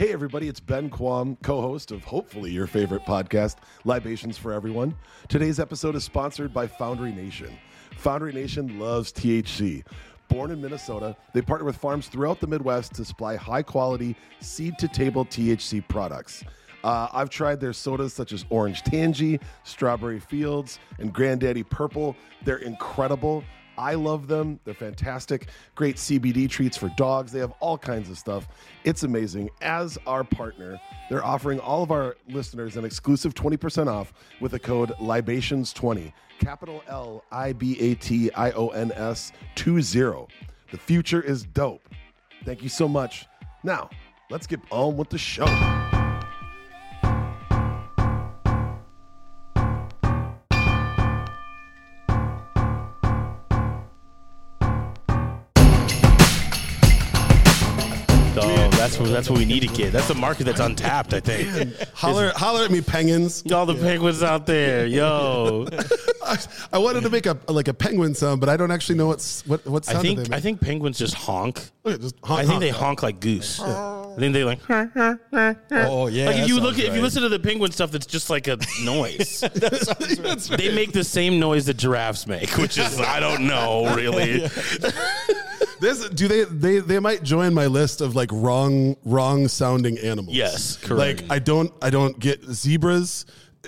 Hey, everybody, it's Ben Quam, co host of hopefully your favorite podcast, Libations for Everyone. Today's episode is sponsored by Foundry Nation. Foundry Nation loves THC. Born in Minnesota, they partner with farms throughout the Midwest to supply high quality seed to table THC products. Uh, I've tried their sodas such as Orange Tangy, Strawberry Fields, and Granddaddy Purple. They're incredible. I love them. They're fantastic. Great CBD treats for dogs. They have all kinds of stuff. It's amazing. As our partner, they're offering all of our listeners an exclusive 20% off with the code Libations20. Capital L I B A T I O N S 20. The future is dope. Thank you so much. Now, let's get on with the show. What that's what we need to get. That's a market that's untapped. I think. Holler, holler at me, penguins. All the penguins out there, yo. I, I wanted to make a like a penguin sound, but I don't actually know what's what what sound I do they think make. I think penguins just honk. Look at this honk, I think honk. they honk like goose. I think they like. Oh yeah. Like if that you sounds look, if you listen to the penguin stuff, it's just like a noise. They make the same noise that giraffes make, which is I don't know really. This, do they, they they might join my list of like wrong wrong sounding animals. Yes, correct. Like I don't I don't get zebras.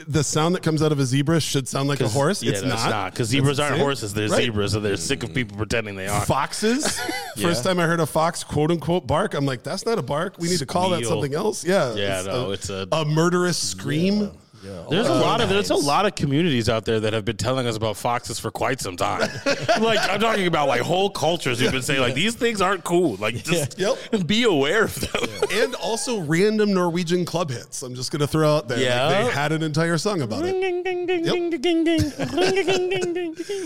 The sound that comes out of a zebra should sound like a horse. Yeah, it's not because zebras aren't horses; they're Right. zebras, and they're sick of people pretending they are. Foxes. First time I heard a fox quote unquote bark, I'm like, that's not a bark. We need to call that something else. Yeah. Yeah, no, it's a- a murderous scream. There's Oh, a lot of there's a lot of communities out there that have been telling us about foxes for quite some time. like I'm talking about like whole cultures who've been saying like these things aren't cool. Like just Yep. be aware of them. And also random Norwegian club hits. I'm just gonna throw out there. Like, Yeah. they had an entire song about it.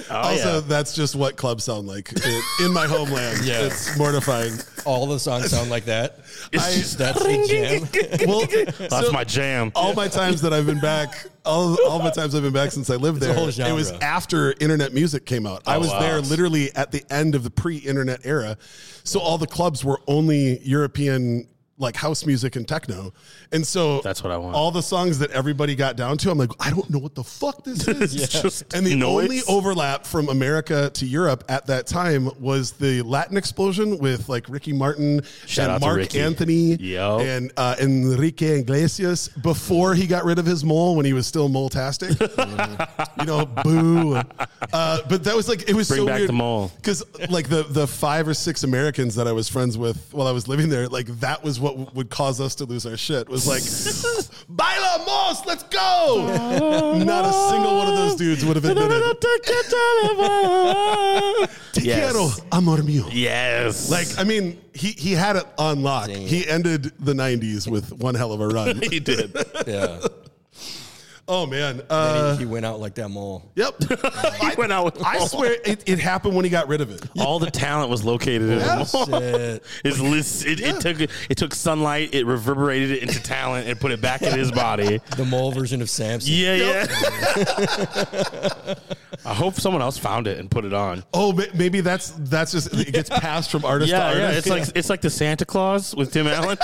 Oh, also, yeah. that's just what clubs sound like in, in my homeland. Yeah. It's mortifying. all the songs sound like that. It's just- That's the jam. Well, That's my jam. all my times that I've been back, all, all my times I've been back since I lived there, it was after internet music came out. I Oh, was wow. there literally at the end of the pre-internet era, so all the clubs were only European. Like house music and techno, and so That's what I want. All the songs that everybody got down to, I'm like, I don't know what the fuck this is. It's just And the noise. only overlap from America to Europe at that time was the Latin explosion with like Ricky Martin Shout out and to Marc Ricky. Anthony Yo. and uh, Enrique Iglesias before he got rid of his mole when he was still mole-tastic. you know, boo. Uh, but that was like, it was Bring so back weird. the mole. Because like the, the five or six Americans that I was friends with while I was living there, like that was what would cause us to lose our shit. Was like, Bailamos, let's go. Not a single one of those dudes would have admitted. Te Yes. quiero, amor mío. Yes. Like, I mean, he, he had it on lock. He ended the 90s with one hell of a run. he did. Yeah. Oh, man. Uh, he, he went out like that mole. yep. He went out with I swear it, it happened when he got rid of it. all the talent was located in Yeah. the mall. Shit. His list, it, it took it took sunlight, it reverberated it into talent, and put it back in his body. The mole version of Samson. Yeah, yeah. I hope someone else found it and put it on. Oh, maybe that's that's just it gets passed from artist Yeah, to yeah. artist. It's like it's like the Santa Claus with Tim Allen.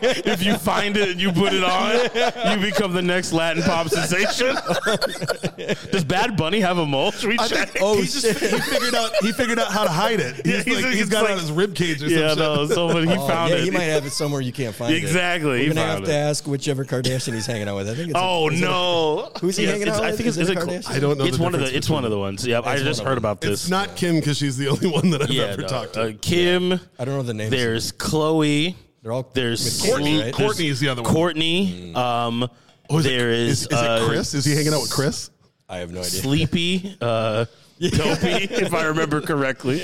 if you find it and you put it on, you become the next Latin pop sensation. Does Bad Bunny have a mole? Should we I check? think he just he figured out he figured out how to hide it. He's, Yeah, he's like, like- he's it's got it like- on his rib cage or yeah, some no. shit. Someone he Oh, found yeah, it. he might have it somewhere you can't find Exactly, it. he We're gonna found have to ask whichever Kardashian he's hanging out with. I think it's. Oh is it a- no! Who's he hanging it's- out I think it's, Is is it it a Kardashian? I don't know. It's one of the. It's one of the ones. Yeah, I just heard about this. It's not Kim because she's the only one that I've ever talked to. uh, Kim. I don't know the name. There's Khloé. They're all There's Kourtney, right? there's Kourtney is the other one. Kourtney. Um, Oh, is it- there is. is, is uh, it Chris? Is he hanging out with Chris? I have no idea. Sleepy. Uh, Dopey, if I remember correctly.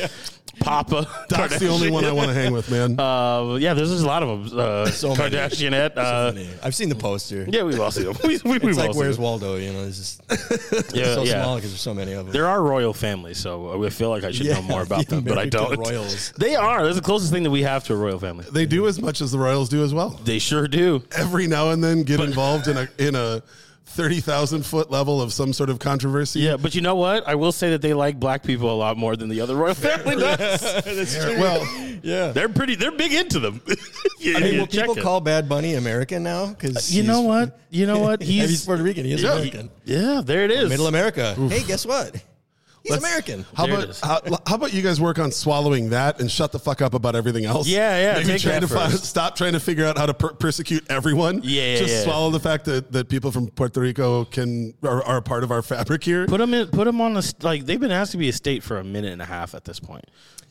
Papa. Doc's the only one I want to hang with, man. Uh, yeah, there's a lot of them. Uh, So. Kardashianette. Uh, I've seen the poster. yeah, we've all seen them. We, we, It's like Where's them. Waldo? You know, it's just Yeah, so yeah. small because there's so many of them. There are royal families, so I feel like I should Yeah, know more about the them, but I don't. royals. They are. That's the closest thing that we have to a royal family. they do as much as the Royals do as well. They sure do. Every now and then get involved in a in a thirty thousand foot level of some sort of controversy. Yeah, but you know what? I will say that they like black people a lot more than the other royal family does. That's true. Well, yeah. They're pretty. They're big into them. You- I mean, you will people it. call Bad Bunny American now? Because You know what? You know what? he's, He's Puerto Rican. He is Yeah, American. Yeah, there it is. Middle America. Hey, guess what? He's Let's- American. How There about how, how about you guys work on swallowing that and shut the fuck up about everything else? Yeah, yeah, Maybe take trying that to find, stop trying to figure out how to per- persecute everyone. Yeah, yeah, just yeah. swallow the fact that, that people from Puerto Rico can are, are a part of our fabric here. Put them in. Put them on the like. They've been asked to be a state for a minute and a half at this point.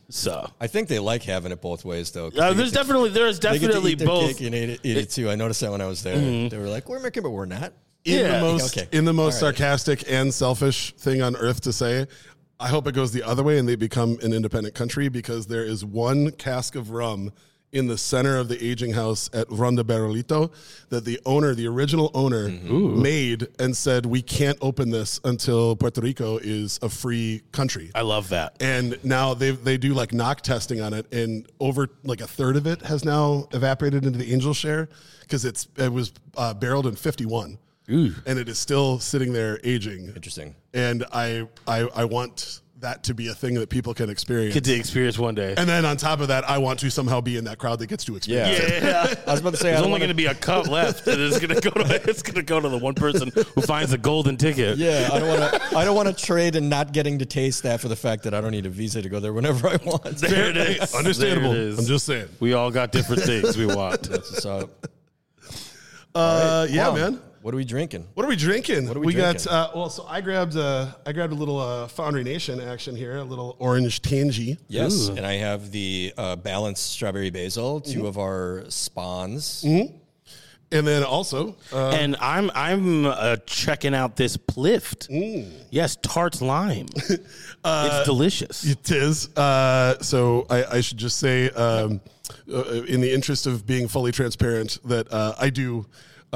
So I think they like having it both ways, though. uh, there's to- definitely there's they get to definitely eat their both. cake and eat it, eat it too. I noticed that when I was there. They were like, "We're American, but we're not." in yeah. the most okay. in the most right. sarcastic and selfish thing on earth to say. I hope it goes the other way and they become an independent country because there is one cask of rum in the center of the aging house at Ron del Barrilito that the owner, the original owner, mm-hmm. made and said, We can't open this until Puerto Rico is a free country. I love that. And now they they do like knock testing on it, and over like a third of it has now evaporated into the angel share because it's it was uh, barreled in 51. Ooh. and it is still sitting there aging. Interesting. And I, I, I want that to be a thing that people can experience. Get to experience one day. And then on top of that, I want to somehow be in that crowd that gets to experience. Yeah, it. yeah. I was about to say there's I only going to be a cup left, and it's going to go to it's going to go to the one person who finds the golden ticket. Yeah, I don't want to. I don't want to trade and not getting to taste that for the fact that I don't need a visa to go there whenever I want. There it is. Understandable. It is. I'm just saying. We all got different things we want. That's what's up. Uh, right. Yeah, wow. man. What are we drinking? What are we drinking? What are we got drinking? uh, well. So I grabbed uh, I grabbed a little uh, Foundry Nation action here, a little orange tangy. Yes, and I have the uh, balanced strawberry basil, 2 of our spawns. And then also, uh, and I'm I'm uh, checking out this plift. Yes, tart lime. it's delicious. it is. Uh, so I, I should just say, um, uh, in the interest of being fully transparent, that uh, I do.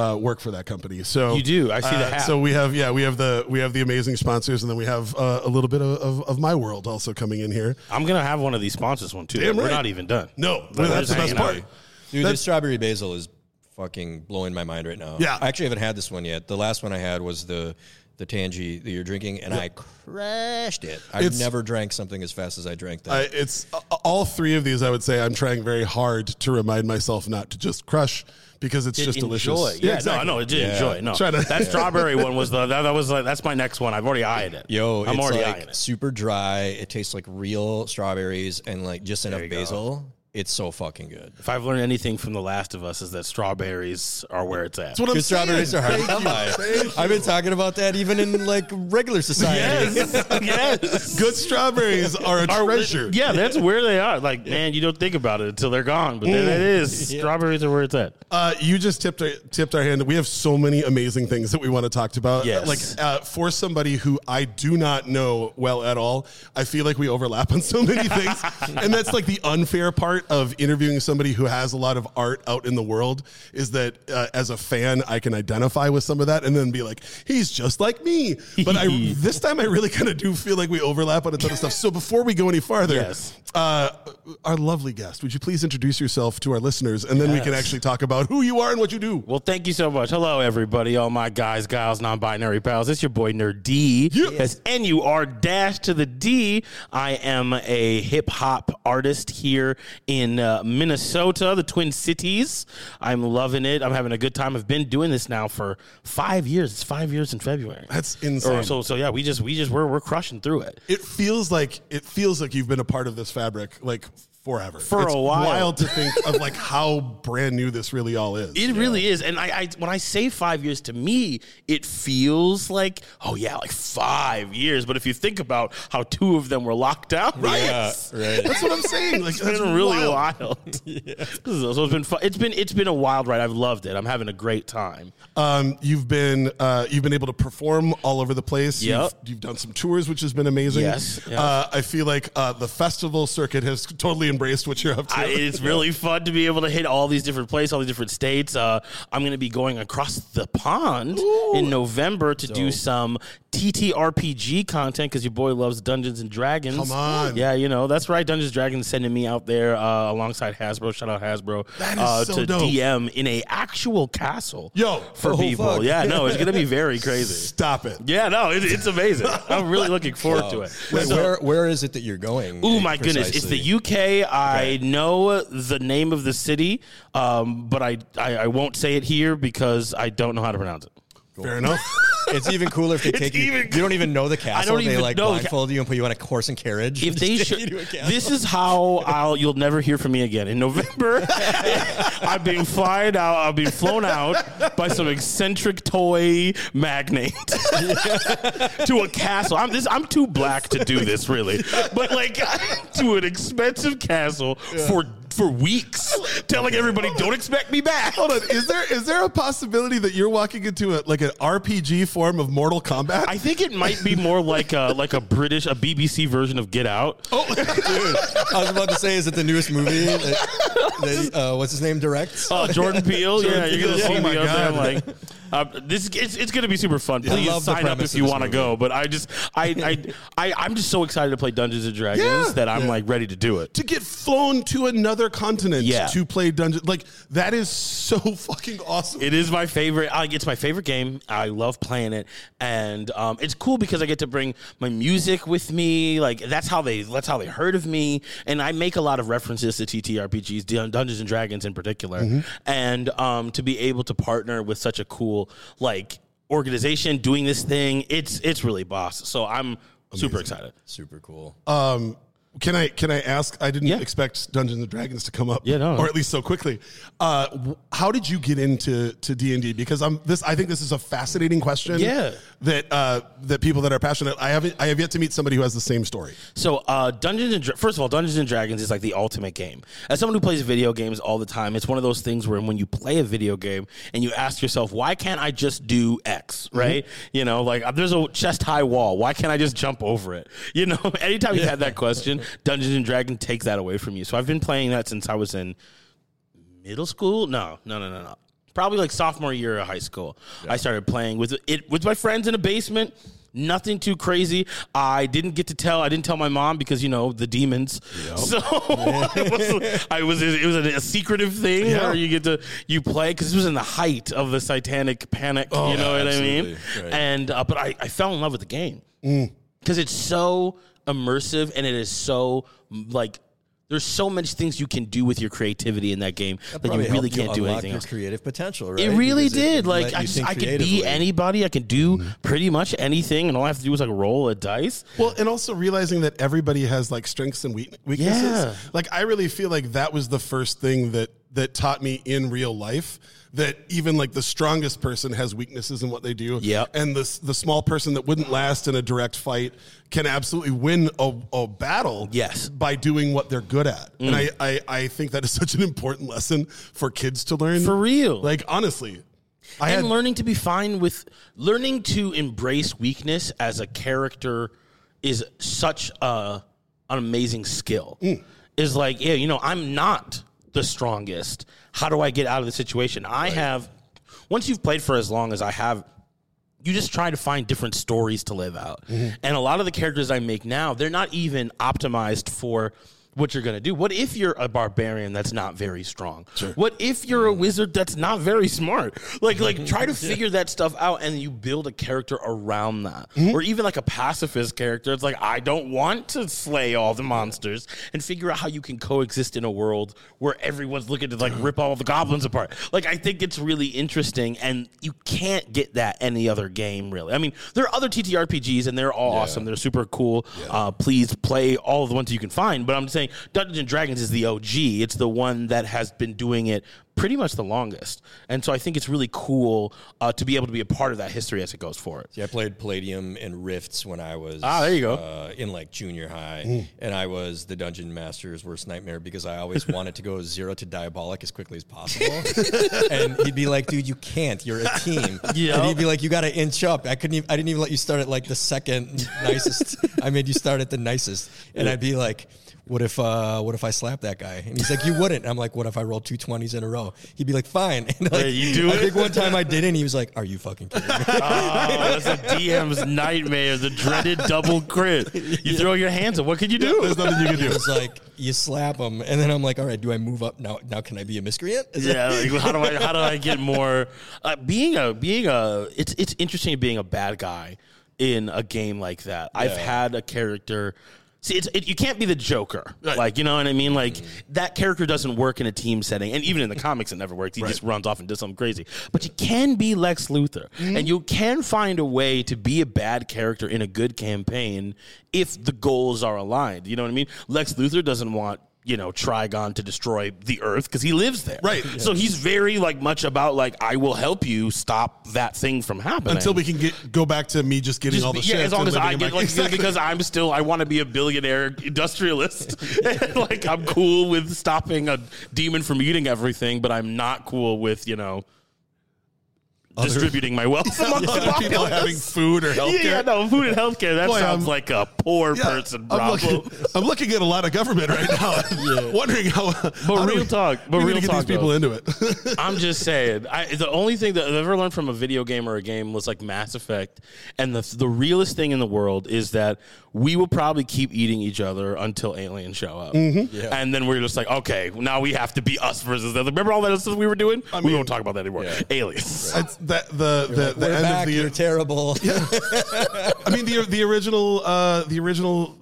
Uh, work for that company, so You do. I see the uh, hat. So we have, yeah, we have the we have the amazing sponsors, and then we have uh, a little bit of, of, of my world also coming in here. I'm gonna have one of these sponsors one too. Damn We're not even done. No, We're that's the best part. out. Dude, That- the strawberry basil is fucking blowing my mind right now. Yeah. I actually haven't had this one yet. The last one I had was the the tangy that you're drinking, and I crashed it. I've It's- never drank something as fast as I drank that. I, it's uh, all three of these. I would say I'm trying very hard to remind myself not to just crush because it's just delicious. Enjoy. Yeah, no, I know. It did Yeah. enjoy. No, to- that strawberry one was the that, that was like that's my next one. I've already eyed it. Yo, I'm it's already like eyeing it. super dry. It tastes like real strawberries and like just enough basil. go. Basil. It's so fucking good. If I've learned anything from The Last of Us, is that strawberries are where it's at. That's what I'm Good strawberries are hard to come by. you. Thank you. I've been talking about that even in like regular society. yes, yes. Good strawberries are a Are- treasure. Yeah, that's where they are. Like, man, you don't think about it until they're gone, but then it is. Strawberries are where it's at. Uh, you just tipped our, tipped our hand. We have so many amazing things that we want to talk about. Yes. Like uh, for somebody who I do not know well at all, I feel like we overlap on so many things, and that's like the unfair part of interviewing somebody who has a lot of art out in the world. Is that uh, as a fan, I can identify with some of that, and then be like, he's just like me. But I this time I really kind of do feel like we overlap on a ton of stuff. So before we go any farther, Yes. uh, our lovely guest, would you please introduce yourself to our listeners, and then we can actually talk about who you are and what you do. Well, thank you so much. Hello, everybody, all my guys, gals, non-binary pals. It's your boy Nur-D. Yeah. That's N U R dash to the D. I am a hip hop artist here in uh, Minnesota, the Twin Cities. I'm loving it. I'm having a good time. I've been doing this now for five years. It's five years in February. That's insane. Or so so yeah. We just we just we're we're crushing through it. It feels like it feels like you've been a part of this fabric like forever. For it's a while. Wild to think of like how brand new this really all is. It really is, and I, I when I say five years to me, it feels like oh yeah, like five years. But if you think about how two of them were locked down, right? Yeah, right. That's what I'm saying. Like It's that's been really wild. wild. So it's been fun. It's been it's been a wild ride. I've loved it. I'm having a great time. Um, you've been uh, you've been able to perform all over the place. Yep. You've, you've done some tours, which has been amazing. Yes, yes. Uh, I feel like uh, the festival circuit has totally embraced what you're up to. I, it's really fun to be able to hit all these different places, all these different states. Uh, I'm going to be going across the pond in November to do some TTRPG content because your boy loves Dungeons and Dragons. Come on. Yeah, you know, that's right. Dungeons and Dragons sending me out there uh, alongside Hasbro. Shout out Hasbro. That is uh, so to dope. DM in a actual castle. Yo, for oh, people. fuck. Yeah, no, it's gonna be very crazy. Stop it. Yeah, no, it, it's amazing. I'm really looking forward to it. Wait, So- where where is it that you're going? Oh my goodness! It's the UK. I know the name of the city, um, but I, I I won't say it here because I don't know how to pronounce it. Fair enough. It's even cooler if they take you. even- you don't even know the castle. don't they even like know blindfold you and put you on a horse and carriage. If and they should, take you to a castle. this is how I'll. You'll never hear from me again. In November, I'm being flying out. I'm being flown out by some eccentric toy magnate to a castle. I'm this. I'm too black to do this, really. But like to an expensive castle for for weeks, telling everybody, "Don't expect me back." Hold on. Is there is there a possibility that you're walking into a like an RPG form of Mortal Kombat? I think it might be more like a like a British, a BBC version of Get Out. oh, Dude, I was about to say, is it the newest movie that, that uh, what's his name directs? Oh, Jordan Peele. yeah, you're gonna Peele. see Oh my me up there. God. like, uh, this it's, it's gonna be super fun. Please love the sign up premise if of you this want to movie. go. But I just I I, I I'm just so excited to play Dungeons and Dragons Yeah. that I'm like ready to do it. to get flown to another continent Yeah. to play Dungeon like that is so fucking awesome. It is my favorite. I, it's my favorite game. I love playing it, and um, it's cool because I get to bring my music with me. Like that's how they that's how they heard of me, and I make a lot of references to TTRPGs, Dun- Dungeons and Dragons in particular, and um, to be able to partner with such a cool like organization doing this thing, it's it's really boss. So I'm super excited. Super cool. Um, can I can I ask? I didn't Yeah. expect Dungeons and Dragons to come up, Yeah, no. or at least so quickly. Uh, w- how did you get into to D and D? Because I'm this. I think this is a fascinating question. Yeah. that uh, that people that are passionate. I haven't. I have yet to meet somebody who has the same story. So, uh, Dungeons and Dra- first of all, Dungeons and Dragons is like the ultimate game. As someone who plays video games all the time, it's one of those things where when you play a video game and you ask yourself, "Why can't I just do X?" Right? You know, like uh, there's a chest high wall. Why can't I just jump over it? You know, anytime you had that question, Dungeons and Dragons takes that away from you. So I've been playing that since I was in middle school. No, no, no, no, no. Probably like sophomore year of high school. I started playing with it with my friends in a basement. Nothing too crazy. I didn't get to tell. I didn't tell my mom because you know the demons. So it was, I was. It was a, a secretive thing Yeah. where you get to you play because this was in the height of the satanic panic. you know what I mean? Right. And uh, but I, I fell in love with the game because it's so immersive and it is so like there's so much things you can do with your creativity in that game that, you really can't do anything your else. creative potential, right? It really Because did. let like I just I could be anybody. I could do pretty much anything, and all I have to do is like roll a dice. Well, and also realizing that everybody has like strengths and weaknesses. Yeah. Like I really feel like that was the first thing that that taught me in real life that even like the strongest person has weaknesses in what they do. Yeah. And the the small person that wouldn't last in a direct fight can absolutely win a, a battle. Yes. Mm. By doing what they're good at. And I, I I think that is such an important lesson for kids to learn. For real. Like honestly. I and had learning to be fine with learning to embrace weakness as a character is such a an amazing skill. Mm. Is like, yeah, you know, I'm not the strongest. How do I get out of the situation? I have once you've played for as long as I have you just try to find different stories to live out. Mm-hmm. And a lot of the characters I make now, they're not even optimized for what you're going to do. What if you're a barbarian that's not very strong? What if you're a wizard that's not very smart? Like like try to figure that stuff out and you build a character around that. Mm-hmm. Or even like a pacifist character. It's like I don't want to slay all the monsters and figure out how you can coexist in a world where everyone's looking to like rip all the goblins apart. Like I think it's really interesting and you can't get that any other game really. I mean, there are other TTRPGs and they're all awesome. They're super cool. Uh, please play all of the ones you can find, but I'm just saying Dungeons and Dragons is the OG. It's the one that has been doing it pretty much the longest. And so I think it's really cool uh, to be able to be a part of that history as it goes forward. See, I played Palladium and Rifts when I was Ah, there you go. uh, in like junior high, and I was the dungeon master's worst nightmare because I always wanted to go zero to diabolic as quickly as possible. and he'd be like, "Dude, you can't. You're a team." Yeah. And he'd be like, "You got to inch up." I couldn't. Even, I didn't even let you start at like the second nicest. I made you start at the nicest, and I'd be like. What if uh, what if I slap that guy? And he's like, you wouldn't. I'm like, what if I roll two twenties in a row? He'd be like, fine. And like, Yeah, you do I it? think one time I did it and he was like, are you fucking kidding me? Oh, that's a DM's nightmare, the dreaded double crit. You throw your hands up. What can you do? There's nothing you can do. was like, you slap him. And then I'm like, all right, do I move up? Now, now can I be a miscreant? Is yeah, like, how do I how do I get more uh, being a being a it's it's interesting being a bad guy in a game like that. I've had a character See, it's, it, you can't be the Joker, like you know what I mean. Like that character doesn't work in a team setting, and even in the comics, it never works. He just runs off and does something crazy. But you can be Lex Luthor, mm-hmm. and you can find a way to be a bad character in a good campaign if the goals are aligned. You know what I mean? Lex Luthor doesn't want you know Trigon to destroy the Earth because he lives there, Right. So he's very like much about like I will help you stop that thing from happening Until we can get go back to me just getting just all the be- shit. yeah, as long as I get like Exactly. because I'm still I want to be a billionaire industrialist. And, like I'm cool with stopping a demon from eating everything, but I'm not cool with you know distributing my wealth amongst the Other people having food or healthcare. Yeah, yeah, no, food and healthcare. That Boy, sounds I'm- like a poor Yeah, person I'm problem. looking, I'm looking at a lot of government right now, wondering how. But real talk- but we need real to get talk, these people though. into it. I'm just saying. I, the only thing that I've ever learned from a video game or a game was like Mass Effect, and the the realest thing in the world is that we will probably keep eating each other until aliens show up, Mm-hmm. and then we're just like, okay, now we have to be us versus them. Remember all that stuff we were doing? we mean- won't talk about that anymore. Yeah. Aliens. It's that the the, the We're end back. of the. You're terrible. I mean the the original uh, the original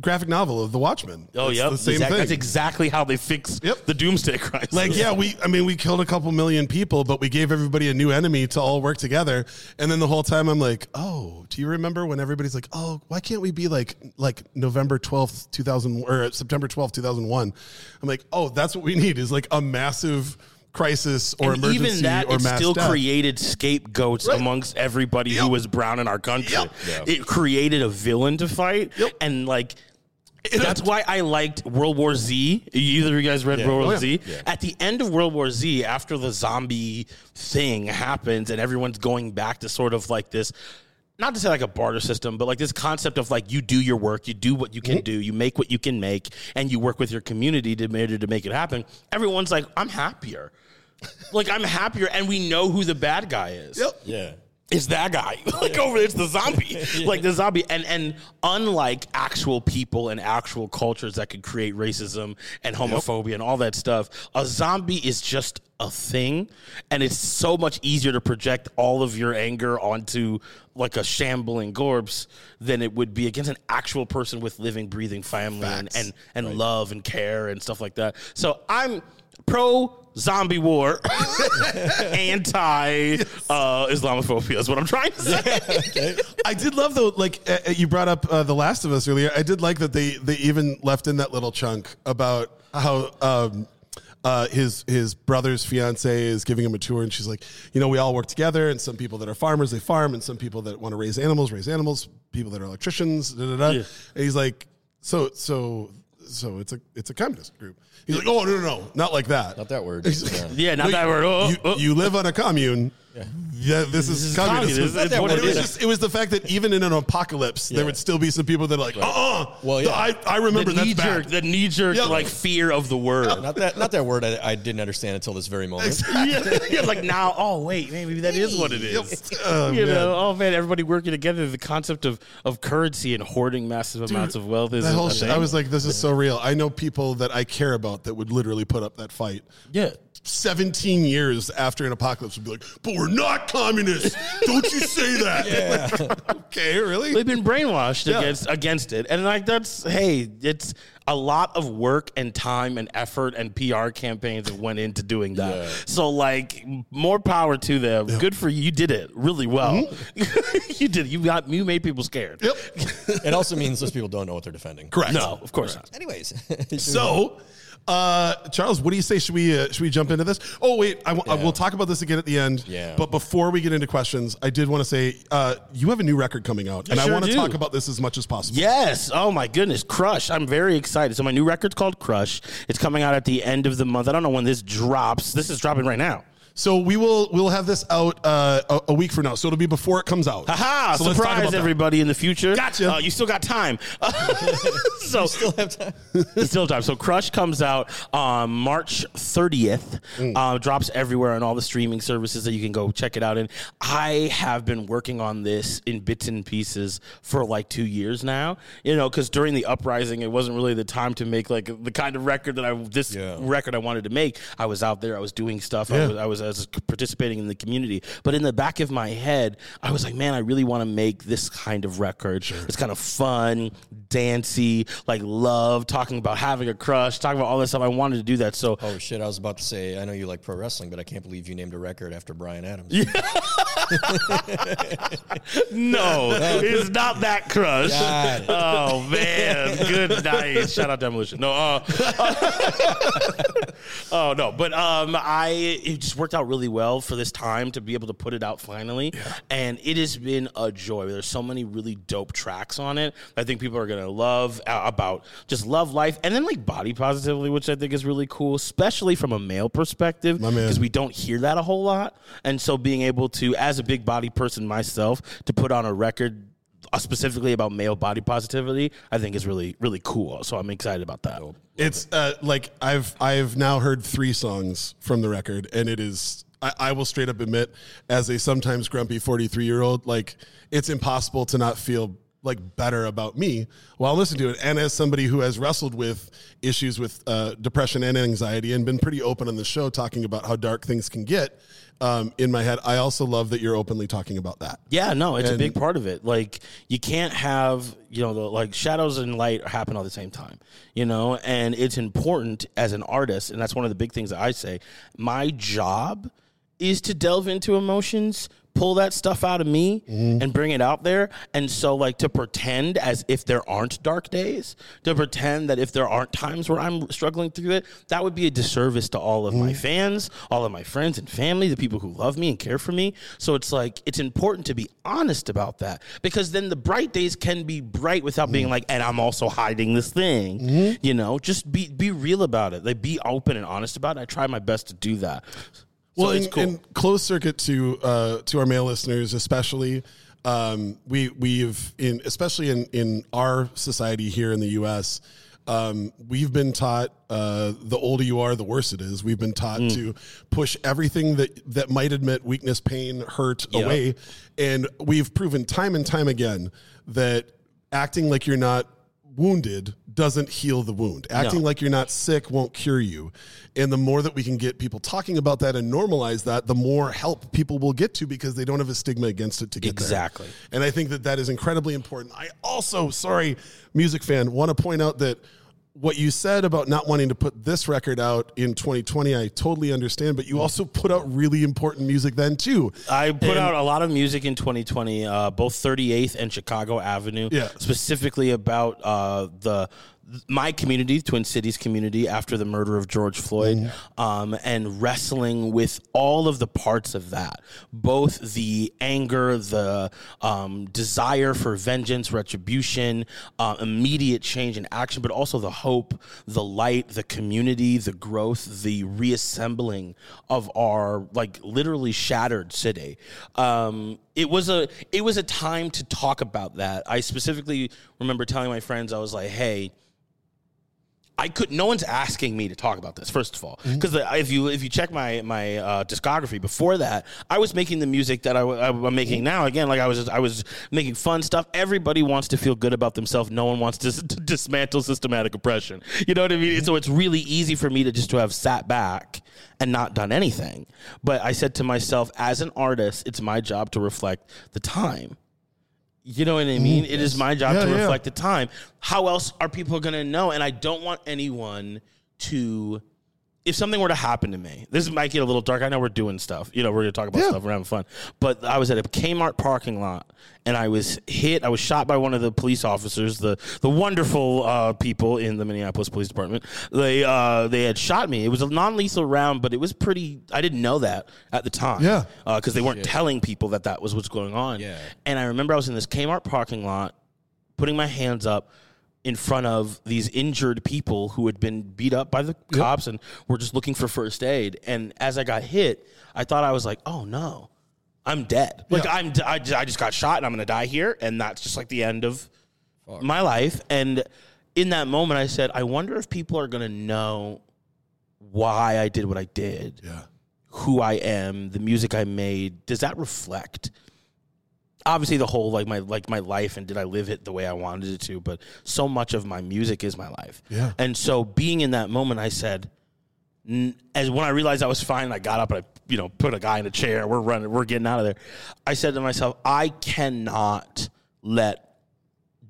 graphic novel of The Watchmen. Oh, It's yep. the same Exact- thing. That's exactly how they fix Yep. the Doomsday Crisis. Like, yeah, we, I mean, we killed a couple million people, but we gave everybody a new enemy to all work together. And then the whole time I'm like, oh, do you remember when everybody's like, oh, why can't we be like, like November 12th, 2000, or September 12th, 2001? I'm like, oh, that's what we need is like a massive crisis or and emergency even that, or it mass still death. created scapegoats Right. amongst everybody Yep. who was brown in our country. Yep. Yeah. It created a villain to fight, Yep. and like. That's why I liked World War Z. Either of you guys read Yeah. World Oh, War yeah. Z? Yeah. At the end of World War Z, after the zombie thing happens and everyone's going back to sort of like this, not to say like a barter system, but like this concept of like you do your work, you do what you Mm-hmm. can do, you make what you can make, and you work with your community to make, to make it happen. Everyone's like, I'm happier. like I'm happier, and we know who the bad guy is Yep. Yeah. It's that guy. like over there, it's the zombie. Like the zombie. And and unlike actual people and actual cultures that could create racism and homophobia and all that stuff, a zombie is just a thing. And it's so much easier to project all of your anger onto like a shambling corpse than it would be against an actual person with living, breathing family and, Facts. and, and love and care and stuff like that. So I'm pro zombie war, anti uh, Islamophobia is what I'm trying to say. I did love though, like uh, uh, you brought up uh, The Last of Us earlier. I did like that they they even left in that little chunk about how um, uh, his his brother's fiance is giving him a tour, and she's like, you know, we all work together, and some people that are farmers they farm, and some people that want to raise animals raise animals. People that are electricians, da da da. Yeah. And he's like, so so so it's a it's a communist group. He's like, oh no no no, not like that. Not that word. He's Yeah. like, Yeah, not "No, that word. Oh, you, oh. you live on a commune. Yeah, this is is communism. communism. It's But what it it was just it was the fact that even in an apocalypse, there would still be some people that are like, uh uh Well, yeah. I, I remember the that's knee jerk, bad. the knee jerk, Yeah. like fear of the word. Not that. Not that word. I, I didn't understand until this very moment. yeah, yeah, like now. Oh wait, maybe that is what it is. Oh, you man. know, oh man, everybody working together. The concept of of currency and hoarding massive amounts of wealth is That whole shit, thing. I was like, this is so real. I know people that I care about that would literally put up that fight. yeah. 17 years after an apocalypse would be like, but we're not communists. Don't you say that. okay, really? They've been brainwashed Yeah. against against it, and like that's hey, it's a lot of work and time and effort and PR campaigns that went into doing that. Yeah. So like, more power to them. Good for you. You did it really well. Mm-hmm. you did. You got you made people scared. Yep. It also means those people don't know what they're defending. Correct. No, of course not. Anyways, So, uh, Charles, what do you say? Should we uh, should we jump into this? Oh wait, I w- I Yeah. we'll talk about this again at the end. Yeah. But before we get into questions, I did want to say uh, you have a new record coming out, and I sure want to talk about this as much as possible. Yes. Oh my goodness. Crush. I'm very excited. So my new record's called Crush. It's coming out at the end of the month. I don't know when this drops. This is dropping right now. So we will we'll have this out uh, a, a week from now. So it'll be before it comes out. Haha! So let's talk about surprise that. everybody in the future. Gotcha. Uh, you still got time. so Still have time. you still have time. So Crush comes out um, March 30th. Mm. Uh, drops everywhere on all the streaming services that you can go check it out in. I have been working on this in bits and pieces for like two years now. You know, because during the uprising, it wasn't really the time to make like the kind of record that I this Yeah. record I wanted to make. I was out there. I was doing stuff. Yeah. I was, I was participating in the community. But in the back of my head, I was like, man, I really want to make this kind of record. It's kind of fun, dancey, like love, talking about having a crush, talking about all this stuff. I wanted to do that. So Oh shit! I was about to say I know you like pro wrestling, but I can't believe you named a record after Brian Adams. no, it's not that crush. Oh man, good night. Shout out Demolition. No, uh, oh no, but um, I it just worked out really well for this time to be able to put it out finally, and it has been a joy. There's so many really dope tracks on it. I think people are gonna love uh, about just love life, and then like body positively, which I think is really cool, especially from a male perspective, because we don't hear that a whole lot, and so being able to, as a big body person myself, to put on a record uh, specifically about male body positivity, I think is really really cool. So I'm excited about that. It's uh, like I've I've now heard three songs from the record, and it is I, I will straight up admit, as a sometimes grumpy forty three year old, like it's impossible to not feel like better about me while listening to it. And as somebody who has wrestled with issues with uh, depression and anxiety, and been pretty open on the show talking about how dark things can get. Um, in my head, I also love that you're openly talking about that. Yeah, no, it's a big part of it. Like you can't have, you know, the like shadows and light happen all the same time, you know, and it's important as an artist, and that's one of the big things that I say. My job is to delve into emotions, pull that stuff out of me mm-hmm. and bring it out there. And so like to pretend as if there aren't dark days, to pretend that if there aren't times where I'm struggling through it, that would be a disservice to all of my mm-hmm. fans, all of my friends and family, the people who love me and care for me. So it's like it's important to be honest about that because then the bright days can be bright without being mm-hmm. like, and I'm also hiding this thing. You know, just be be real about it. Like be open and honest about it. I try my best to do that. So well, it's in, cool. closed circuit to uh, to our male listeners, especially, um, we we've in especially in in our society here in the U.S. Um, we've been taught uh, the older you are, the worse it is. We've been taught Mm. to push everything that that might admit weakness, pain, hurt Yep. away, and we've proven time and time again that acting like you're not wounded doesn't heal the wound. Acting No. like you're not sick won't cure you. And the more that we can get people talking about that and normalize that, the more help people will get to because they don't have a stigma against it to get there. Exactly. And I think that that is incredibly important. I also, sorry, music fan, want to point out that what you said about not wanting to put this record out in 2020, I totally understand, but you also put out really important music then too. I put And- out a lot of music in 2020, uh, both 38th and Chicago Avenue, Yeah. specifically about uh, the my community, Twin Cities community, after the murder of George Floyd, Mm-hmm. um, and wrestling with all of the parts of that, both the anger, the um, desire for vengeance, retribution, uh, immediate change and action, but also the hope, the light, the community, the growth, the reassembling of our like literally shattered city. Um, it was a it was a time to talk about that. I specifically remember telling my friends, I was like, "Hey." I could. No one's asking me to talk about this. First of all, Mm-hmm. because if you if you check my my uh, discography before that, I was making the music that I, am Mm-hmm. making now. Again, like I was I was making fun stuff. Everybody wants to feel good about themselves. No one wants to, to dismantle systematic oppression. You know what I mean? Mm-hmm. So it's really easy for me to just to have sat back and not done anything. But I said to myself, as an artist, it's my job to reflect the time. You know what I mean? It is my job Mm-hmm. Yeah, to yeah. reflect the time. How else are people going to know? And I don't want anyone to. If something were to happen to me, this might get a little dark. I know we're doing stuff. You know, we're going to talk about Yeah. stuff. We're having fun. But I was at a Kmart parking lot and I was hit. I was shot by one of the police officers, the the wonderful uh, people in the Minneapolis Police Department. They uh, they had shot me. It was a non lethal round, but it was pretty. I didn't know that at the time. Yeah. because they weren't telling people that that was what's going on. Yeah. And I remember I was in this Kmart parking lot, putting my hands up, in front of these injured people who had been beat up by the cops and were just looking for first aid. And as I got hit, I thought I was like, oh no, I'm dead. Like Yeah. I'm, I, I just got shot and I'm gonna die here, and that's just like the end of my life. And in that moment, I said, I wonder if people are gonna know why I did what I did Yeah. who I am, the music I made, does that reflect obviously the whole like my like my life and did I live it the way I wanted it to, but so much of my music is my life. Yeah. And so being in that moment I said n- as when I realized I was fine, I got up and I you know put a guy in a chair, we're running, we're getting out of there. I said to myself, I cannot let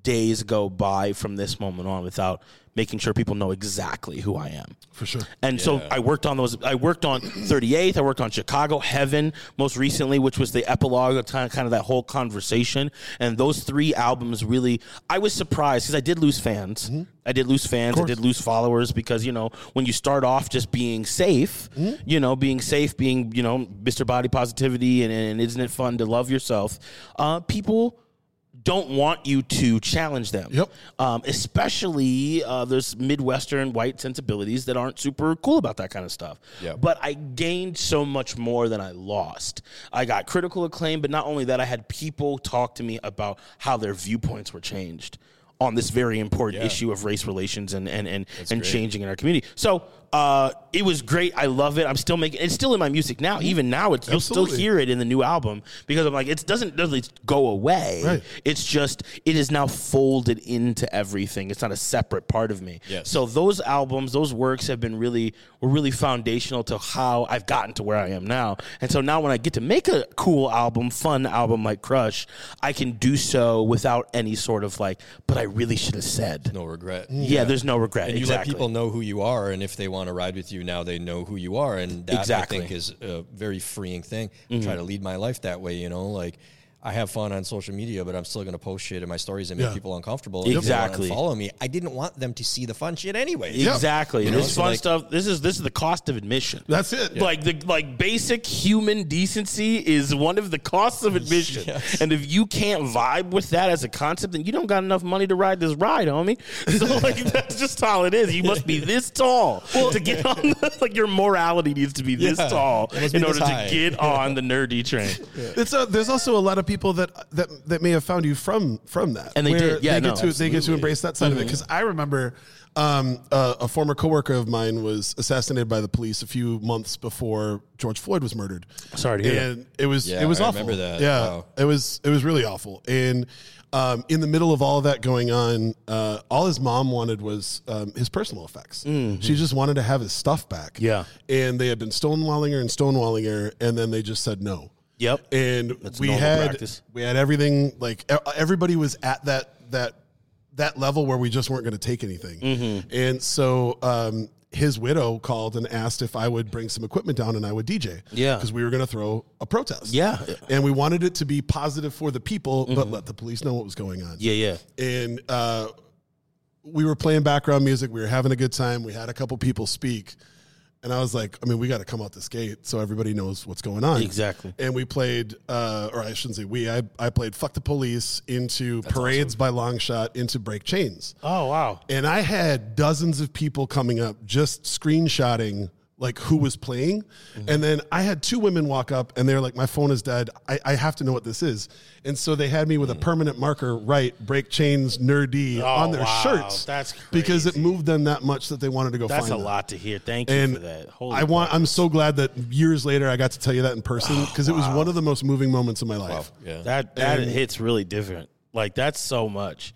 days go by from this moment on without making sure people know exactly who I am. For sure. And so I worked on those. I worked on 38th. I worked on Chicago Heaven most recently, which was the epilogue of kind of, kind of that whole conversation. And those three albums really, I was surprised because I did lose fans. I did lose fans. I did lose followers because you know when you start off just being safe, you know, being safe, being you know Mr. Body Positivity, and, and isn't it fun to love yourself? Uh, people don't want you to challenge them. Yep. Um, especially uh, there's Midwestern white sensibilities that aren't super cool about that kind of stuff. Yep. But I gained so much more than I lost. I got critical acclaim, but not only that, I had people talk to me about how their viewpoints were changed on this very important Yeah. issue of race relations and and and, and great. changing in our community. So uh, it was great. I love it. I'm still making it's still in my music now. Even now, it's, you'll still hear it in the new album because I'm like it doesn't doesn't go away. Right. It's just it is now folded into everything. It's not a separate part of me. Yes. So those albums, those works have been really were really foundational to how I've gotten to where I am now. And so now when I get to make a cool album, fun album like Crush, I can do so without any sort of like, but I really should have said. No regret. Yeah, there's no regret. And you exactly. let people know who you are, and if they want to ride with you now, they know who you are, and that Exactly. Mm-hmm. I think is a very freeing thing. I try to lead my life that way, you know, like. I have fun on social media, but I'm still going to post shit in my stories and make Yeah. people uncomfortable. And Exactly. Follow me. I didn't want them to see the fun shit anyway. Exactly. You know, this so fun like- stuff. This is this is the cost of admission. That's it. Like the like basic human decency is one of the costs of admission. Yes. And if you can't vibe with that as a concept, then you don't got enough money to ride this ride, homie. So like that's just how it is. You must be this tall to get on. The, like your morality needs to be this Yeah. tall in be order to get on the Nur-D train. It's a, there's also a lot of people that that that may have found you from from that, And they did. Yeah, they no, get to they get to embrace that side of it. Because I remember um, uh, a former coworker of mine was assassinated by the police a few months before George Floyd was murdered. Sorry to hear that. and it was Yeah, it was I awful. remember that. Yeah, Wow. it was it was really awful. And um, in the middle of all of that going on, uh, all his mom wanted was um, his personal effects. She just wanted to have his stuff back. Mm-hmm. Yeah. and they had been stonewalling her and stonewalling her, and then they just said no Yep. and we had practice. we had everything like everybody was at that that that level where we just weren't going to take anything Mm-hmm. and so um his widow called and asked if I would bring some equipment down and I would DJ. Yeah. Because we were going to throw a protest. Yeah. Mm-hmm. And we wanted it to be positive for the people, but let the police know what was going on. Yeah, yeah. And uh, we were playing background music. We were having a good time. We had a couple people speak. And I was like, I mean, we got to come out this gate so everybody knows what's going on. Exactly. And we played, uh, or I shouldn't say we, I, I played Fuck the Police into Parades by Long Shot into Break Chains. Oh wow. And I had dozens of people coming up just screenshotting like who was playing. And then I had two women walk up and they're like, my phone is dead. I, I have to know what this is. And so they had me with a permanent marker, write break chains Nur-D on their wow. shirts. That's because it moved them that much that they wanted to go That's find a that. lot to hear. Thank you And for that. Holy I want. fuck. I'm so glad that years later I got to tell you that in person because it was one of the most moving moments of my life. Yeah. That that And- hits really different. Like that's so much.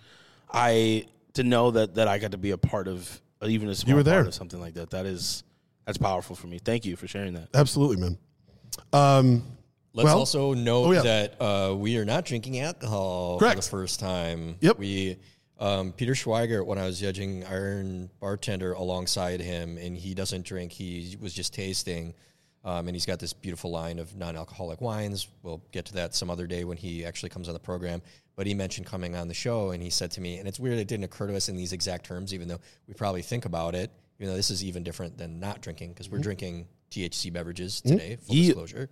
I to know that that I got to be a part of uh, even a small were there. part of something like that. That is that's powerful for me. Thank you for sharing that. Absolutely, man. Um, Let's Well- also note Oh, yeah. that uh, we are not drinking alcohol Correct. for the first time. Yep. We um, Peter Schweiger, when I was judging Iron Bartender alongside him, and he doesn't drink. He was just tasting, um, and he's got this beautiful line of non-alcoholic wines. We'll get to that some other day when he actually comes on the program. But he mentioned coming on the show, and he said to me, and it's weird it didn't occur to us in these exact terms, even though we probably think about it. Even know, this is even different than not drinking because we're mm-hmm. drinking THC beverages mm-hmm. today. Full Yeah. disclosure.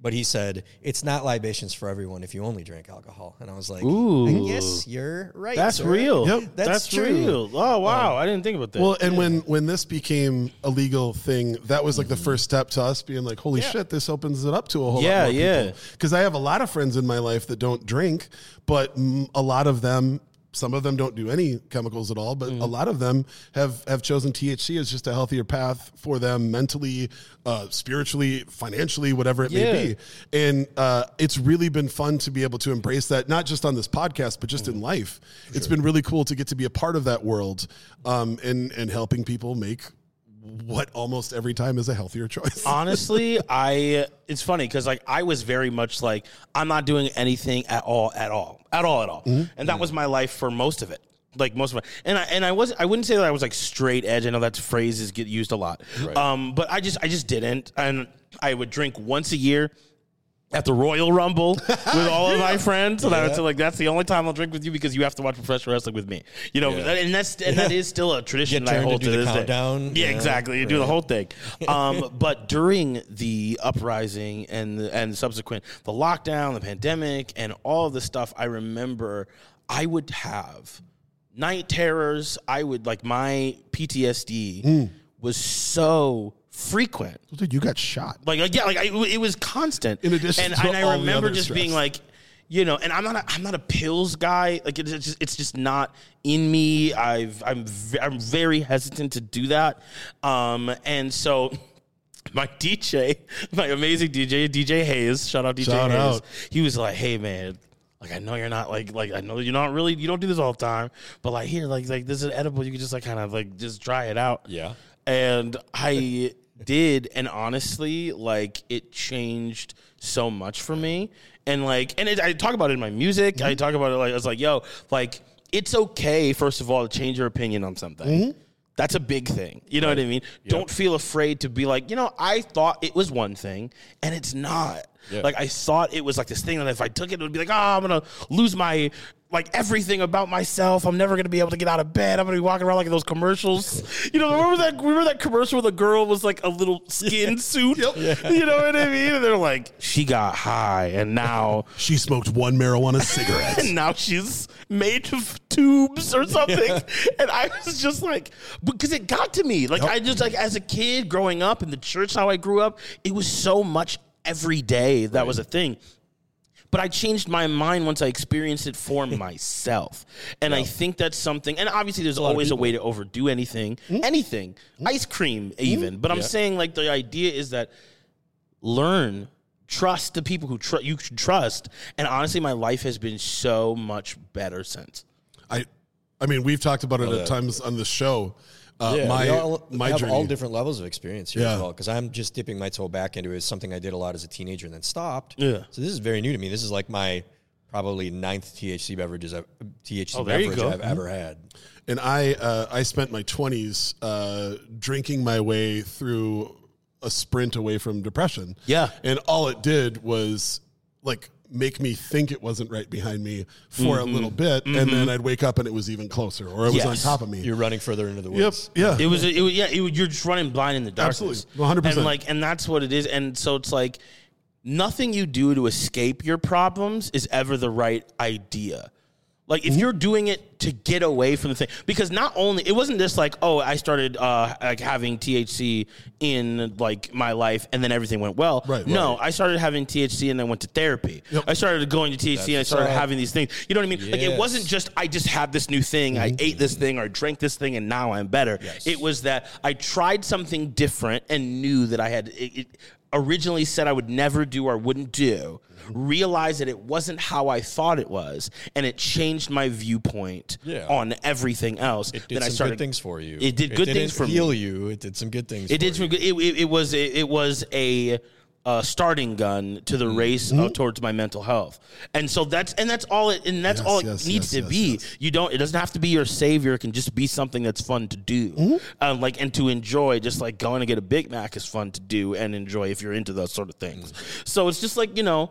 But he said it's not libations for everyone if you only drink alcohol, and I was like, Ooh. "Yes, you're right. That's sir. real. Yep. That's true. real. Oh wow, um, I didn't think about that. Well, and when when this became a legal thing, that was like the mm-hmm. first step to us being like, "Holy Yeah. shit, this opens it up to a whole Yeah, lot more yeah. people." Because I have a lot of friends in my life that don't drink, but a lot of them, some of them don't do any chemicals at all, but Mm. a lot of them have have chosen THC as just a healthier path for them mentally, uh, spiritually, financially, whatever it Yeah. may be. And uh, it's really been fun to be able to embrace that, not just on this podcast, but just Mm. in life. It's been really cool to get to be a part of that world um, and and helping people make what almost every time is a healthier choice. honestly i it's funny because like i was very much like i'm not doing anything at all at all at all at all. And that was my life for most of it. Like most of it and i and i was i wouldn't say that i was like straight edge. I know that phrases get used a lot. Um but i just i just didn't. And i would drink once a year at the Royal Rumble with all of my friends, and I would say like that's the only time I'll drink with you because you have to watch professional wrestling with me. You know, and that's and that is still a tradition that I to hold to the this day. Yeah, Yeah, exactly. You do the whole thing. Um, but during the uprising and the, and subsequent the lockdown, the pandemic, and all of the stuff, I remember I would have night terrors. I would like my PTSD was so frequent Dude, you got shot. like, like yeah, like I, it was constant. In addition and, and I remember just being like, you know, and I'm not a, I'm not a pills guy. Like it's just it's just not in me. I've I'm v- I'm very hesitant to do that. Um, and so. My DJ, my amazing DJ, DJ Hayes, shout out DJ Shout Hayes. out. He was like, "Hey man, like I know you're not like like I know you're not really you don't do this all the time, but like here like like this is edible. You can just like kind of like just try it out." Yeah. and I did, and honestly, like it changed so much for me. And like, and it, I talk about it in my music. I mm-hmm. talk about it like I was like, yo, like it's okay. First of all, to change your opinion on something. Mm-hmm. That's a big thing. You know what I mean? Don't feel afraid to be like, you know, I thought it was one thing and it's not. Yeah. Like I thought it was like this thing that if I took it, it would be like, oh, I'm gonna lose my like everything about myself. I'm never gonna be able to get out of bed. I'm gonna be walking around like in those commercials. You know, remember that remember that commercial where the girl was like a little skin suit? You know what I mean? And they're like, she got high and now She smoked one marijuana cigarette. and now she's made of tubes or something. And I was just like, because it got to me. Like, I just, like, as a kid growing up in the church, how I grew up, it was so much every day that was a thing. But I changed my mind once I experienced it for myself. And I think that's something, and obviously there's always a way to overdo anything, anything, ice cream even. But I'm Yeah. saying, like, the idea is that learn trust the people who tr- you trust and honestly my life has been so much better since I, I mean, we've talked about it that. at times on the show. Uh, Yeah, my we all my have journey. all different levels of experience here Yeah. as well. Because I'm just dipping my toe back into it. It's something I did a lot as a teenager and then stopped. Yeah. So this is very new to me. This is like my probably ninth THC beverages, I've, THC Oh, beverage. I've ever had. And I uh, I spent my twenties uh, drinking my way through a sprint away from depression. Yeah. and all it did was like make me think it wasn't right behind me for a mm-hmm. little bit, and then mm-hmm. I'd wake up and it was even closer, or it was on top of me. You're running further into the woods. yep. Yeah. it was it was yeah it, was- you're just running blind in the darkness Absolutely. 100%. like and that's what it is and so it's like nothing you do to escape your problems is ever the right idea like if you're doing it to get away from the thing because not only it wasn't just like oh i started uh like having thc in like my life and then everything went well Right, no right. i started having thc and then went to therapy Yep. i started going to thc and i started right. having these things you know what i mean like it wasn't just i just had this new thing i ate this thing or drank this thing and now i'm better Yes. it was that i tried something different and knew that i had it, it originally said i would never do or wouldn't do realized that it wasn't how i thought it was and it changed my viewpoint Yeah. on everything else It did then some i started good things for you. it did good things didn't for me. heal you. It did some good things. it did some good. It, it, it was a, it was a uh, starting gun to the race uh, towards my mental health, and so that's and that's all it and that's Yes, all it yes, needs yes, to be. You don't. It doesn't have to be your savior. It can just be something that's fun to do, um, like and to enjoy. Just like going to get a Big Mac is fun to do and enjoy if you're into those sort of things. So it's just like you know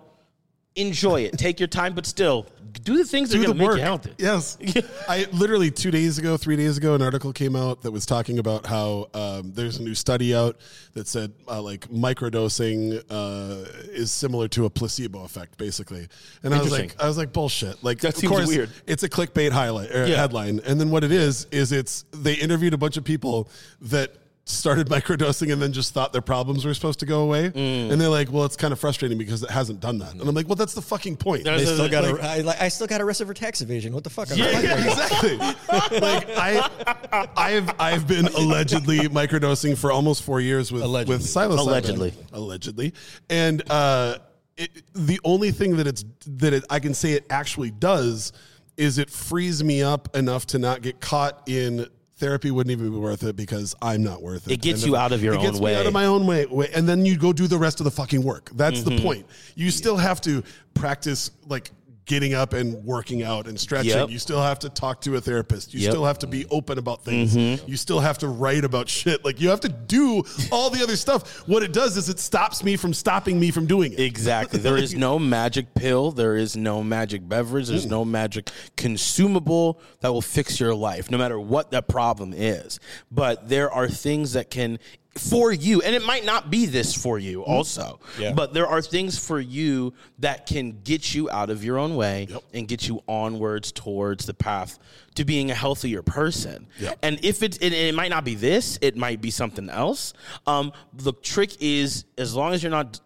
enjoy it. Take your time, but still do the things that are do going the to make work. you healthy. Yes, I literally two days ago, three days ago, an article came out that was talking about how um, there's a new study out that said uh, like microdosing uh, is similar to a placebo effect, basically. And I was like, I was like, bullshit. Like, That of seems course, weird. it's a clickbait highlight or Yeah. headline, and then what it is is it's they interviewed a bunch of people that started microdosing and then just thought their problems were supposed to go away Mm. and they're like well it's kind of frustrating because it hasn't done that and i'm like well that's the fucking point They a- still got like- I, like, I still got arrested for tax evasion. What the fuck? I'm Yeah, like, exactly. like I, I've I've been allegedly microdosing for almost four years with Allegedly. with psilocybin. Allegedly. allegedly, and uh, it, the only thing that it's that it, I can say it actually does is it frees me up enough to not get caught in. Therapy wouldn't even be worth it because I'm not worth it. It gets And you out of your it gets own me out way. of my own way, way, and then you go do the rest of the fucking work. That's Mm-hmm. the point. You still have to practice like getting up and working out and stretching. Yep. You still have to talk to a therapist. You Yep. still have to be open about things. Mm-hmm. You still have to write about shit. Like you have to do all the other stuff. What it does is it stops me from stopping me from doing it. Exactly. There is no magic pill. There is no magic beverage. There's no magic consumable that will fix your life, no matter what that problem is. But there are things that can, for you, and it might not be this for you also, Yeah. but there are things for you that can get you out of your own way Yep. and get you onwards towards the path to being a healthier person. Yep. And if it's, it, it might not be this, it might be something else. Um, the trick is, as long as you're not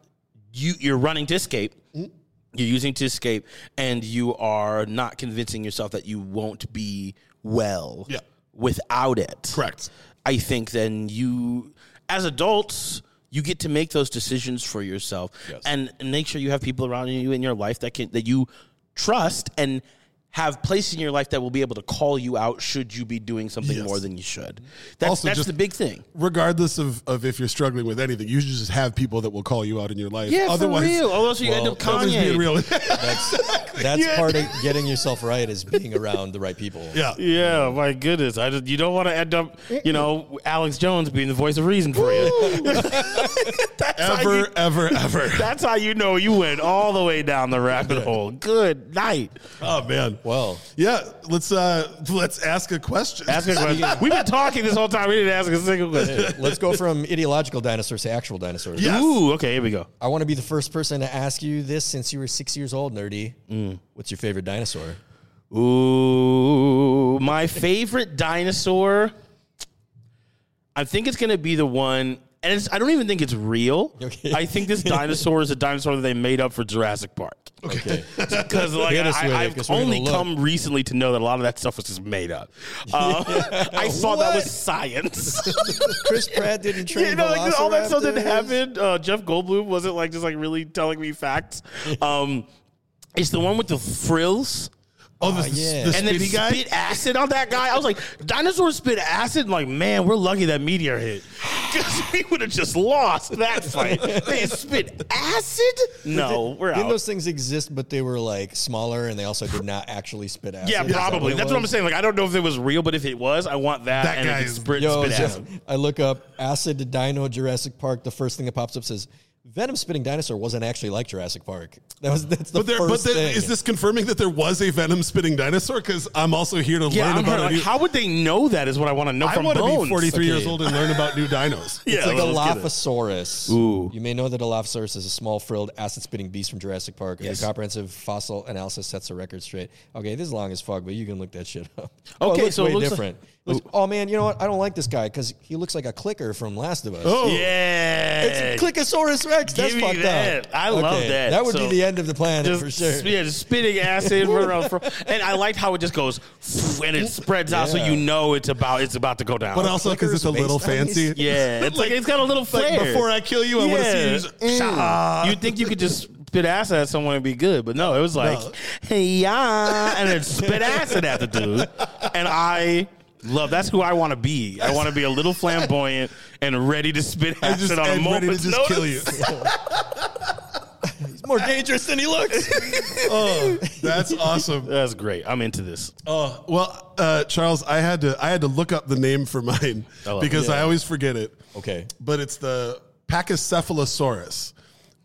you you're running to escape. You're using to escape, and you are not convincing yourself that you won't be well Yeah. without it. Correct. I think then you, as adults, you get to make those decisions for yourself, and, and make sure you have people around you in your life that can that you trust and have places in your life that will be able to call you out should you be doing something Yes. more than you should. That's, Also, that's just- the big thing. Regardless of, of if you're struggling with anything, you should just have people that will call you out in your life. Yeah, Otherwise, for real. Or else you end up nobody's being real. That's that's part of getting yourself right is being around the right people. yeah. Yeah, my goodness. I just, you don't want to end up, you know, Alex Jones being the voice of reason for you. that's, how Ever, you ever, ever. that's how you know you went all the way down the rabbit hole. Good night. Oh man. Well, Yeah. Let's uh let's ask a question. Ask a question. We've been talking this whole time. We didn't ask a single question. let's go from ideological dinosaurs to actual dinosaurs. Yes. Ooh, okay, here we go. I want to be the first person to ask you this since you were six years old, Nur-D. Mm. What's your favorite dinosaur? Ooh, my favorite dinosaur. I think it's gonna be the one, and it's, I don't even think it's real. Okay. I think this dinosaur is a dinosaur that they made up for Jurassic Park. Okay. Because like Hit us with it, I, 'cause have we're gonna only look. come recently to know that a lot of that stuff was just made up. Uh, I thought that was What? science. Chris Pratt didn't train you know, like all that stuff velociraptors? happen. Uh, Jeff Goldblum wasn't like just like really telling me facts. Um, it's the one with the frills. Oh, the, ah, yeah. the and then spitty guy. spit acid on that guy. I was like, dinosaurs spit acid. like, man, we're lucky that meteor hit because we would have just lost that fight. they spit acid? No, we're Didn't out. those things exist, but they were like smaller and they also did not actually spit acid? yeah, Is that probably. That's what I'm saying. Like, I don't know if it was real, but if it was, I want that. That and it guy is- spit, Yo, spit Jeff, acid. I look up acid to dino Jurassic Park. The first thing that pops up says Venom spitting dinosaur wasn't actually like Jurassic Park. That was that's the But, there, but first then, thing. is this confirming that there was a venom spitting dinosaur? Because I'm also here to Yeah, learn I'm about like, it. how would they know that? Is what I want to know I from want to be 43 years old and learn about new dinos. Yeah, It's like a let's get it. Dilophosaurus. Ooh. You may know that a Dilophosaurus is a small frilled acid spitting beast from Jurassic Park. Yes. A comprehensive fossil analysis sets the record straight. Okay, this is long as fuck, but you can look that shit up. Oh, Okay, it looks so it way looks like- different. Looks- oh man, you know what? I don't like this guy because he looks like a clicker from Last of Us. Oh, Yeah. It's Clickosaurus Rex. That's Give me fucked that. up. I love that. That would So- be the end of the planet just, for sure. Yeah, just spitting acid around. from- And I liked how it just goes and it spreads out, so you know it's about it's about to go down. but also because it's a little fancy. these- yeah, it's like, it's got a little Like flair. before I kill you, I want to see you. Just, mm. Shah. You'd think you could just spit acid at someone and be good, but no, it was like, No. hey, yeah, and then spit acid at the dude. And I love that's who I want to be. I want to be a little flamboyant and ready to spit And acid just, on a and ready to moment's just notice. kill you. He's more dangerous than he looks. oh, that's awesome. That's great. I'm into this. Oh well, uh, Charles, I had to I had to look up the name for mine love because it. I always forget it. okay. But it's the Pachycephalosaurus,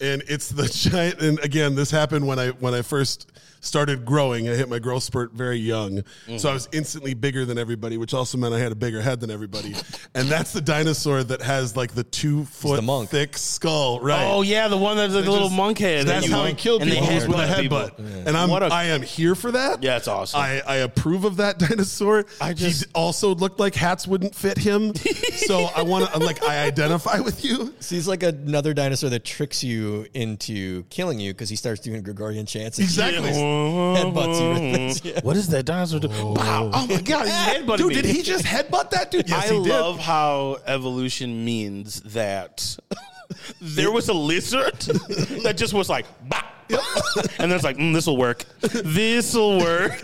and it's the giant. And again, this happened when I when I first started growing. I hit my growth spurt very young, so I mm-hmm. was instantly bigger than everybody, which also meant I had a bigger head than everybody. and that's the dinosaur that has like the two foot the monk. thick skull, right? Oh yeah, the one that's like a little just- monk head. That's how he killed and people with a headbutt people. headbutt, and I'm What a- I am here for that. Yeah, it's awesome. I, I approve of that dinosaur. I just- he also looked like hats wouldn't fit him, so I want to like I identify with you. So he's like another dinosaur that tricks you into killing you because he starts doing Gregorian chants. and Exactly. Headbutts you. with. Yeah. What is that dinosaur do? Oh. Wow! Oh my god, he's headbutting Dude, me. did he just headbutt that dude? Yes, I he did. love how evolution means that there was a lizard that just was like, bah, and then it's like, mm, this will work. This will work.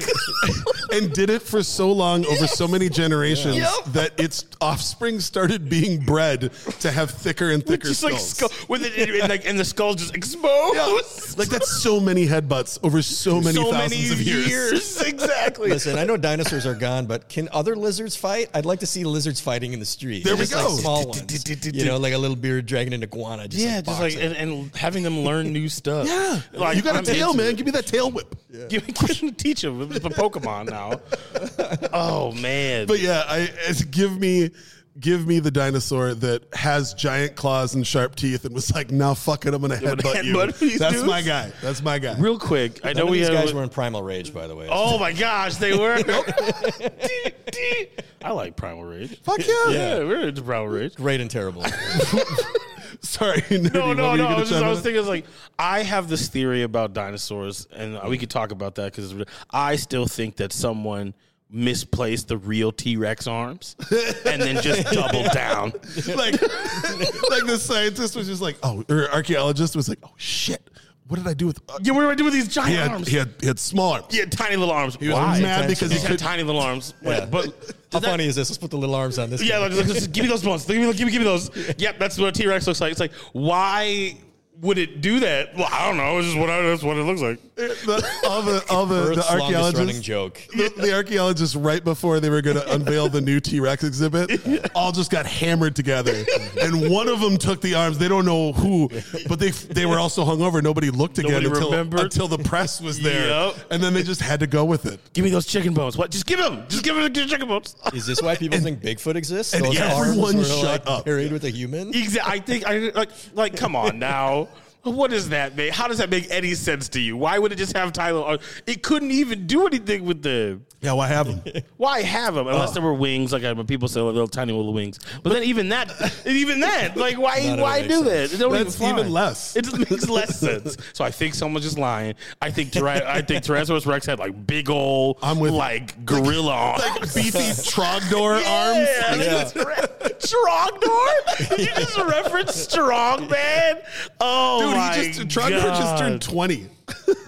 and did it for so long over so many generations Yep. that its offspring started being bred to have thicker and thicker just like skulls. skull with it, and, like, and the skull just exposed. like that's so many headbutts over so many so thousands many of years. exactly. Listen, I know dinosaurs are gone, but can other lizards fight? I'd like to see lizards fighting in the street. There we Just like go. small ones. You know, like a little beard dragon and iguana. Just yeah, like just like boxing. and, and having them learn new stuff. Yeah, like you got a I'm a tail, man. it. Give me that tail whip. Give me, give me teach him. It's a Pokemon now. oh man. But yeah, I give me give me the dinosaur that has giant claws and sharp teeth and was like, "Now fuck it, I'm gonna gonna headbutt you." headbutt That's dudes? my guy. That's my guy. Real quick, I know None of we these had. guys were in primal rage, by the way. oh my gosh, they were. Dee, dee. I like Primal Rage. Fuck yeah. Yeah, we're into Primal Rage. great and terrible. Sorry, No, no, no. I was, just, I was thinking, like, I have this theory about dinosaurs, and we could talk about that because I still think that someone misplaced the real T Rex arms and then just doubled down. like, like the scientist was just like, "Oh," or archaeologist was like, "Oh shit, what did I do with?" Uh, Yeah, what do I do with these giant he had arms? he had he had small arms. He had tiny little arms. He was Why? mad because he he had tiny little arms. Wait, but How that- funny is this? Let's put the little arms on this. Yeah, like, just- just give me those bones. Give me, give me, give me those. Yep, that's what a T Rex looks like. It's like, why would it do that? Well, I don't know. It's just what I, that's what it looks like. The, all the all the, the Earth's longest running archaeologists. joke. The, the archaeologists, right before they were going to unveil the new T Rex exhibit, all just got hammered together, and one of them took the arms. They don't know who, but they they were also hungover. Nobody looked again Nobody until remembered. until the press was there, Yep. and then they just had to go with it. Give me those chicken bones. What? Just give them. Just give them the chicken bones. Is this why people think Bigfoot exists? and Those everyone arms were shut like up. buried with a human. Exa- I think I like like. Come on now. What does that make? How does that make any sense to you? Why would it just have Tyler? It couldn't even do anything with the. Yeah, why have them? Why have them unless there were wings? Like I, when people say like, little tiny little wings. But then even that, even that, like why why do sense. that? It don't That's even, even less. It just makes less sense. So I think someone's just lying. I think Tyra- I think Tyrannosaurus Rex had like big old, I'm with- like gorilla arms. like beefy Trogdor arms. Yeah. Strongdor? Did you just reference Strong Man? Oh Dude, Oh my he just Trogdor God. just turned twenty.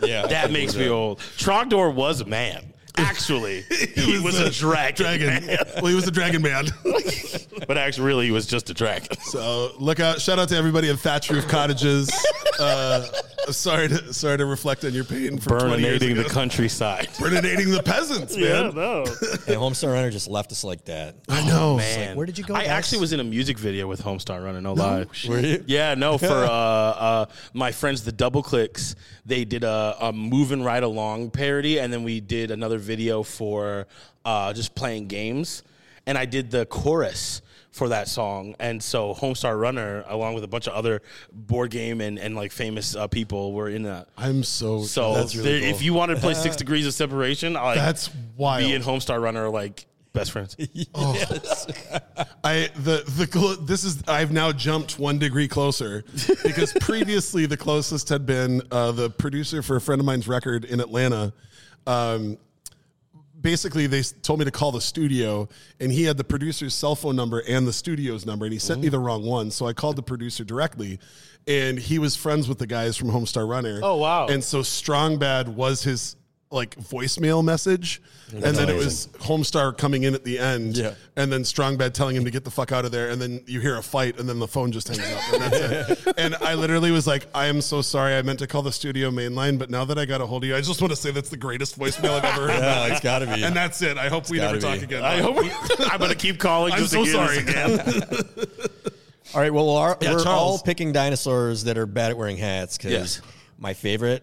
Yeah, That makes me old. Trogdor was a man. Actually, he was a dragon. Dragon. man. Well, he was a dragon man. but actually, really, he was just a dragon. So look out! Shout out to everybody in thatch roof cottages. Uh, sorry to sorry to reflect on your pain from twenty years Burninating ago. the countryside. Burninating the peasants, Yeah, man. no. Hey, Homestar Runner just left us like that. I know. Man, where did you go, I guys? actually was in a music video with Homestar Runner. No, lie. Were you? Yeah, no. For uh, uh, my friends, the Double Clicks, they did a, a "Moving Right Along" parody, and then we did another video for uh, just playing games, and I did the chorus for that song. And so Homestar Runner, along with a bunch of other board game and, and like famous uh, people, were in that. I'm so. So That's really there- if you wanted to play Six Degrees of Separation, I like That's wild. Me and Homestar Runner are like best friends. I the the this is I've now jumped one degree closer because previously the closest had been uh, the producer for a friend of mine's record in Atlanta. Um, basically, they told me to call the studio, and he had the producer's cell phone number and the studio's number, and he sent me the mm. wrong one. So I called the producer directly, and he was friends with the guys from Homestar Runner. Oh, wow. And so Strong Bad was his like voicemail message, and then it was Homestar coming in at the end, Yeah. and then Strong Bad telling him to get the fuck out of there, and then you hear a fight, and then the phone just hangs up, and that's it. And I literally was like, I am so sorry, I meant to call the studio mainline, but now that I got a hold of you, I just want to say that's the greatest voicemail I've ever heard. Yeah, it's got to be. And that's it. I hope we never gotta talk again. I hope I'm gonna keep calling. I'm so sorry. this again. All right, well, our, Yeah, we're all picking dinosaurs that are bad at wearing hats because Yes. my favorite,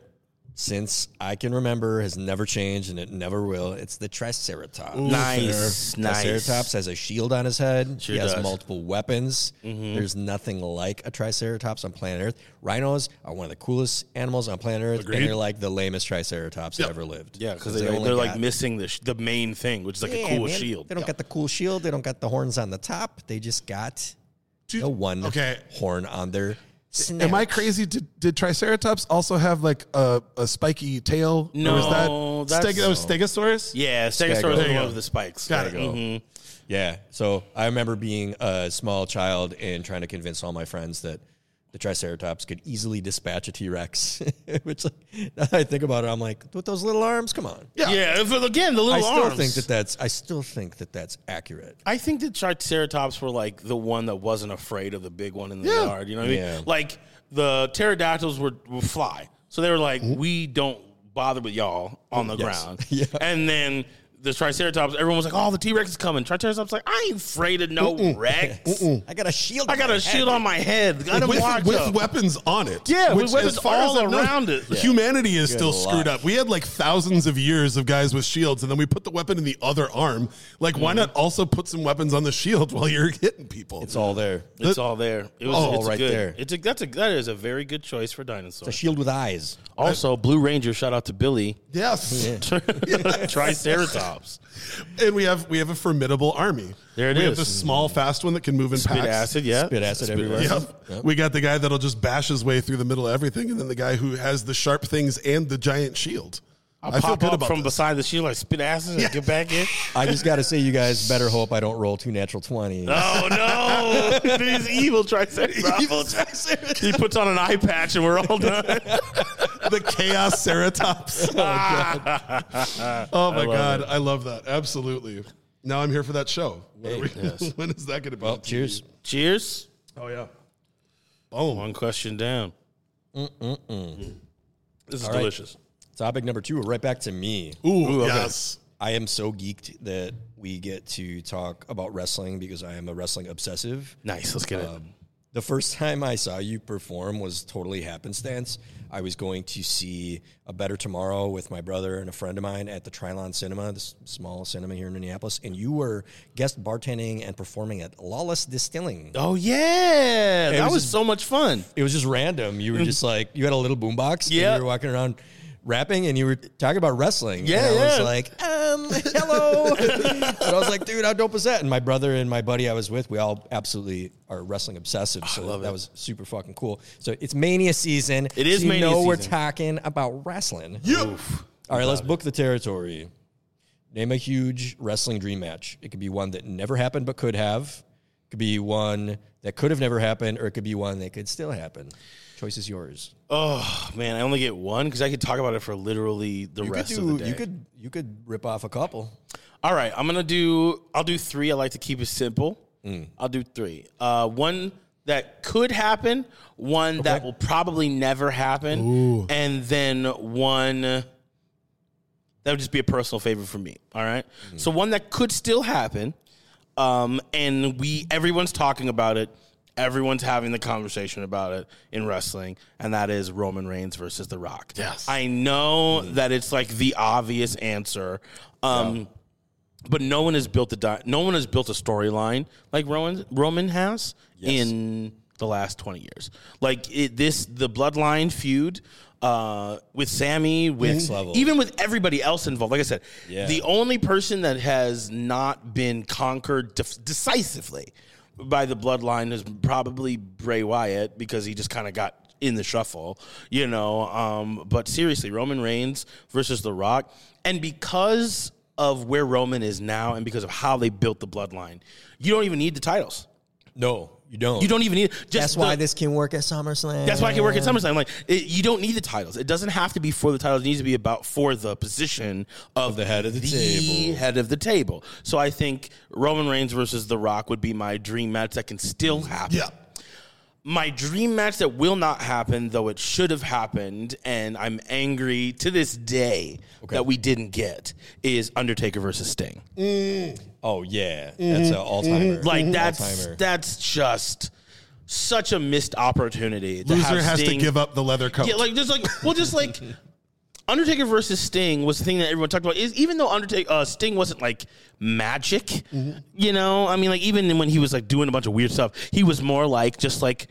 since I can remember, has never changed and it never will. It's the Triceratops. nice, nice. Triceratops has a shield on his head. Sure he has does. Mm-hmm. multiple weapons. There's nothing like a Triceratops on planet Earth. Rhinos are one of the coolest animals on planet Earth, Agreed. and they're like the lamest Triceratops that Yep. ever lived. Yeah, because they, they they're like missing the sh- the main thing, which is like Yeah, a cool man. shield. They don't got the cool shield. They don't got the horns on the top. They just got Do- the one okay. horn on their. Am I crazy? Did, did Triceratops also have like a, a spiky tail? No, or was that that's- Steg- that was Stegosaurus? Yeah, Stegosaurus Stego. is There the you one go. the spikes. Got it. Mhm. Yeah. So I remember being a small child and trying to convince all my friends that the Triceratops could easily dispatch a T Rex. Which, like, now I think about it, I'm like, with those little arms, come on. Yeah. Yeah, but again, the little I still arms. think that that's. I still think that that's accurate. I think that Triceratops were like the one that wasn't afraid of the big one in the Yeah. yard. You know what I Yeah. mean? Like the pterodactyls were, were fly, so they were like, mm-hmm. we don't bother with y'all on the Yes. ground. Yeah. And then the Triceratops, everyone was like, oh, the T Rex is coming. Triceratops like, I ain't afraid of no Rex. I got a shield. I got a shield on my head. Let him with, watch with up. weapons on it. Yeah, with Which, weapons as far as all I've known, around it. Yeah. Humanity is still Good screwed up. We had like thousands of years of guys with shields, and then we put the weapon in the other arm. Like, Mm-hmm. why not also put some weapons on the shield while you're hitting people? It's all there. It's all there. It was Oh, it's right good. there. It's a that's a that is a very good choice for dinosaurs. A shield with eyes. Also, Blue Ranger. Shout out to Billy. yes. Triceratops. and we have we have a formidable army. There it we have is. the small, fast one that can move in Spit packs. acid, yeah. Spit acid Spit everywhere. Yep. We got the guy that'll just bash his way through the middle of everything, and then the guy who has the sharp things and the giant shield. I'll I feel pop good up about from this. beside the shield, like spit acid, and get back in. I just got to say, you guys better hope I don't roll two natural 20s. Oh no! He's evil Triceratops. Evil Triceratops. He puts on an eye patch, and we're all done. the chaos ceratops. Oh, God. oh my love god, it. I love that. Absolutely. Now I'm here for that show. When, are we- yes. when is that going to be? Well, on TV? cheers. Cheers. Oh yeah. Boom. One question down. Mm-mm-mm. This is All right. Delicious. Topic number two, right back to me. Ooh, okay. yes. I am so geeked that we get to talk about wrestling because I am a wrestling obsessive. Nice. Let's get it. Um, the first time I saw you perform was totally happenstance. I was going to see A Better Tomorrow with my brother and a friend of mine at the Trylon Cinema, this small cinema here in Minneapolis, and you were guest bartending and performing at Lawless Distilling. Oh yeah, that was was, just- so much fun. It was just random. You were just like you had a little boombox. Yeah. you were walking around rapping, and you were talking about wrestling. Yeah, and I was like, um, hello. and I was like, dude, how dope is that? And my brother and my buddy I was with, we all absolutely are wrestling obsessive. So that was super fucking cool. So it's Mania season. It is so you Mania know we're talking about wrestling. You. All right, let's book the territory. Name a huge wrestling dream match. It could be one that never happened but could have. It could be one that could have never happened, or it could be one that could still happen. Choice is yours. Oh man, I only get one because I could talk about it for literally the You rest could of the day. You could. You could rip off a couple. All right, I'm gonna do. I'll do three. I like to keep it simple. I'll do three. Uh, one that could happen, one that will probably never happen, and then one that would just be a personal favorite for me. All right? So one that could still happen, um, and we everyone's talking about it. Everyone's having the conversation about it in wrestling, and that is Roman Reigns versus The Rock. Yes. I know that it's like the obvious answer. Um, but no one has built a di- no one has built a storyline like Roman Roman has in the last twenty years. Like it, this, the Bloodline feud uh, with Sami, with even with everybody else involved. Like I said, Yeah. the only person that has not been conquered def- decisively by the Bloodline is probably Bray Wyatt because he just kind of got in the shuffle, you know. Um, but seriously, Roman Reigns versus The Rock, and because of where Roman is now, and because of how they built the Bloodline, you don't even need the titles. No, you don't. You don't even need. Just That's why this can work at SummerSlam. that's why I can work at SummerSlam. Like it, you don't need the titles. It doesn't have to be for the titles. It needs to be about for the position of, the head of the table. Head of the table. So I think Roman Reigns versus The Rock would be my dream match that can still happen. Yeah. My dream match that will not happen, though it should have happened, and I'm angry to this day that we didn't get, is Undertaker versus Sting. Mm. Oh yeah, mm-hmm. that's an all timer. Mm-hmm. Like mm-hmm. that's All-timer. that's just such a missed opportunity. To Loser have has to give up the leather coat. Yeah, like just like well, just like Undertaker versus Sting was the thing that everyone talked about. Is even though Undertaker uh, Sting wasn't like magic, Mm-hmm. you know, I mean, like even when he was like doing a bunch of weird stuff, he was more like just like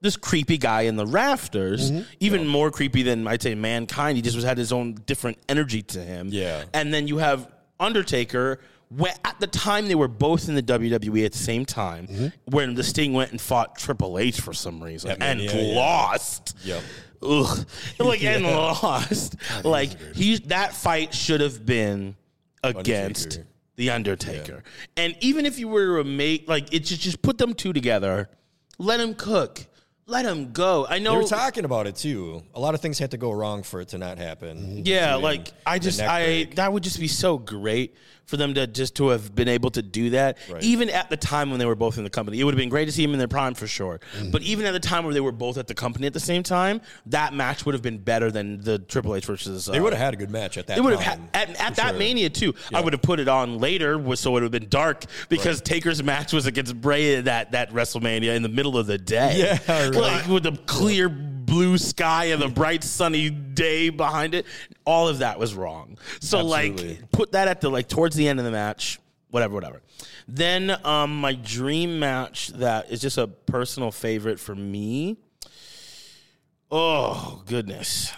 this creepy guy in the rafters, Mm-hmm. even more creepy than I'd say mankind. He just was had his own different energy to him. Yeah. and then you have Undertaker. When, at the time they were both in the WWE at the same time, Mm-hmm. when the Sting went and fought Triple H for some reason and yeah. lost. Yep. Ugh. Like and lost. Like he that fight should have been against Undertaker. the Undertaker. And even if you were to make like it just just put them two together, let him cook. Let him go. I They know were talking about it too. A lot of things had to go wrong for it to not happen. Yeah, like I just I break. that would just be so great for them to just to have been able to do that. Right. Even at the time when they were both in the company, it would have been great to see them in their prime for sure. Mm. But even at the time where they were both at the company at the same time, that match would have been better than the Triple H versus. Uh, They would have had a good match at that They would have had at, at that sure. Mania too. I would have put it on later, so it would have been dark because Taker's match was against Bray at that that WrestleMania in the middle of the day. Yeah, right. like with the clear blue sky and the bright sunny day behind it. All of that was wrong. So Absolutely. like put that at the like towards the end of the match. Whatever, whatever. Then um, my dream match that is just a personal favorite for me. Oh goodness.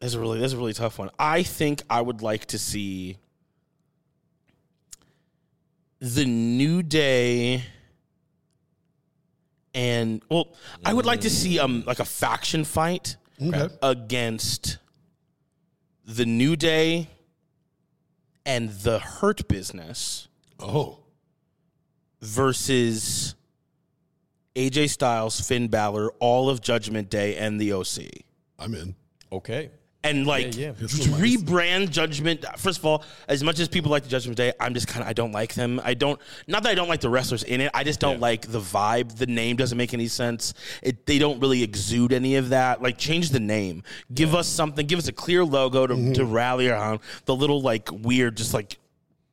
That's a really that's a really tough one. I think I would like to see the New Day and well, I would like to see um like a faction fight Okay. against the New Day and the Hurt Business Oh. versus AJ Styles, Finn Balor, all of Judgment Day, and the OC. I'm in. Okay. And like Yeah, yeah. rebrand Judgment. First of all, as much as people like the Judgment Day, I'm just kind of I don't like them. I don't not that I don't like the wrestlers in it. I just don't like the vibe. The name doesn't make any sense. It they don't really exude any of that. Like change the name. Give us something. Give us a clear logo to, to rally around. The little like weird, just like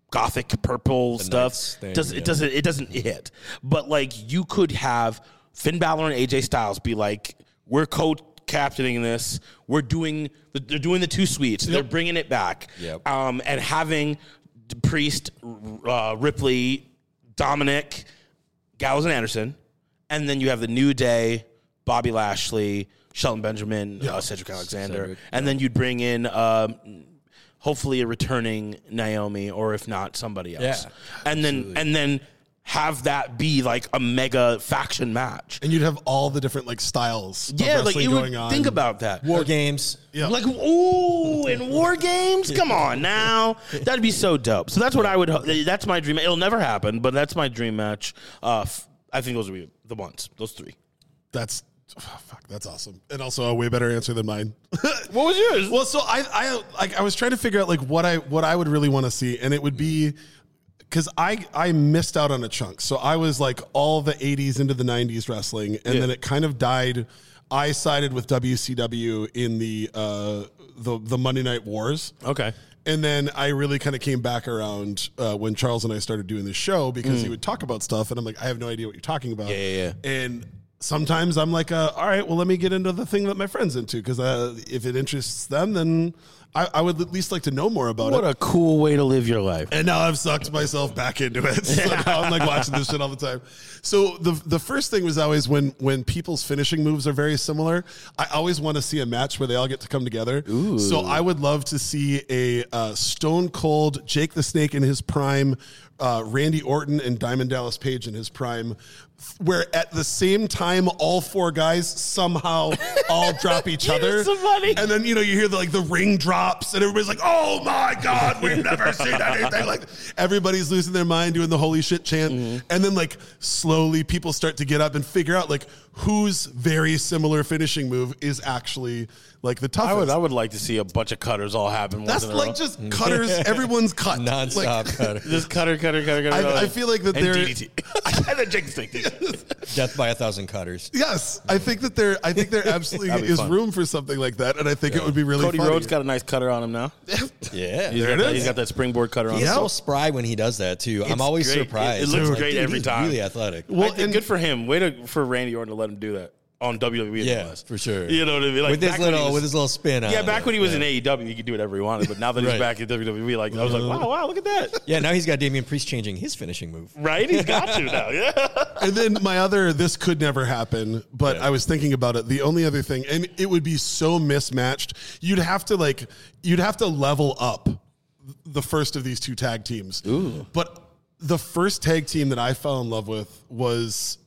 gothic purple stuff thing, does it doesn't it doesn't hit but like you could have Finn Balor and AJ Styles be like we're co-captaining this. We're doing they're doing the Too Sweets they're bringing it back. Yep. um and having the Priest uh, Ripley Dominic Gallows and Anderson and then you have the New Day Bobby Lashley Shelton Benjamin uh, Cedric Alexander. Cedric, and then you'd bring in um, hopefully a returning Naomi, or if not, somebody else. Yeah, and then and then have that be like a mega faction match. And you'd have all the different like styles. of Yeah, like wrestling it going would on. think about that. War games. Yeah. Like ooh, in war games, come on now, that'd be so dope. So that's what I would. ho- That's my dream. It'll never happen, but that's my dream match. Uh, f- I think those would be the ones. Those three. That's oh, fuck. That's awesome, and also a way better answer than mine. What was yours? well, so I, I like I was trying to figure out like what I what I would really want to see, and it would be because I I missed out on a chunk. So I was like all the '80s into the '90s wrestling, and then it kind of died. I sided with WCW in the uh, the the Monday Night Wars. okay. And then I really kind of came back around uh, when Charles and I started doing this show because he would talk about stuff, and I'm like, I have no idea what you're talking about. Mm. yeah, yeah. And sometimes I'm like, uh, all right, well, let me get into the thing that my friend's into because uh, if it interests them, then I, I would at least like to know more about What it. What a cool way to live your life. and now I've sucked myself back into it. So now I'm like watching this shit all the time. So the the first thing was always when when people's finishing moves are very similar. I always want to see a match where they all get to come together. So I would love to see a uh, Stone Cold Jake the Snake in his prime, uh, Randy Orton and Diamond Dallas Page in his prime. Where at the same time, all four guys somehow all drop each other, somebody. and then you know you hear the like the ring drops, and everybody's like, "Oh my god, we've never seen anything like." Everybody's losing their mind doing the holy shit chant, mm-hmm. and then like slowly people start to get up and figure out like whose very similar finishing move is actually like the toughest. I would I would like to see a bunch of cutters all happen. That's once in a row. like just cutters. Everyone's cut. nonstop Like, cutter. just cutter, cutter, cutter, cutter. I, I feel like that and they're. DDT. and then Jake the Death by a thousand cutters. Yes, I think that there. I think there absolutely is fun. room for something like that, and I think it would be really. Cody funny. Rhodes got a nice cutter on him now. Yeah. He's There got it that, is. He's got that springboard cutter on. He's him. so spry when he does that too. I'm always great. Surprised. it looks I'm like, great dude, every time. Really athletic. Well, and- good for him. Way to for Randy Orton to let him do that on WWE. Yeah, MLS. for sure. You know what I mean? Like with his back when he little was- with his little spin on yeah, it. back when he was yeah. in AEW, he could do whatever he wanted. But now that he's Right. back in WWE, like I was like, wow, wow, look at that. Yeah, now he's got Damian Priest changing his finishing move. Right? He's got to now. Yeah. and then my other, this could never happen, but I was thinking about it. The only other thing, and it would be so mismatched. You'd have to like, you'd have to level up the first of these two tag teams. Ooh. But the first tag team that I fell in love with was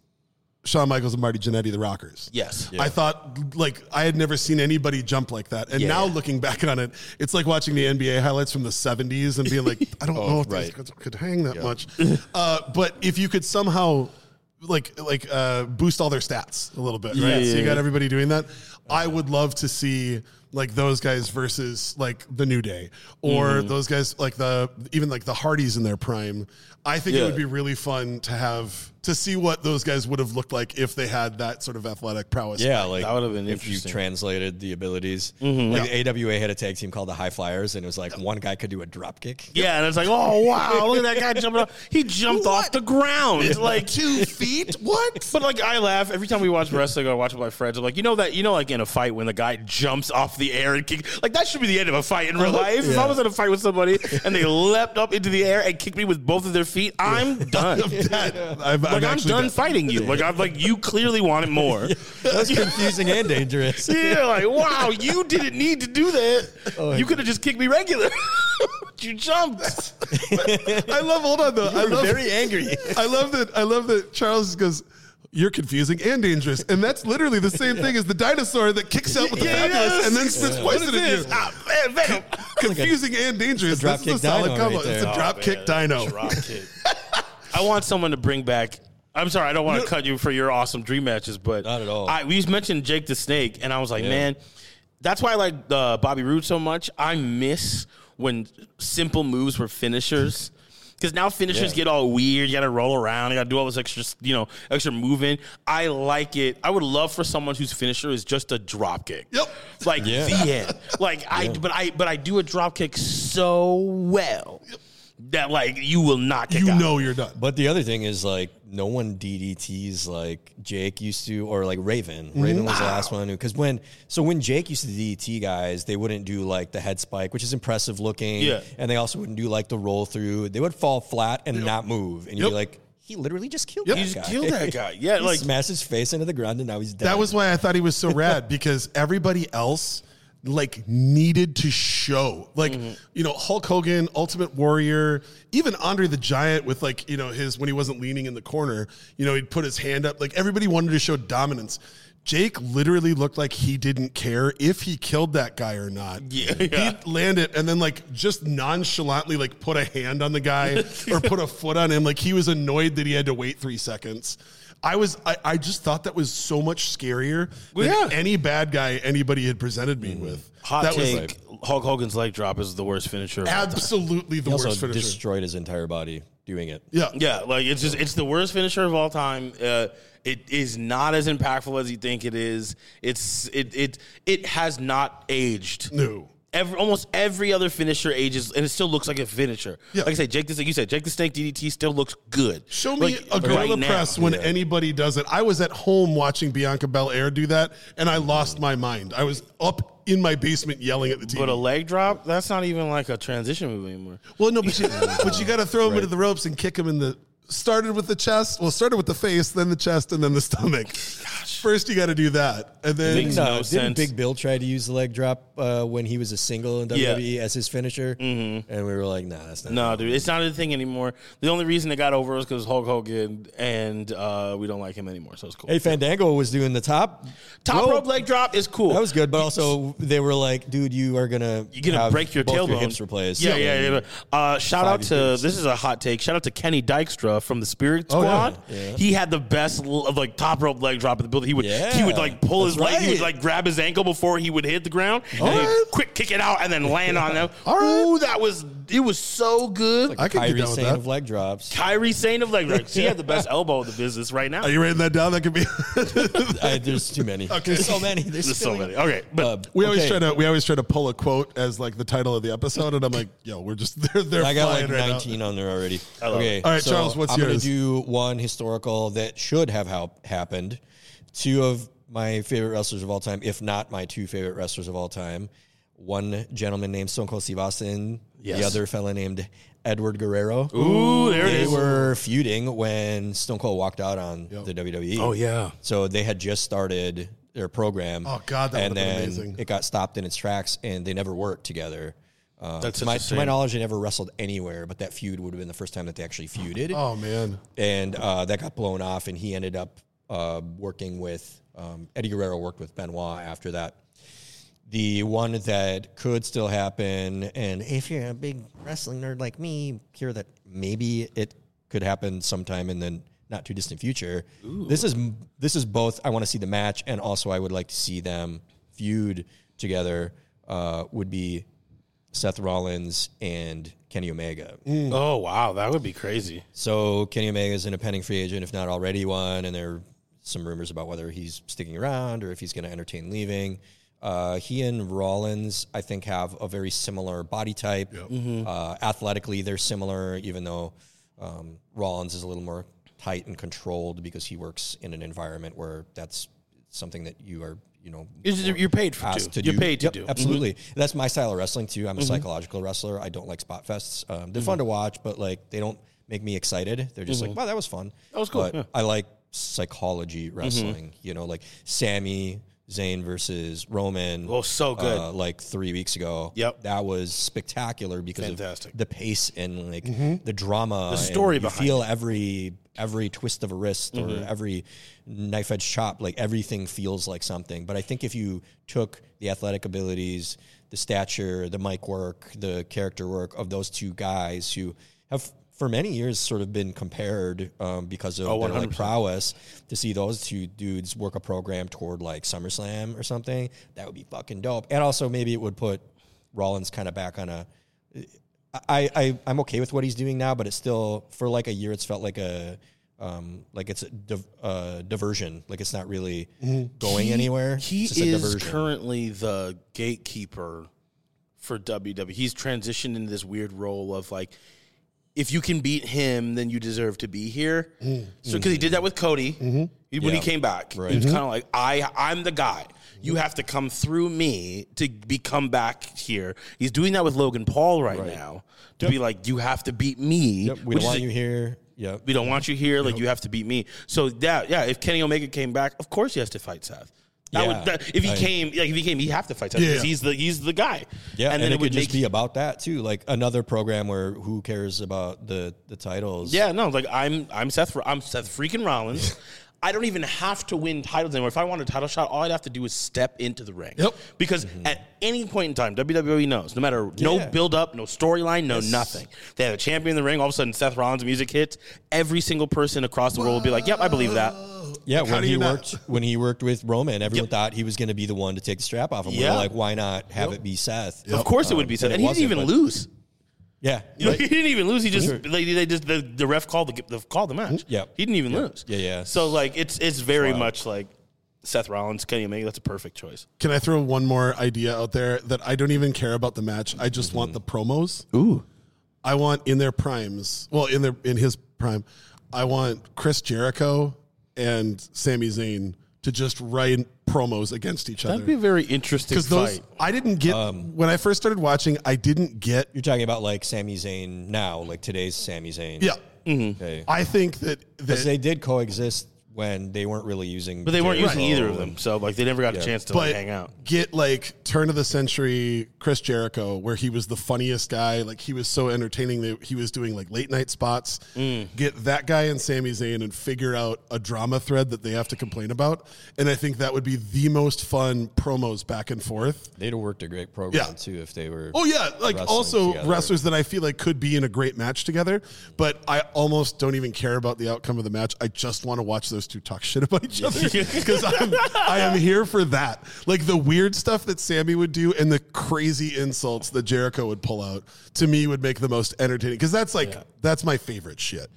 Shawn Michaels and Marty Jannetty, the Rockers. Yes. I thought like I had never seen anybody jump like that. And Yeah. now looking back on it, it's like watching the NBA highlights from the 70s and being like, I don't know if these right. guys could hang that much. Uh, but if you could somehow like like uh, boost all their stats a little bit, right? Yeah, so you got everybody doing that. I would love to see like those guys versus like the New Day or Mm-hmm. those guys like the even like the Hardys in their prime. I think it would be really fun to have to see what those guys would have looked like if they had that sort of athletic prowess. Yeah, like That would have been if you translated the abilities. Mm-hmm. Like the AWA had a tag team called the High Flyers, and it was like one guy could do a drop kick. Yeah, and it's like, oh wow, look at that guy jumping off. He jumped off the ground. It's like two feet. What? But like I laugh every time we watch wrestling or watch with my friends. I'm like, you know that you know, like in a fight when the guy jumps off the air and kick, like that should be the end of a fight in real life. If I was in a fight with somebody and they leapt up into the air and kicked me with both of their feet, I'm done. I'm, Like I'm, actually done fighting you. Like I'm like you clearly wanted more. That's confusing and dangerous. Yeah, like wow, you didn't need to do that. Oh, you could have just kicked me regular. you jumped. I love. Hold on though. I love. Very angry. I love that. I love that Charles goes. You're confusing and dangerous, and that's literally the same thing as the dinosaur that kicks out with the Yeah, fabulous yes. and then spits What is poison at you. this? Ah, man, Venom. Confusing and dangerous. drop This is a solid dino combo. right it's there. a Oh, drop man, kick dino. Drop kick. I want someone to bring back. I'm sorry, I don't want to cut you for your awesome dream matches, but Not at all. I, we just mentioned Jake the Snake, and I was like, Yeah. man, that's why I like uh, Bobby Roode so much. I miss when simple moves were finishers. Because now finishers Yeah. get all weird. You got to roll around. You got to do all this extra, you know, extra moving. I like it. I would love for someone whose finisher is just a drop kick. Yep. Like Yeah. the end. Like I, but I, but I do a drop kick so well that like you will not kick You out. know you're done. But the other thing is like no one DDTs like Jake used to, or like Raven. Raven was the last one who, because when so when Jake used to DDT guys, they wouldn't do like the head spike, which is impressive looking. Yeah. and they also wouldn't do like the roll through. They would fall flat and not move, and you'd Yep. be like, he literally just killed Yep. that You guy. just killed that guy. Yeah, he like smashed his face into the ground, and now he's dead. That was why I thought he was so rad because everybody else like needed to show like Mm-hmm. you know Hulk Hogan, Ultimate Warrior, even Andre the Giant with like you know his when he wasn't leaning in the corner, you know he'd put his hand up. Like everybody wanted to show dominance. Jake literally looked like he didn't care if he killed that guy or not. Yeah, yeah. He'd land it and then like just nonchalantly like put a hand on the guy or put a foot on him. Like he was annoyed that he had to wait three seconds. I was I, I just thought that was so much scarier than yeah. any bad guy anybody had presented me with. hot that was take. Hulk Hogan's leg drop is the worst finisher. of all time. absolutely the He also worst finisher. destroyed his entire body doing it. yeah. Yeah, like it's just it's the worst finisher of all time. Uh, it is not as impactful as you think it is. It's it it it has not aged. No. Every, almost every other finisher ages, and it still looks like a finisher. Yeah. Like I say, Jake, this like you said, Jake the Snake DDT still looks good. Show me Like, a gorilla right now. press when anybody does it. I was at home watching Bianca Belair do that, and I lost my mind. I was up in my basement yelling at the TV. But a leg drop, that's not even like a transition move anymore. Well, no, but you, but you got to throw him into the ropes and kick him in the. Started with the chest. Well, started with the face, then the chest, and then the stomach. First, you got to do that, and then Makes No, no didn't sense. Big Bill try to use the leg drop uh, when he was a single in Yeah. WWE as his finisher? Mm-hmm. And we were like, nah, that's not. No, dude, it's not a thing anymore. The only reason it got over was because Hulk Hogan, and uh, we don't like him anymore, so it's cool. Hey, Fandango was doing the top. Top rope. rope leg drop is cool. That was good, but also they were like, dude, you are gonna You're gonna have break your both tailbone. your hips replaced. Yeah, yeah, yeah. Uh, shout out to years. this is a hot take. Shout out to Kenny Dykstra Nakamura from the Spirit Oh, yeah. Squad. He had the best l- of like top rope leg drop in the building. He would he Yeah, would like pull his that's leg, he would right. like grab his ankle before he would hit the ground, and he'd right. quick kick it out and then land on them. All right. Ooh, that was it was so good. I could get Kairi down with Sane that. of leg drops. Kairi Sane of leg drops. He had the best elbow in the business right now. Are you writing that down? That could be. I, there's too many. There's so many. There's, There's so spilling many. Okay, but Uh, we always okay. try to we always try to pull a quote as like the title of the episode, and I'm like, yo, we're just they're they're I got flying like right 19 on there already. love Okay, All right, so Charles, what's I'm yours? gonna do one historical that should have hap- happened. Two of my favorite wrestlers of all time, if not my two favorite wrestlers of all time. One gentleman named Stone Cold Steve Austin. Yes. The other fella named Edward Guerrero. Ooh, there it they were feuding when Stone Cold walked out on the WWE. Oh, yeah. So they had just started their program. Oh, God, that and then amazing. it got stopped in its tracks, and they never worked together. Uh, That's to, my, to my knowledge, they never wrestled anywhere, but that feud would have been the first time that they actually feuded, Oh man, and uh, that got blown off, and he ended up uh, working with um, Eddie Guerrero worked with Benoit after that. The one that could still happen, and if you're a big wrestling nerd like me, hear that maybe it could happen sometime in the not too distant future. This is this is both. I want to see the match, and also I would like to see them feud together. Uh, would be Seth Rollins and Kenny Omega. oh wow, that would be crazy. So Kenny Omega is an pending free agent, if not already one, and there are some rumors about whether he's sticking around or if he's going to entertain leaving. Uh, he and Rollins, I think, have a very similar body type. Uh, athletically, they're similar, even though um, Rollins is a little more tight and controlled because he works in an environment where that's something that you are, you know, You're paid for asked to. to You're do. paid to Yep, do. Mm-hmm. Absolutely. That's my style of wrestling too. I'm a psychological wrestler. I don't like spot fests. Um, they're Mm-hmm. fun to watch, but like they don't make me excited. They're just like, wow, that was fun. That was cool, But yeah. Mm-hmm. I like psychology wrestling. You know, like Sami Zayn versus Roman. Oh, so good. Uh, like three weeks ago. Yep. That was spectacular because Fantastic. of the pace and like the drama, the story You feel every every twist of a wrist or Mm-hmm. every knife edge chop. Like everything feels like something. But I think if you took the athletic abilities, the stature, the mic work, the character work of those two guys who have for many years sort of been compared um, because of their like prowess to see those two dudes work a program toward like SummerSlam or something that would be fucking dope and also maybe it would put Rollins kind of back on a I, I I'm okay with what he's doing now, but it's still for like a year. It's felt like a um, like it's a div, uh, diversion. Like it's not really going anywhere. He It's just a is currently the gatekeeper for WWE. He's transitioned into this weird role of like, if you can beat him, then you deserve to be here. Mm-hmm. So because he did that with Cody he- when he came back, Right. he was mm-hmm. kind of like, I I'm the guy. You have to come through me to become back here. He's doing that with Logan Paul right, now to be like, you have to beat me. Yep, we don't want a- you here. Yep. we don't want you here. Like you have to beat me. So that yeah, if Kenny Omega came back, of course he has to fight Seth. That Yeah. would, that, if he I- came, like if he came, he'd have to fight Seth Yeah. because he's the he's the guy. Yeah, and, then it, would could just be about that too. Like another program where who cares about the the titles? Yeah, no, like I'm I'm Seth I'm Seth freaking Rollins. I don't even have to win titles anymore. If I want a title shot, all I'd have to do is step into the ring. Yep. Because mm-hmm. at any point in time, WWE knows, no matter no Yeah. build up, no storyline, no nothing. They have a champion in the ring. All of a sudden, Seth Rollins' music hits. Every single person across the world will be like, "Yep, I believe that." Yeah. How When he you not- worked when he worked with Roman, everyone thought he was going to be the one to take the strap off him. We Yeah. were like, why not have it be Seth? Of course, it would be Um, Seth, and he didn't wasn't, even but- lose. Yeah, You know, right. he didn't even lose. He just like, they just the, the ref called the, the called the match. Yeah. he didn't even lose. Yeah, yeah. So like it's it's very much like Seth Rollins, Kenny Omega. That's a perfect choice. can I throw one more idea out there that I don't even care about the match? I just want the promos. Ooh, I want in their primes. Well, in their in his prime, I want Chris Jericho and Sami Zayn to just write promos against each other. that'd be a very interesting Because those, fight. I didn't get um, when I first started watching. I didn't get. You're talking about like Sami Zayn now, like today's Sami Zayn. Yeah, Okay. I think that Because they did coexist when they weren't really using. But they weren't Jericho using either of them, so like they never got a chance to like, but hang out. get like turn of the century Chris Jericho, where he was the funniest guy. Like he was so entertaining that he was doing like late night spots. Mm. Get that guy and Sami Zayn and figure out a drama thread that they have to complain about. And I think that would be the most fun promos back and forth. They'd have worked a great program Yeah. too if they were. Oh yeah, like wrestling also together. wrestlers that I feel like could be in a great match together, but I almost don't even care about the outcome of the match. I just want to watch those two talk shit about each other because I'm I am here for that. Like the weird stuff that Sami would do and the crazy insults that Jericho would pull out to me would make the most entertaining because that's like that's my favorite shit.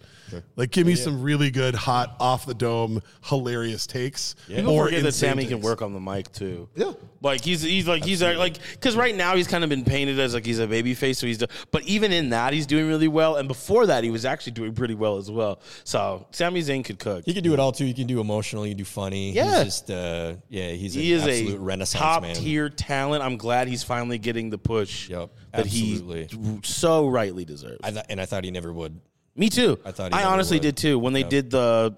Like give me some really good hot off the dome hilarious takes People or forget that insane Sami can work on the mic too. Yeah. like he's he's like he's like because right now he's kind of been painted as like he's a baby face, so he's. But even in that, he's doing really well, and before that, he was actually doing pretty well as well. So Sami Zayn could cook. He could do it all He can do emotional. You can do funny. Yeah. He's just uh, yeah. He's He an is absolute a renaissance top man. tier talent. I'm glad he's finally getting the push Yep, that absolutely. he so rightly deserves. I th- and I thought he never would. Me too. I thought he I honestly would. did too. When they did the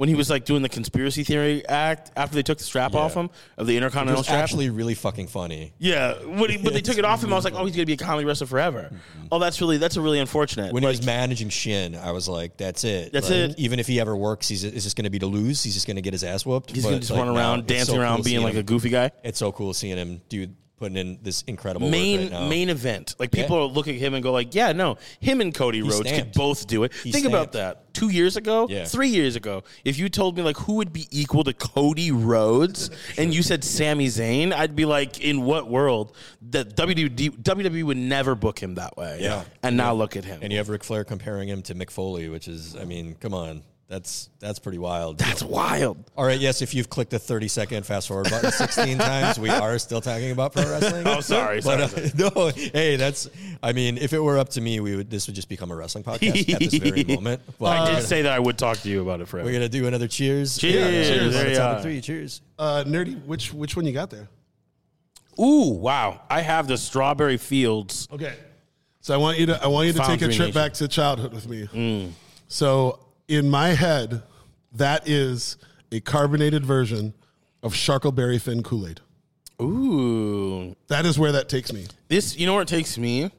when he was like doing the conspiracy theory act after they took the strap off him of the It intercontinental was strap. actually really fucking funny. yeah, when he, but they took it off him. I was like, oh, he's gonna be a comedy wrestler forever. Mm-hmm. Oh, that's really that's a really unfortunate. When he was managing Shin, I was like, "That's it. That's Like, it. Even if he ever works, he's is just going to be to lose. He's just going to get his ass whooped. he's But, gonna just like, run now, around it's dancing around being like a goofy guy. It's so cool seeing him, dude, putting in this incredible main right main event. Like people look at him and go like, yeah, no, him and Cody Rhodes could both do it. He Think about that. Two years ago, Yeah. three years ago, if you told me like who would be equal to Cody Rhodes, and you said Sami Zayn, I'd be like, in what world that WWE WWE would never book him that way? Yeah. And now look at him. And you have Ric Flair comparing him to Mick Foley, which is, I mean, come on, that's that's pretty wild. That's wild. All right, yes, if you've clicked the 30 second fast forward button 16 times, we are still talking about pro wrestling. Oh, sorry, But, sorry. uh, no, hey, that's, I mean, if it were up to me, we would, this would just become a wrestling podcast at this very moment. But I did say that I would talk to you about it forever. we're going to do another cheers. Cheers. cheers. There you top are. three, cheers. Uh, Nur-D, which which one you got there? Ooh, wow! I have the Strawberry Fields. Okay. So I want you to I want you to take a trip Nation. back to childhood with me. So in my head, that is a carbonated version of Sharkleberry Fin Kool Aid. Ooh, That is where that takes me. This, you know where it takes me?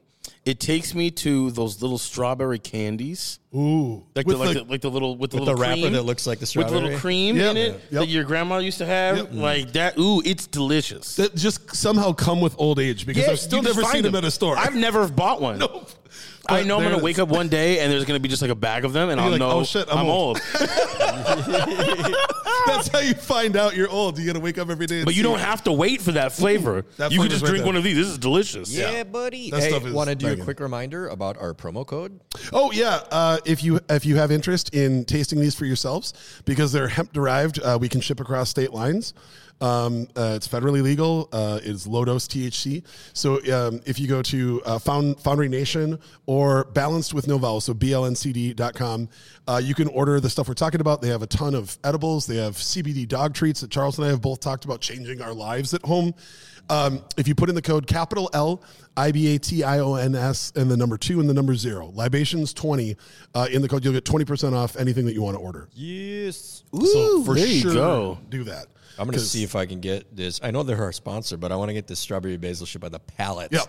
It takes me to those little strawberry candies, Ooh, like with the, like, the- the, like the little with the With the little wrapper cream, that looks like the with the little cream Yep. in it Yep. that your grandma used to have, Yep. like that. Ooh, it's delicious. that just somehow come with old age because I've still you just never find seen them at a store. I've never bought one. Nope. I know I'm gonna wake up one day and there's gonna be just like a bag of them, and I'll like, know "Oh, shit, I'm I'm old." old. That's how you find out you're old. You got to wake up every day. and but you don't it. have to wait for that flavor. That you can just right drink there. one of these. This is delicious. Yeah, buddy. That hey, want to do banging. a quick reminder about our promo code? Oh yeah, uh, if you if you have interest in tasting these for yourselves, because they're hemp derived, uh, we can ship across state lines. Um, uh, it's federally legal. Uh, it's low dose THC. So um, if you go to uh, Found, Foundry Nation or Balanced with No so blncd.com, uh, you can order the stuff we're talking about. They have a ton of edibles. They have CBD dog treats that Charles and I have both talked about changing our lives at home. Um, if you put in the code capital L I B A T I O N S and the number two and the number zero, libations 20, uh, in the code, you'll get 20% off anything that you want to order. Yes. so for sure, do that. I'm going to see if I can get this. I know they're our sponsor, but I want to get this strawberry basil shit by the pallet. Yep.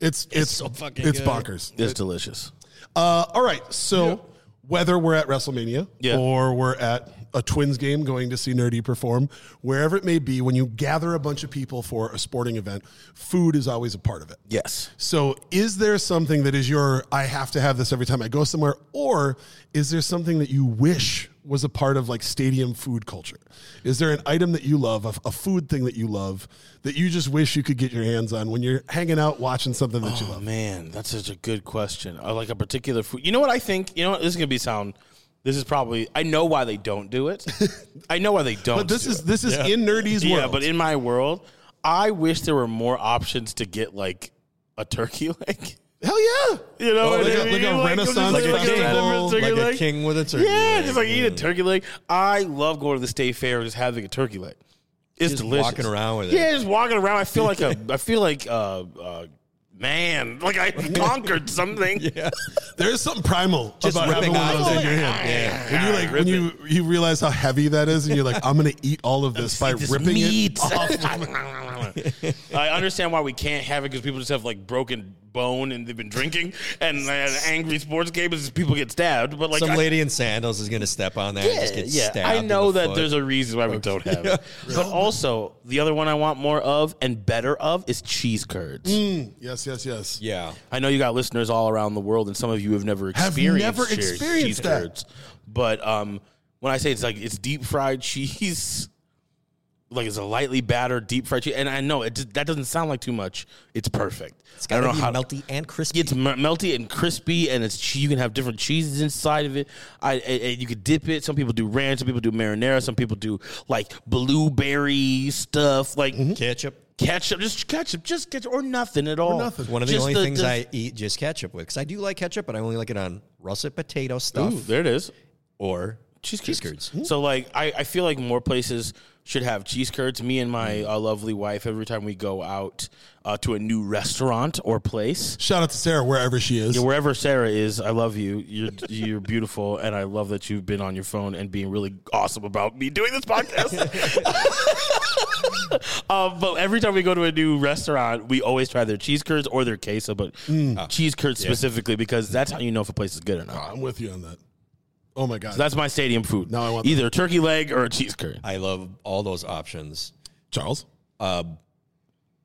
It's, it's, so fucking it's good. bonkers. It's delicious. Uh, all right. So whether we're at WrestleMania Yeah. or we're at a Twins game going to see Nur-D perform, wherever it may be, when you gather a bunch of people for a sporting event, food is always a part of it. Yes. So, is there something that is your, I have to have this every time I go somewhere? Or is there something that you wish was a part of like stadium food culture? Is there an item that you love, a, a food thing that you love, that you just wish you could get your hands on when you're hanging out watching something that you Oh love? man, that's such a good question. I like a particular food. You know what I think? You know what? This is gonna be sound. This is probably. I know why they don't do it. I know why they don't. But this do is it. this is in Nur-D's world. yeah. But in my world, I wish there were more options to get like a turkey leg. Hell yeah. You know, Oh, like I a- mean? like a just Renaissance like, like a festival, random turkey Like a king with a turkey. Yeah, leg. just like eat a turkey leg. I love going to the state fair and just having a turkey leg. It's Just delicious. walking around with it. Yeah, just walking around. I feel like a. I feel like uh, uh, man, like I conquered something. Yeah. There is something primal Just about having ripping one of those in your hand. Yeah. When you like, when you you realize how heavy that is, and you're like, I'm gonna eat all of this by This ripping meat. it. I understand why we can't have it because people just have like broken bone and they've been drinking, and an angry sports game is people get stabbed. But like Some I- lady in sandals is going to step on that and just get stabbed. I know the that foot. there's a reason why we don't have it. But also, the other one I want more of and better of is cheese curds. Yes, yes, yes. Yeah. I know you got listeners all around the world, and some of you have never Have experienced, never cheese- experienced cheese that. curds. But um, when I say it's like it's deep fried cheese, like it's a lightly battered deep fried cheese, and I know it that doesn't sound like too much. It's perfect. It's I got don't to know be how melty and crispy. it's me- melty and crispy, and it's che- you can have different cheeses inside of it. I, I- I- you could dip it. Some people do ranch. Some people do marinara. Some people do like blueberry stuff, like mm-hmm. ketchup. ketchup, just ketchup, just ketchup, or nothing at all. nothing. One of the Just only things the- I eat just ketchup with because I do like ketchup, but I only like it on russet potato stuff Ooh, there it is. or cheese cheese curds. curds. So like I, I feel like more places should have cheese curds. Me and my uh, lovely wife, every time we go out uh, to a new restaurant or place, Shout out to Sarah wherever she is. Yeah, wherever Sarah is, I love you. You're you're beautiful, and I love that you've been on your phone and being really awesome about me doing this podcast. um, but every time we go to a new restaurant, we always try their cheese curds or their queso, but cheese curds specifically because that's how you know if a place is good or not. I'm with you on that. Oh my god, That's my stadium food. Now I want either a turkey leg or a cheese curd. I love all those options. Charles.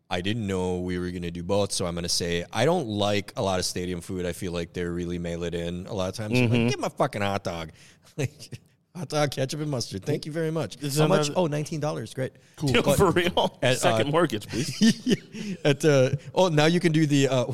I didn't know we were going to do both, so I'm going to say I don't like a lot of stadium food. I feel like they're really mail it in a lot of times. I'm Mm-hmm. Like, give me a fucking hot dog. Like, hot dog, ketchup, and mustard. Thank you very much. Is How much? another- Oh, $19. Great. Cool. For real. At, Second uh, mortgage, please. At uh, oh, now you can do the. Uh,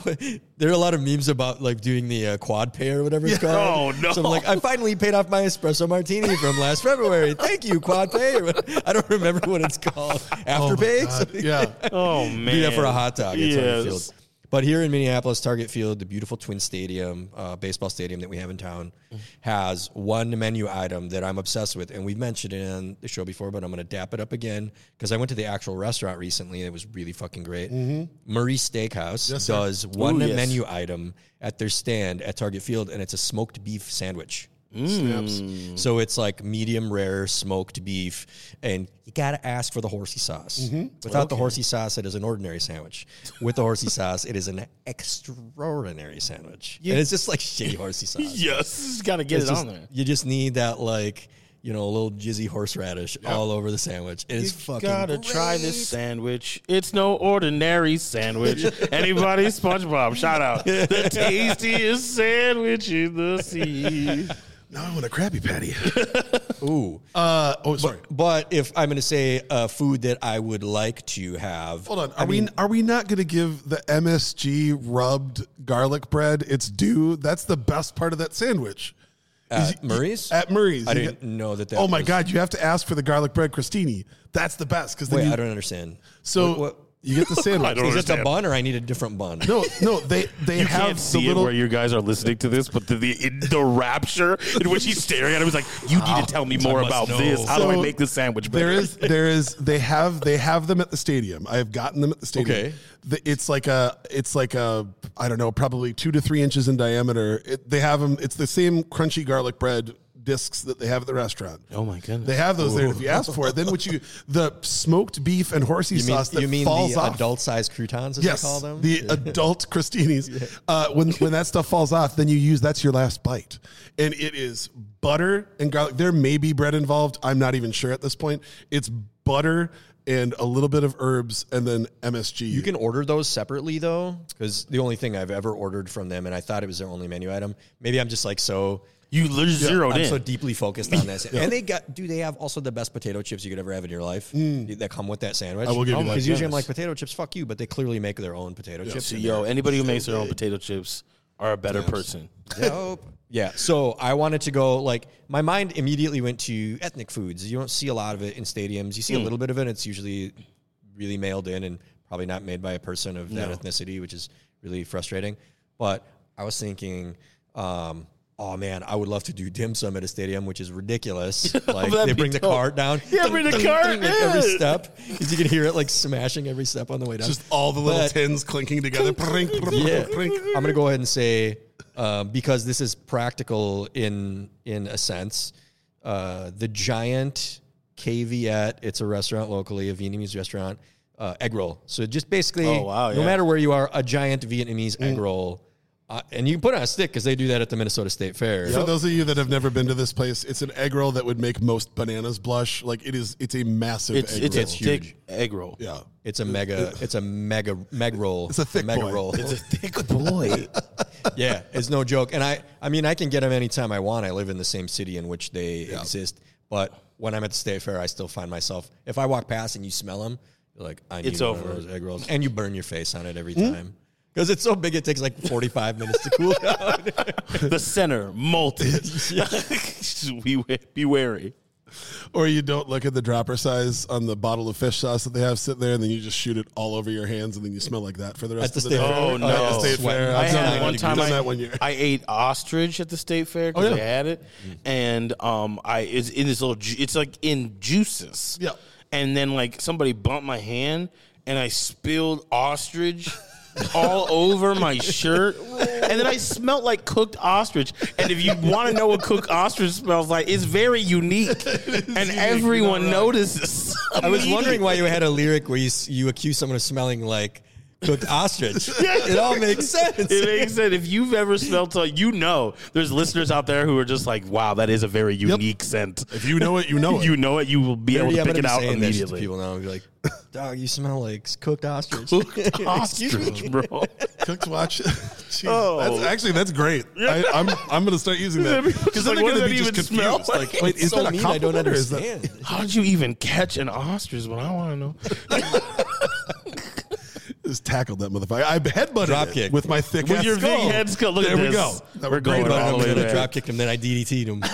there are a lot of memes about like doing the uh, Quadpay or whatever it's called. Oh, no. So I'm like, I finally paid off my espresso martini from last February. Thank you, Quadpay. Or what- I don't remember what it's called. After Afterpay. God, yeah. Oh man. Do that for a hot dog. It's on the Yes. But here in Minneapolis, Target Field, the beautiful Twin Stadium, uh, baseball stadium that we have in town, has one menu item that I'm obsessed with, and we've mentioned it on the show before, but I'm going to dap it up again because I went to the actual restaurant recently and it was really fucking great. Murray Steakhouse Yes, sir. does one Ooh, yes. menu item at their stand at Target Field, and it's a smoked beef sandwich. Snaps. Mm. So it's like medium rare smoked beef, and you gotta ask for the horsey sauce. Mm-hmm. Without the horsey sauce, it is an ordinary sandwich. With the horsey sauce, it is an extraordinary sandwich. And it's just like shitty horsey sauce. Yes, gotta get It's it just- on there. You just need that like you know a little jizzy horseradish all over the sandwich. It is fucking Gotta great. try this sandwich. It's no ordinary sandwich. Anybody, SpongeBob, shout out. The tastiest sandwich in the sea. Now I want a Krabby Patty. Ooh. Uh, oh, sorry. But if I'm going to say a food that I would like to have, Hold on. Are we are we not going to give the MSG rubbed garlic bread its due? That's the best part of that sandwich. at Murray's, At Murray's. I didn't know that. that oh my was- God! You have to ask for the garlic bread crostini. That's the best because Wait, you, I don't understand. so What- what- you get the sandwich. don't is it the understand. bun or I need a different bun? no, no, they they You have can't the see little. it where you guys are listening to this, but the the, in the rapture in which he's staring at him is like, "You need to ah, tell me more must about know. this. How do I So, make this sandwich better?" There is, there is. They have, they have them at the stadium. I have gotten them at the stadium. Okay. The, it's like a, it's like a, I don't know, probably two to three inches in diameter. It, they have them. It's the same crunchy garlic bread discs that they have at the restaurant. Oh my goodness. They have those there. If you ask for it, then what you the smoked beef and horsey You mean, sauce that you mean falls the off. adult-sized croutons, as Yes, they call them? the adult crostinis. Uh, when when that stuff falls off, then you use that's your last bite, and it is butter and garlic. There may be bread involved. I'm not even sure at this point. It's butter and a little bit of herbs, and then MSG. You can order those separately though, because the only thing I've ever ordered from them, and I thought it was their only menu item. Maybe I'm just like so. You literally zeroed I'm in. so deeply focused on this, and they got. Do they have also the best potato chips you could ever have in your life that come with that sandwich? I will give you that. Because usually I'm like potato chips, fuck you, but they clearly make their own potato chips. So, yo, anybody who makes their own potato chips are a better person. Dope. Yeah. So I wanted to go like my mind immediately went to ethnic foods. You don't see a lot of it in stadiums. You see a little bit of it. It's usually really mailed in and probably not made by a person of that ethnicity, which is really frustrating. But I was thinking um, oh man, I would love to do dim sum at a stadium, which is ridiculous. Like they bring the dope. cart down. Yeah, bring the cart, like every step. step. 'Cause you can hear it like smashing every step on the way down. Just all the little But- tins clinking together. Prink, prink, yeah. prink. I'm gonna go ahead and say um, because this is practical in in a sense. Uh, the giant caveat. It's a restaurant locally, a Vietnamese restaurant. Uh, egg roll. So just basically, Oh, wow, no matter where you are, a giant Vietnamese egg roll, uh, and you can put it on a stick because they do that at the Minnesota State Fair. For those of you that have never been to this place, it's an egg roll that would make most bananas blush. Like it is, it's a massive It's egg it's roll. a thick egg roll. yeah. It's a mega. It's a mega meg roll. It's a thick mega boy. roll. It's a thick boy. yeah, it's no joke. And I, I mean, I can get them anytime I want. I live in the same city in which they exist. But when I'm at the state fair, I still find myself if I walk past and you smell them, you're like, I need It's one over. of those egg rolls, and you burn your face on it every time because it's so big. It takes like 45 minutes to cool down. the center molten. be, be wary. Or you don't look at the dropper size on the bottle of fish sauce that they have sitting there, and then you just shoot it all over your hands, and then you smell like that for the rest At the of the state day. fair? Oh, Oh, no. yeah, State fair. I I've done had that. one time done I, that one year. I ate ostrich at the state fair because Oh, yeah. they had it, and um, I it's in this little. ju- It's like in juices. Yeah. And then like somebody bumped my hand, and I spilled ostrich. all over my shirt, and then I smelled like cooked ostrich. And if you want to know what cooked ostrich smells like, it's very unique, and everyone notices. I was wondering why you had a lyric where you you accuse someone of smelling like cooked ostrich. yeah, it all makes sense. It makes sense. If you've ever smelled something, you know there's listeners out there who are just like, wow, that is a very unique scent. If you know it, you know it. You know it, you will be able to pick it out saying that shit to immediately. people now. Be like, dog, you smell like cooked ostrich. Cooked ostrich, bro. Cooked watch. Jeez, Oh. that's actually that's great. I, I'm I'm gonna start using that Because, because like, then what they're does gonna that be just even smell confused. like? Like, wait, is so that a mean, I don't compliment or is that- understand. How did you even catch an ostrich? What I want to know. Just tackled that motherfucker. I headbutted Drop it kick. with my thick With your skull. big head skull. Look there at this. There we go. That We're was great going all the way I'm gonna there. drop kick him, then I DDT'd him.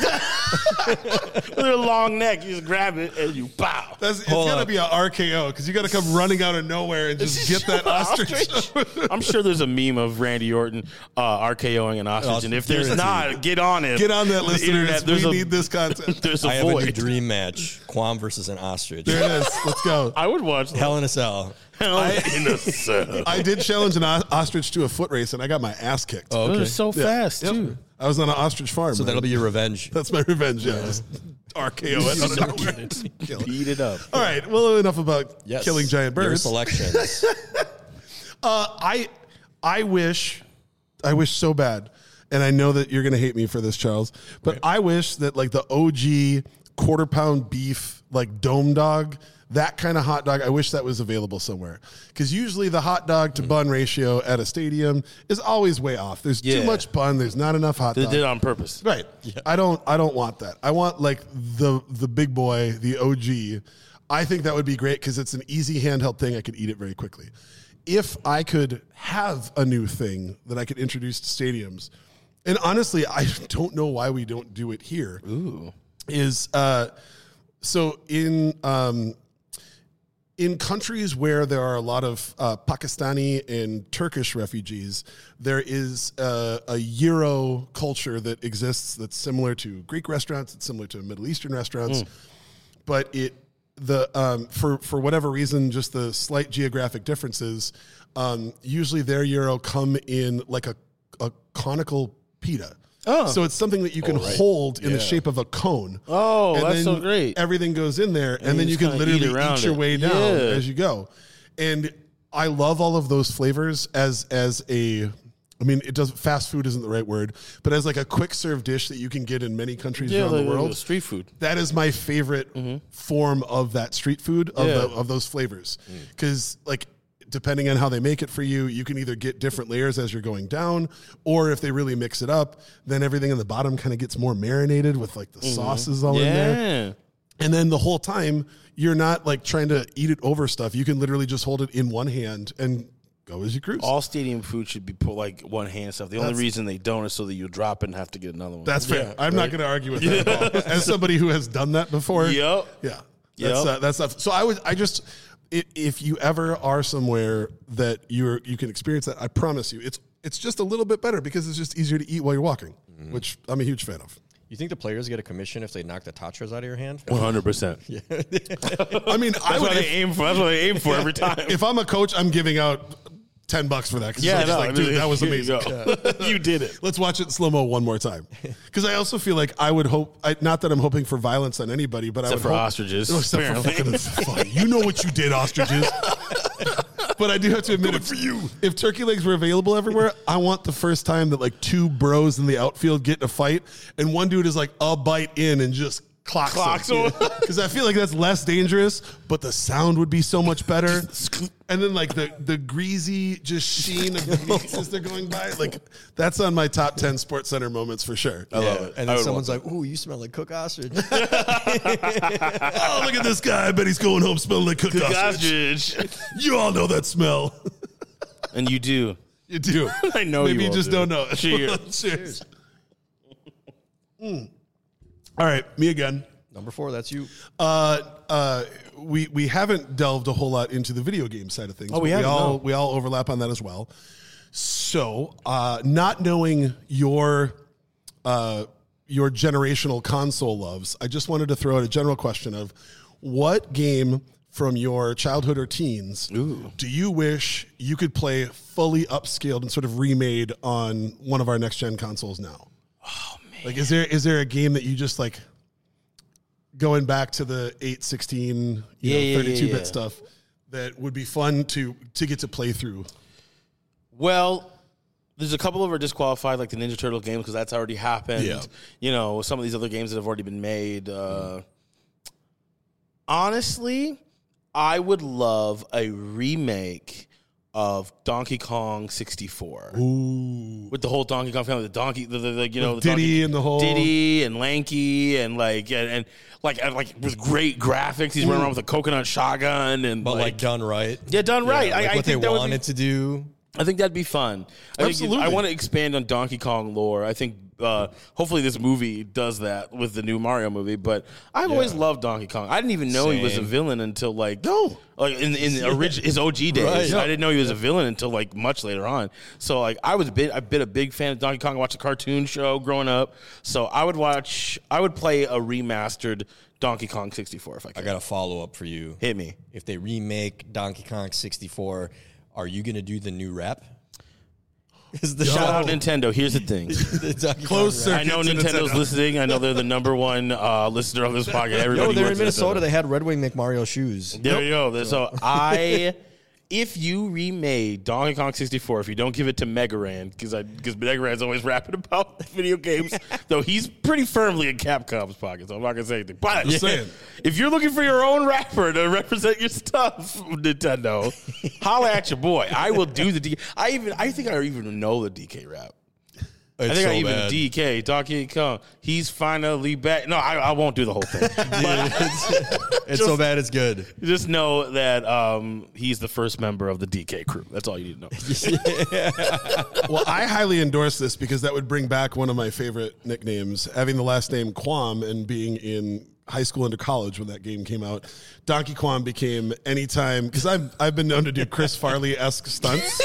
With a long neck, you just grab it and you pow. That's, it's Hold gotta on. be a RKO because you gotta come running out of nowhere and just get that ostrich. I'm sure there's a meme of Randy Orton uh, RKOing an ostrich, and if there's not, get on it. Get on that, The listeners. internet, we a, need this content. There's a I have a new dream match: Quam versus an ostrich. There it is. Let's go. I would watch that. Hell in a cell. Hell in a cell. I did challenge an o- ostrich to a foot race and I got my ass kicked. Oh, It okay. was so Yeah. fast Yep. too. I was on an ostrich farm. So man. that'll be your revenge. That's my revenge. Yeah, just RKO it out of nowhere. Kill it. Beat it up. All right. Well, enough about Yes. killing giant Your birds. selections. Uh, I I wish I wish so bad, and I know that you're gonna hate me for this, Charles, but I wish that like the OG quarter pound beef, like dome dog, that kind of hot dog, I wish that was available somewhere. Because usually the hot dog to bun ratio at a stadium is always way off. There's Yeah. too much bun. There's not enough hot They dog. did it on purpose. Right. I don't I don't want that. I want like the the big boy, the OG. I think that would be great because it's an easy handheld thing. I could eat it very quickly. If I could have a new thing that I could introduce to stadiums, and honestly, I don't know why we don't do it here. Ooh. Is uh so in um in countries where there are a lot of uh, Pakistani and Turkish refugees, there is a, a Euro culture that exists that's similar to Greek restaurants, it's similar to Middle Eastern restaurants, but it the um, for for whatever reason, just the slight geographic differences. Um, usually, their Euro come in like a a conical pita. Oh. So it's something that you can oh, hold in the shape of a cone. Oh, And that's then so great. Everything goes in there, and, you then you just can literally eat eat your it. way down Yeah. as you go. And I love all of those flavors as as a. I mean, it does. Fast food isn't the right word, but as like a quick serve dish that you can get in many countries Yeah, around like, the world. street food. That is my favorite mm-hmm. form of that street food of, Yeah. the, of those flavors. Mm. Because like depending on how they make it for you, you can either get different layers as you're going down, or if they really mix it up, then everything in the bottom kind of gets more marinated with like the sauces all in there. And then the whole time you're not like trying to eat it over stuff. You can literally just hold it in one hand and go as you cruise. All stadium food should be put like one hand stuff. The only reason they don't is so that you drop it and have to get another one. That's fair. Yeah, I'm not going to argue with that at all. As somebody who has done that before. Yep. Yeah. Yep. That's, uh, that's stuff. So I would, I just, if you ever are somewhere that you're, you can experience that, I promise you, it's it's just a little bit better because it's just easier to eat while you're walking, Mm-hmm. which I'm a huge fan of. You think the players get a commission if they knock the tachas out of your hand? One hundred percent. I mean, I That's would what they aim for. That's what they aim for every time. if I'm a coach, I'm giving out ten bucks for that. 'cause yeah, it's no, like, I dude, that was here you amazing. you did it. Let's watch it in slow mo one more time. Because I also feel like I would hope, I, not that I'm hoping for violence on anybody, but I Except would for hope, ostriches, No, except for apparently. fucking, you know what you did, ostriches. but I do have to admit, if, for you. if turkey legs were available everywhere, I want the first time that like two bros in the outfield get in a fight, and one dude is like a bite in and just clocks, Clocks him. him. Because I feel like that's less dangerous, but the sound would be so much better. And then like the the greasy just sheen of the meats as they're going by, like that's on my top ten Sports Center moments for sure. I love it. And then someone's like, "Ooh, you smell like cook ostrich." oh, look at this guy! I bet he's going home smelling like cooked that. ostrich. Ostrich. You all know that smell. and you do. You do. I know Maybe you you just do. don't know. it. Cheers. Cheers. Mm. All right, me again. Number four, that's you. Uh, uh, we we haven't delved a whole lot into the video game side of things. Oh, we haven't, all no. we all overlap on that as well. So, uh, not knowing your uh, your generational console loves, I just wanted to throw out a general question of what game from your childhood or teens do you wish you could play fully upscaled and sort of remade on one of our next gen consoles now? Oh man! Like, is there is there a game that you just like? going back to the 816 you Yeah, know, yeah, yeah, 32 bit yeah. stuff that would be fun to to get to play through Well, there's a couple of are disqualified, like the Ninja Turtle games, because that's already happened. Yeah. You know, some of these other games that have already been made. Uh, honestly, I would love a remake of Donkey Kong 64 Ooh. with the whole Donkey Kong family, the Donkey, the, the, the you know, With the Diddy Donkey- and the whole- Diddy and Lanky and like and, and like and, like with great graphics. He's running around with a coconut shotgun and But like, done right. yeah, done right. Like I, I what they think that would be- wanted to do. I think that'd be fun. I think Absolutely. I want to expand on Donkey Kong lore. I think uh, hopefully this movie does that with the new Mario movie. But I've always loved Donkey Kong. I didn't even know he was a villain until like no, like in in the orig- his OG days. Right. I didn't know he was a villain until like much later on. So like I was a bit I've been a big fan of Donkey Kong. I watched a cartoon show growing up. So I would watch. I would play a remastered Donkey Kong 64 if I could. I got a follow up for you. Hit me. If they remake Donkey Kong 64, are you going to do the new rap? Is the Shout out Nintendo. Here's the thing. the Donkey Close Kong? I know Circuit to Nintendo's Nintendo. listening. I know they're the number one uh, listener of this podcast. Everybody Yo, they're works in at Minnesota. Nintendo. They had Red Wing McMario shoes. There you go. So I, if you remade Donkey Kong 64, if you don't give it to Mega Ran, because I because Mega Ran's always rapping about video games, though he's pretty firmly in Capcom's pocket, so I'm not gonna say anything. But saying. if you're looking for your own rapper to represent your stuff, Nintendo, holla at your boy. I will do the DK. I even I think I even know the DK rap. I think I even DK Donkey Kong. He's finally back. No, I, I won't do the whole thing. But It's so bad, it's good. just know that um, he's the first member of the DK crew. That's all you need to know. well i highly endorse this because that would bring back one of my favorite nicknames having the last name quam and being in high school into college when that game came out donkey Kong became anytime because i've i've been known to do chris farley-esque stunts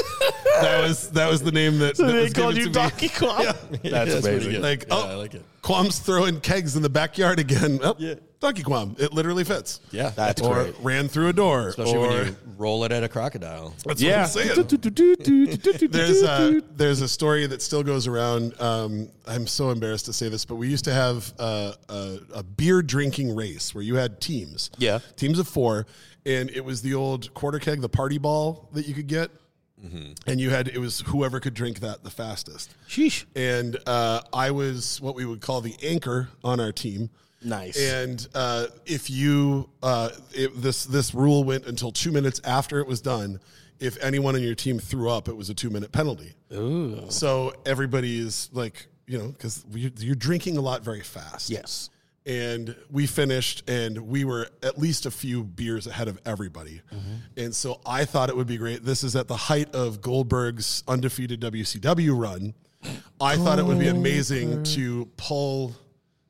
that was that was the name that, that they was called given you to. Donkey Kong. That's, That's pretty amazing. good. Like, Yeah, oh, I like it. Quam's throwing kegs in the backyard again. Oh, yeah. Donkey Quam. It literally fits. Yeah. That's or great. ran through a door. Especially or, when you roll it at a crocodile. That's Yeah. what I'm saying. there's a, there's a story that still goes around. Um, I'm so embarrassed to say this, but we used to have a, a, a beer drinking race where you had teams. Yeah. Teams of four. And it was the old quarter keg, the party ball that you could get. And you had, it was whoever could drink that the fastest. Sheesh. And uh, I was what we would call the anchor on our team. Nice. And uh, if you uh, it, this this rule went until two minutes after it was done. If anyone on your team threw up, it was a two minute penalty. Ooh. So everybody is like, you know, because you're drinking a lot very fast. Yes. And we finished, and we were at least a few beers ahead of everybody. Mm-hmm. And so I thought it would be great. This is at the height of Goldberg's undefeated WCW run. I thought it would be amazing to pull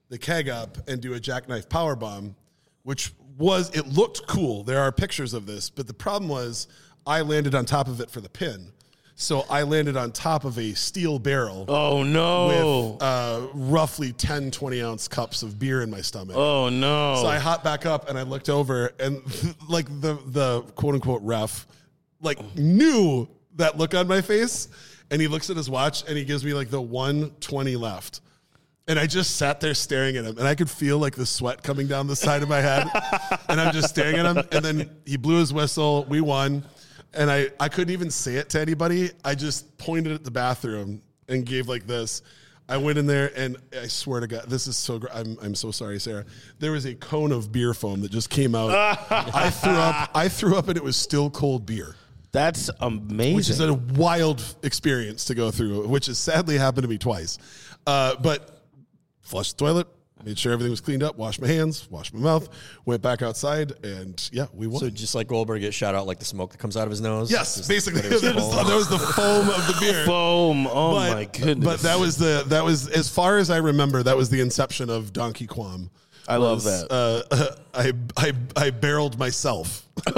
the keg up and do a jackknife power bomb, which was it looked cool. There are pictures of this, but the problem was I landed on top of it for the pin. So I landed on top of a steel barrel Oh no. with uh, roughly 10, 20 ounce cups of beer in my stomach. oh no. So I hopped back up and I looked over and like the the quote unquote ref like knew that look on my face and he looks at his watch and he gives me like the 120 left. And I just sat there staring at him and I could feel like the sweat coming down the side of my head. and I'm just staring at him and then he blew his whistle, we won. And I I couldn't even say it to anybody. I just pointed at the bathroom and gave like this. I went in there and I swear to God, this is so. Gr- I'm I'm so sorry, Sarah. There was a cone of beer foam that just came out. I threw up. I threw up, and it was still cold beer, That's amazing. which is a wild experience to go through. Which has sadly happened to me twice. Uh, but flush the toilet, made sure everything was cleaned up, washed my hands, washed my mouth, went back outside, and yeah, we won. So just like Goldberg get shot out like the smoke that comes out of his nose. yes, Just- basically, but was that was, that was the foam of the beer. foam. Oh but, my goodness. But that was the that was as far as I remember. That was the inception of Donkey Quam. I love that. Uh, I I I barreled myself.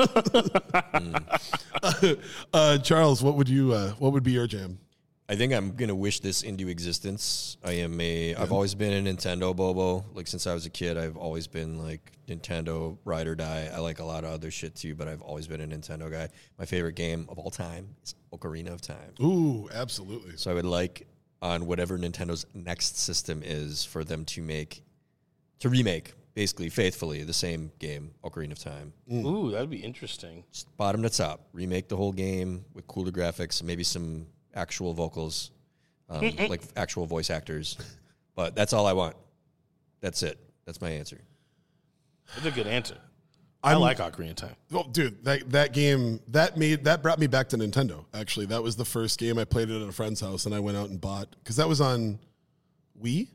uh, Charles, what would you uh, what would be your jam? I think I'm gonna wish this into existence. I am a. I've always been a Nintendo bobo. Like since I was a kid, I've always been like Nintendo ride or die. I like a lot of other shit too, but I've always been a Nintendo guy. My favorite game of all time is Ocarina of Time. Ooh, absolutely. So I would like on whatever Nintendo's next system is for them to make to remake basically faithfully the same game, Ocarina of Time. Ooh, that'd be interesting. Just bottom to top, remake the whole game with cooler graphics, maybe some actual vocals, um, like actual voice actors. But that's all I want. That's it. That's my answer. That's a good answer. i I'm- like Ocarina of Time. Well, dude, that that game that made that brought me back to Nintendo. Actually, that was the first game I played it at a friend's house, and I went out and bought because that was on Wii.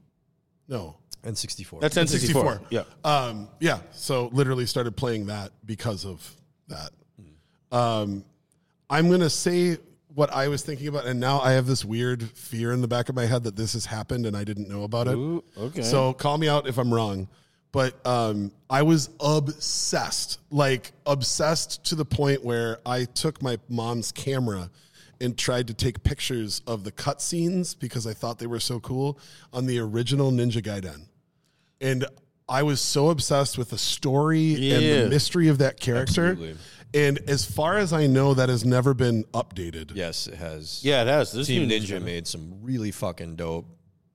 No, And 64. That's N64. Yeah. Um, yeah. So literally started playing that because of that. Um, I'm gonna say what I was thinking about, and now I have this weird fear in the back of my head that this has happened and I didn't know about it. Ooh, okay. So call me out if I'm wrong. But um, I was obsessed, like obsessed to the point where I took my mom's camera and tried to take pictures of the cutscenes because I thought they were so cool on the original Ninja Gaiden. And I was so obsessed with the story and the mystery of that character. Absolutely. And as far as I know, that has never been updated. yes, it has. Yeah, it has. This Team new Ninja made some really fucking dope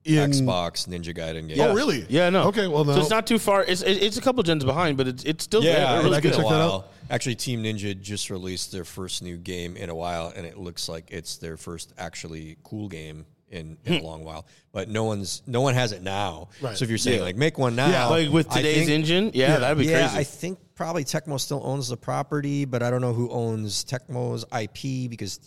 In- Xbox Ninja Gaiden games. Oh, really? Yeah, no. Okay, well, so it's not too far. It's it- it's a couple gens behind, but it's it's still Yeah, there. it's I can been check that out. while. Actually, Team Ninja just released their first new game in a while, and it looks like it's their first actually cool game in, in a long while. But no one's no one has it now. Right. So if you're saying Yeah. like make one now, Yeah. like with today's think- engine. Yeah, that'd be yeah, crazy. I think probably Tecmo still owns the property, but I don't know who owns Tecmo's IP because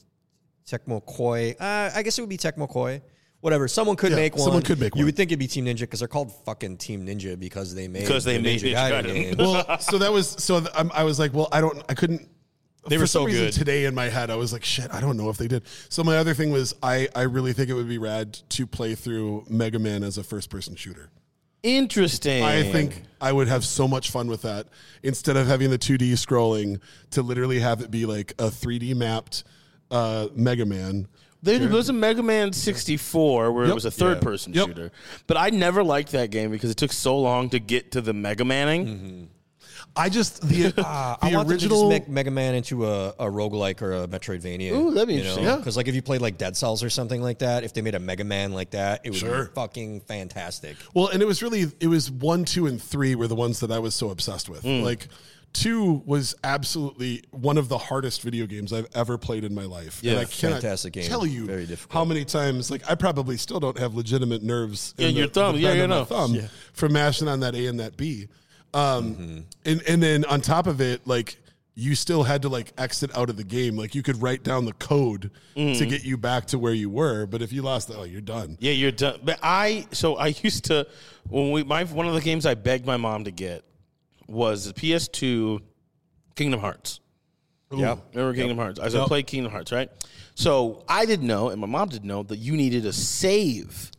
Tecmo Koei. Uh, I guess it would be Tecmo Koei. Whatever. Someone could Yeah, make one. someone could make one. You would think it'd be Team Ninja because they're called fucking Team Ninja because they made Because they the made Ninja Ninja Gaiden Gaiden. well, so that was so th- I'm, I was like, well, I don't, I couldn't. They were so good. today in my head. I was like, shit, I don't know if they did. So my other thing was, I, I really think it would be rad to play through Mega Man as a first person shooter. Interesting. I think I would have so much fun with that instead of having the 2D scrolling to literally have it be like a 3D mapped uh, Mega Man. There was a Mega Man 64 where it was a third Yeah. person Yep. shooter. But I never liked that game because it took so long to get to the Mega Manning. I just the Uh, the I want them to original. just make Mega Man into a, a roguelike or a Metroidvania. Ooh, that'd be interesting. Yeah. Because like if you played like Dead Cells or something like that, if they made a Mega Man like that, it would Sure. be fucking fantastic. Well, and it was really it was one, two, and three were the ones that I was so obsessed with. Like two was absolutely one of the hardest video games I've ever played in my life. Yeah, and I cannot fantastic game. tell you Very difficult. how many times like I probably still don't have legitimate nerves In your the- thumb. the Yeah, bend yeah, of my no. thumb from mashing on that A and that B. Um, Mm-hmm. and and then on top of it, like you still had to like exit out of the game. Like you could write down the code to get you back to where you were, but if you lost that, oh, you're done. Yeah, you're done. But I so I used to when we my one of the games I begged my mom to get was the PS2 Kingdom Hearts. Yeah. Remember Kingdom Hearts? I said play Kingdom Hearts, right? So I didn't know, and my mom didn't know that you needed a save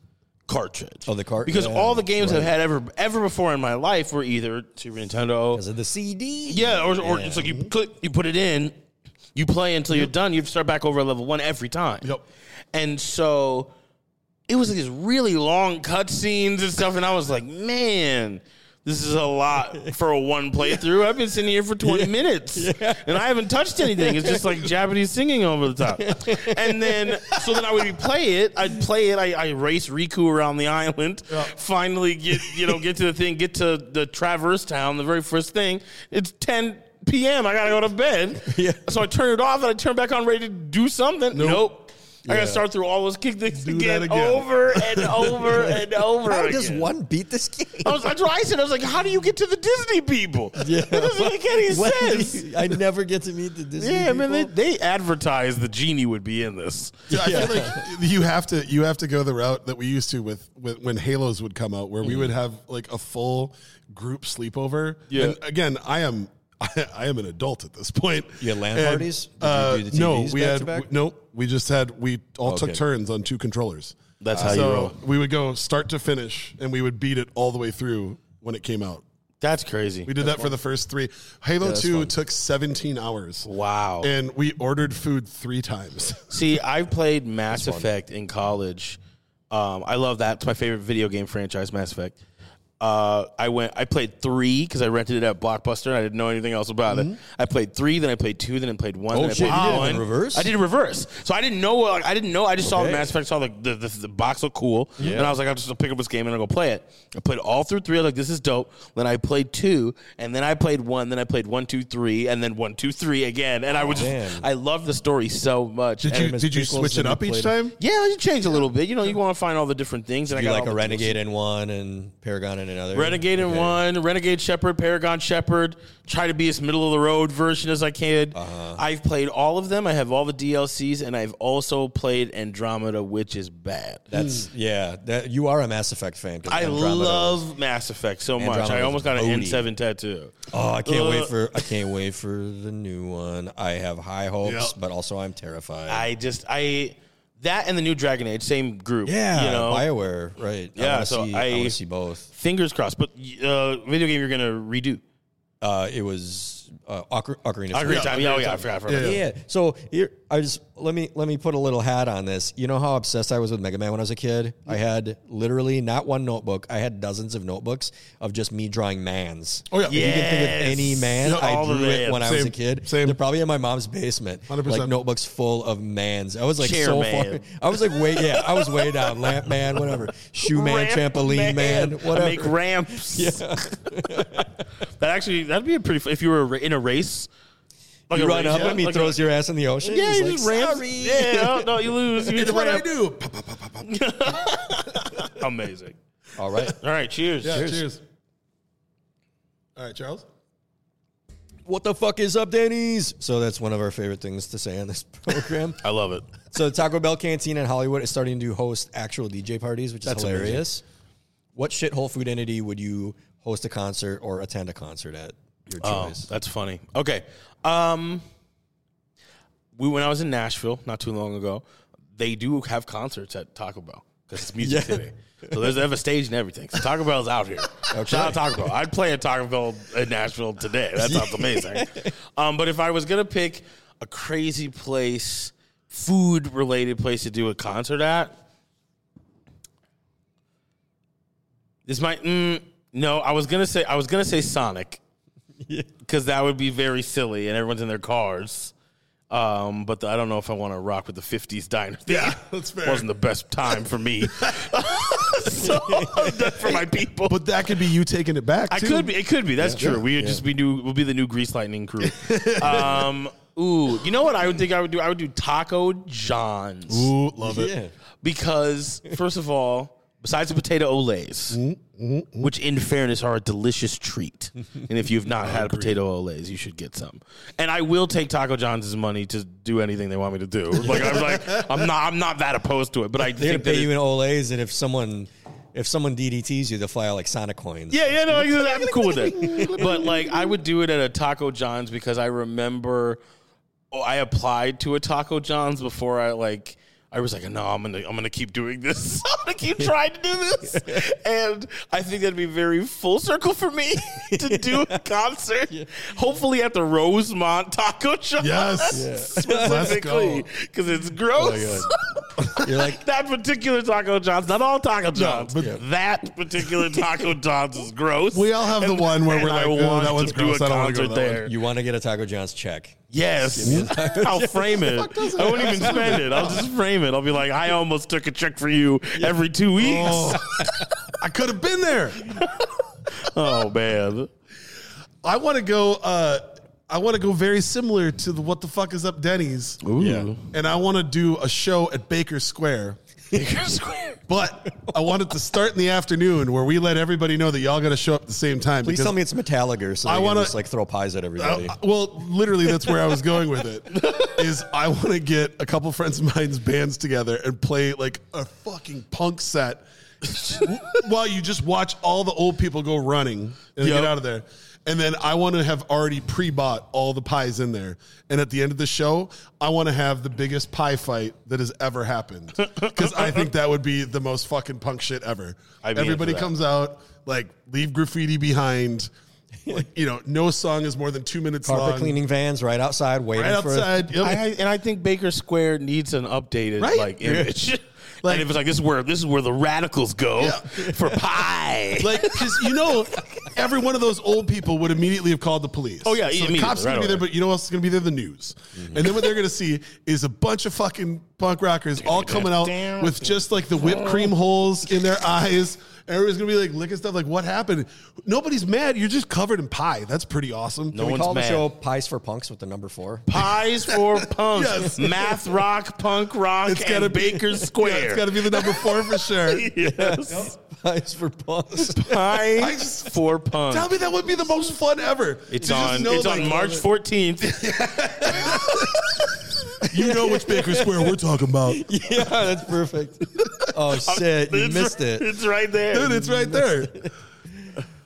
cartridge. Oh, the cart- because yeah, all the games I've had ever ever before in my life were either Super Nintendo, Because of the CD. yeah, or, or it's like you click, you put it in, You play until you're done. You start back over at level one every time. Yep. And so it was like these really long cutscenes and stuff, and I was like, man. This is a lot for a one playthrough. I've been sitting here for 20 minutes and I haven't touched anything. It's just like Japanese singing over the top. And then, so then I would play it. I'd play it. I, I race Riku around the island. Finally, get you know, get to the thing, get to the Traverse Town. The very first thing. It's 10 p.m. I gotta go to bed. Yeah. So I turn it off and I turn back on, ready to do something. Nope. I gotta start through all those kick things Do again, that again. over and over and over. How again. does one beat this game? I was, that's what I said. I was like, "How do you get to the Disney people?" Yeah. that doesn't make any When do sense. you- I never get to meet the Disney. People. Yeah, man, they, people. they advertised the genie would be in this. Yeah, I feel like you have to you have to go the route that we used to with, with when Halos would come out, where we mm-hmm. would have like a full group sleepover. Yeah. And again, I am I, I am an adult at this point. You had LAN And, parties? Did you uh, do the no, we back had to back? no. We just had we all took turns on two controllers. That's how you so roll. we would go start to finish, and we would beat it all the way through when it came out. That's crazy. We did that for the first three. Halo that's Two fun. took 17 hours. wow. And we ordered food three times. See, I played Mass Effect in college. Um, I love that. It's my favorite video game franchise, Mass Effect. Uh, I went. I played three because I rented it at Blockbuster. and I didn't know anything else about it. I played three, then I played two, then I played one. Oh, then I shit, played you did it one. in reverse? I did a reverse. So I didn't know. Like, I didn't know. I just saw the Okay. Mass Effect. Saw the the, the, the box look cool, and I was like, I'll just pick up this game and I'll go play it. I played all through three. I was like, this is dope. Then I played two, and then I played one. Then I played one, two, three, and then one, two, three again. And I would just. man. I loved the story so much. Did And- you did you switch it up each played- time? Yeah, you change a little bit. You know, you want to find all the different things. And I got like a renegade in one and Paragon in another. Renegade in Okay. one, Renegade Shepard, Paragon Shepard. Try to be as middle of the road version as I can. Uh-huh. I've played all of them. I have all the DLCs, and I've also played Andromeda, which is bad. That's yeah. That you are a Mass Effect fan. I Andromeda was- love Mass Effect so much. Andromeda I almost got an Odie. N7 tattoo. Oh, I can't Uh, wait for I can't wait for the new one. I have high hopes, Yep. but also I'm terrified. I just I that and the new Dragon Age, same group. yeah, you know, Bioware, right? Yeah, I so see, I- want to see both. fingers crossed. But uh, video game you're gonna redo. Uh, it was uh, Ocar- Ocarina. of Ocarina Time. of Time. Oh yeah, I forgot. I forgot. Yeah, Yeah. So here, I just let me let me put a little hat on this. You know how obsessed I was with Mega Man when I was a kid. I had literally not one notebook. I had dozens of notebooks of just me drawing mans. Oh, yeah. If you can think of any man, Yeah, I all drew it when I was a kid. same. They're probably in my mom's basement. 100%. Like notebooks full of mans. I was like Chair so man. far. I was like way yeah. I was way down. Lamp man, whatever. Shoe man, Ramp trampoline man, I whatever. make ramps. that actually that'd be a pretty. fu- If you were in a race, like You run up him, he like throws a, your ass in the ocean. Yeah, He's you like, just ramp. Sorry. Yeah, no, no, you lose. You It's just what I do. Pop, pop, pop, pop, pop. Amazing. All right. All right, cheers. Yeah, cheers. All right, Charles. What the fuck is up, Denny's? So that's one of our favorite things to say on this program. I love it. so Taco Bell Canteen in Hollywood is starting to host actual DJ parties, which is That's hilarious. What shithole food entity would you host a concert or attend a concert at? Your Oh, that's funny. Okay. Um, we when I was in Nashville not too long ago, they do have concerts at Taco Bell because it's Music Yeah. City. So there's they have a stage and everything. So Taco Bell's out here. Shout out Taco Bell. I'd play at Taco Bell in Nashville today. That sounds amazing. Um, but if I was gonna pick a crazy place, food related place to do a concert at, this might mm, no. I was gonna say I was gonna say Sonic because that would be very silly and everyone's in their cars. Um, but the, I don't know if I want to rock with the '50s diner. theme. Yeah, that's fair. Wasn't the best time for me. so for my people. But that could be you taking it back. I too. could be. It could be. That's true. We would just be new. We'll be the new Grease Lightning crew. um, ooh, you know what I would think I would do? I would do Taco John's Ooh, love it. yeah. because first of all, besides the potato Olés, Mm-hmm, which in fairness are a delicious treat, and if you've not had a potato Olés, you should get some. And I will take Taco John's money to do anything they want me to do. Like I'm like I'm not I'm not that opposed to it, but I They're think pay it- you in Olés, and if someone if someone DDTs you, they'll fly out like Sonic coins. Yeah, yeah, no, I'm cool with that. But like, I would do it at a Taco John's because I remember oh, I applied to a Taco John's before I like I was like, no, I'm gonna I'm gonna keep doing this. I'm gonna keep trying to do this, and I think that'd be very full circle for me to do a concert. Hopefully at the Rosemont Taco Shop. Yes. specifically because it's oh gross. You're like, that particular Taco John's, not all Taco John's, but- but that particular Taco John's is gross. We all have the one where we're like, I "Oh, want that one's to do gross. a I don't wanna go to concert that one." there. you want to get a Taco John's check. Yes, I'll frame it. I won't even spend it. I'll just frame it. I'll be like, I almost took a check for you every two weeks. Oh, I could have been there. Oh, man, I want to go. Uh, I want to go very similar to the what the fuck is up Denny's, Ooh. and I want to do a show at Baker Square. But I wanted to start in the afternoon, where we let everybody know that y'all got to show up at the same time. Please tell me it's Metallica, so I I want to just like throw pies at everybody. Uh, well, literally, that's where I was going with it. Is I want to get a couple friends of mine's bands together and play like a fucking punk set while you just watch all the old people go running and Yep. get out of there. And then I want to have already pre-bought all the pies in there. And at the end of the show, I want to have the biggest pie fight that has ever happened because I think that would be the most fucking punk shit ever. I'd be Everybody comes out like leave graffiti behind. Like, you know, no song is more than two minutes Carpet long. cleaning vans right outside, waiting right for outside. Yep. I, I- and I think Baker Square needs an updated Right? like image. Like- and it was like this is where this is where the radicals go Yeah. for pie. like because you know every one of those old people would immediately have called the police. Oh, yeah, so the cops are gonna be there, but you know what else is gonna be there? The news, mm-hmm. and then what they're gonna see is a bunch of fucking punk rockers all coming out with just like the whipped cream holes in their eyes. Everybody's gonna be like licking stuff. Like, what happened? Nobody's mad. You're just covered in pie. That's pretty awesome. No we one's call the mad. show "Pies for Punks" with the number four. Pies for punks, Yes. math rock, punk rock, It's and gotta be Baker Square. Yeah, it's got to be the number four for sure. yes. Pies for Punks. Pies I just- for punks. Tell me that would be the most fun ever. It's To just on. know, It's like, on March 14th. You know which Baker Square we're talking about. yeah, that's perfect. Oh shit, you It's- missed it. It's right there. Dude, it's right there.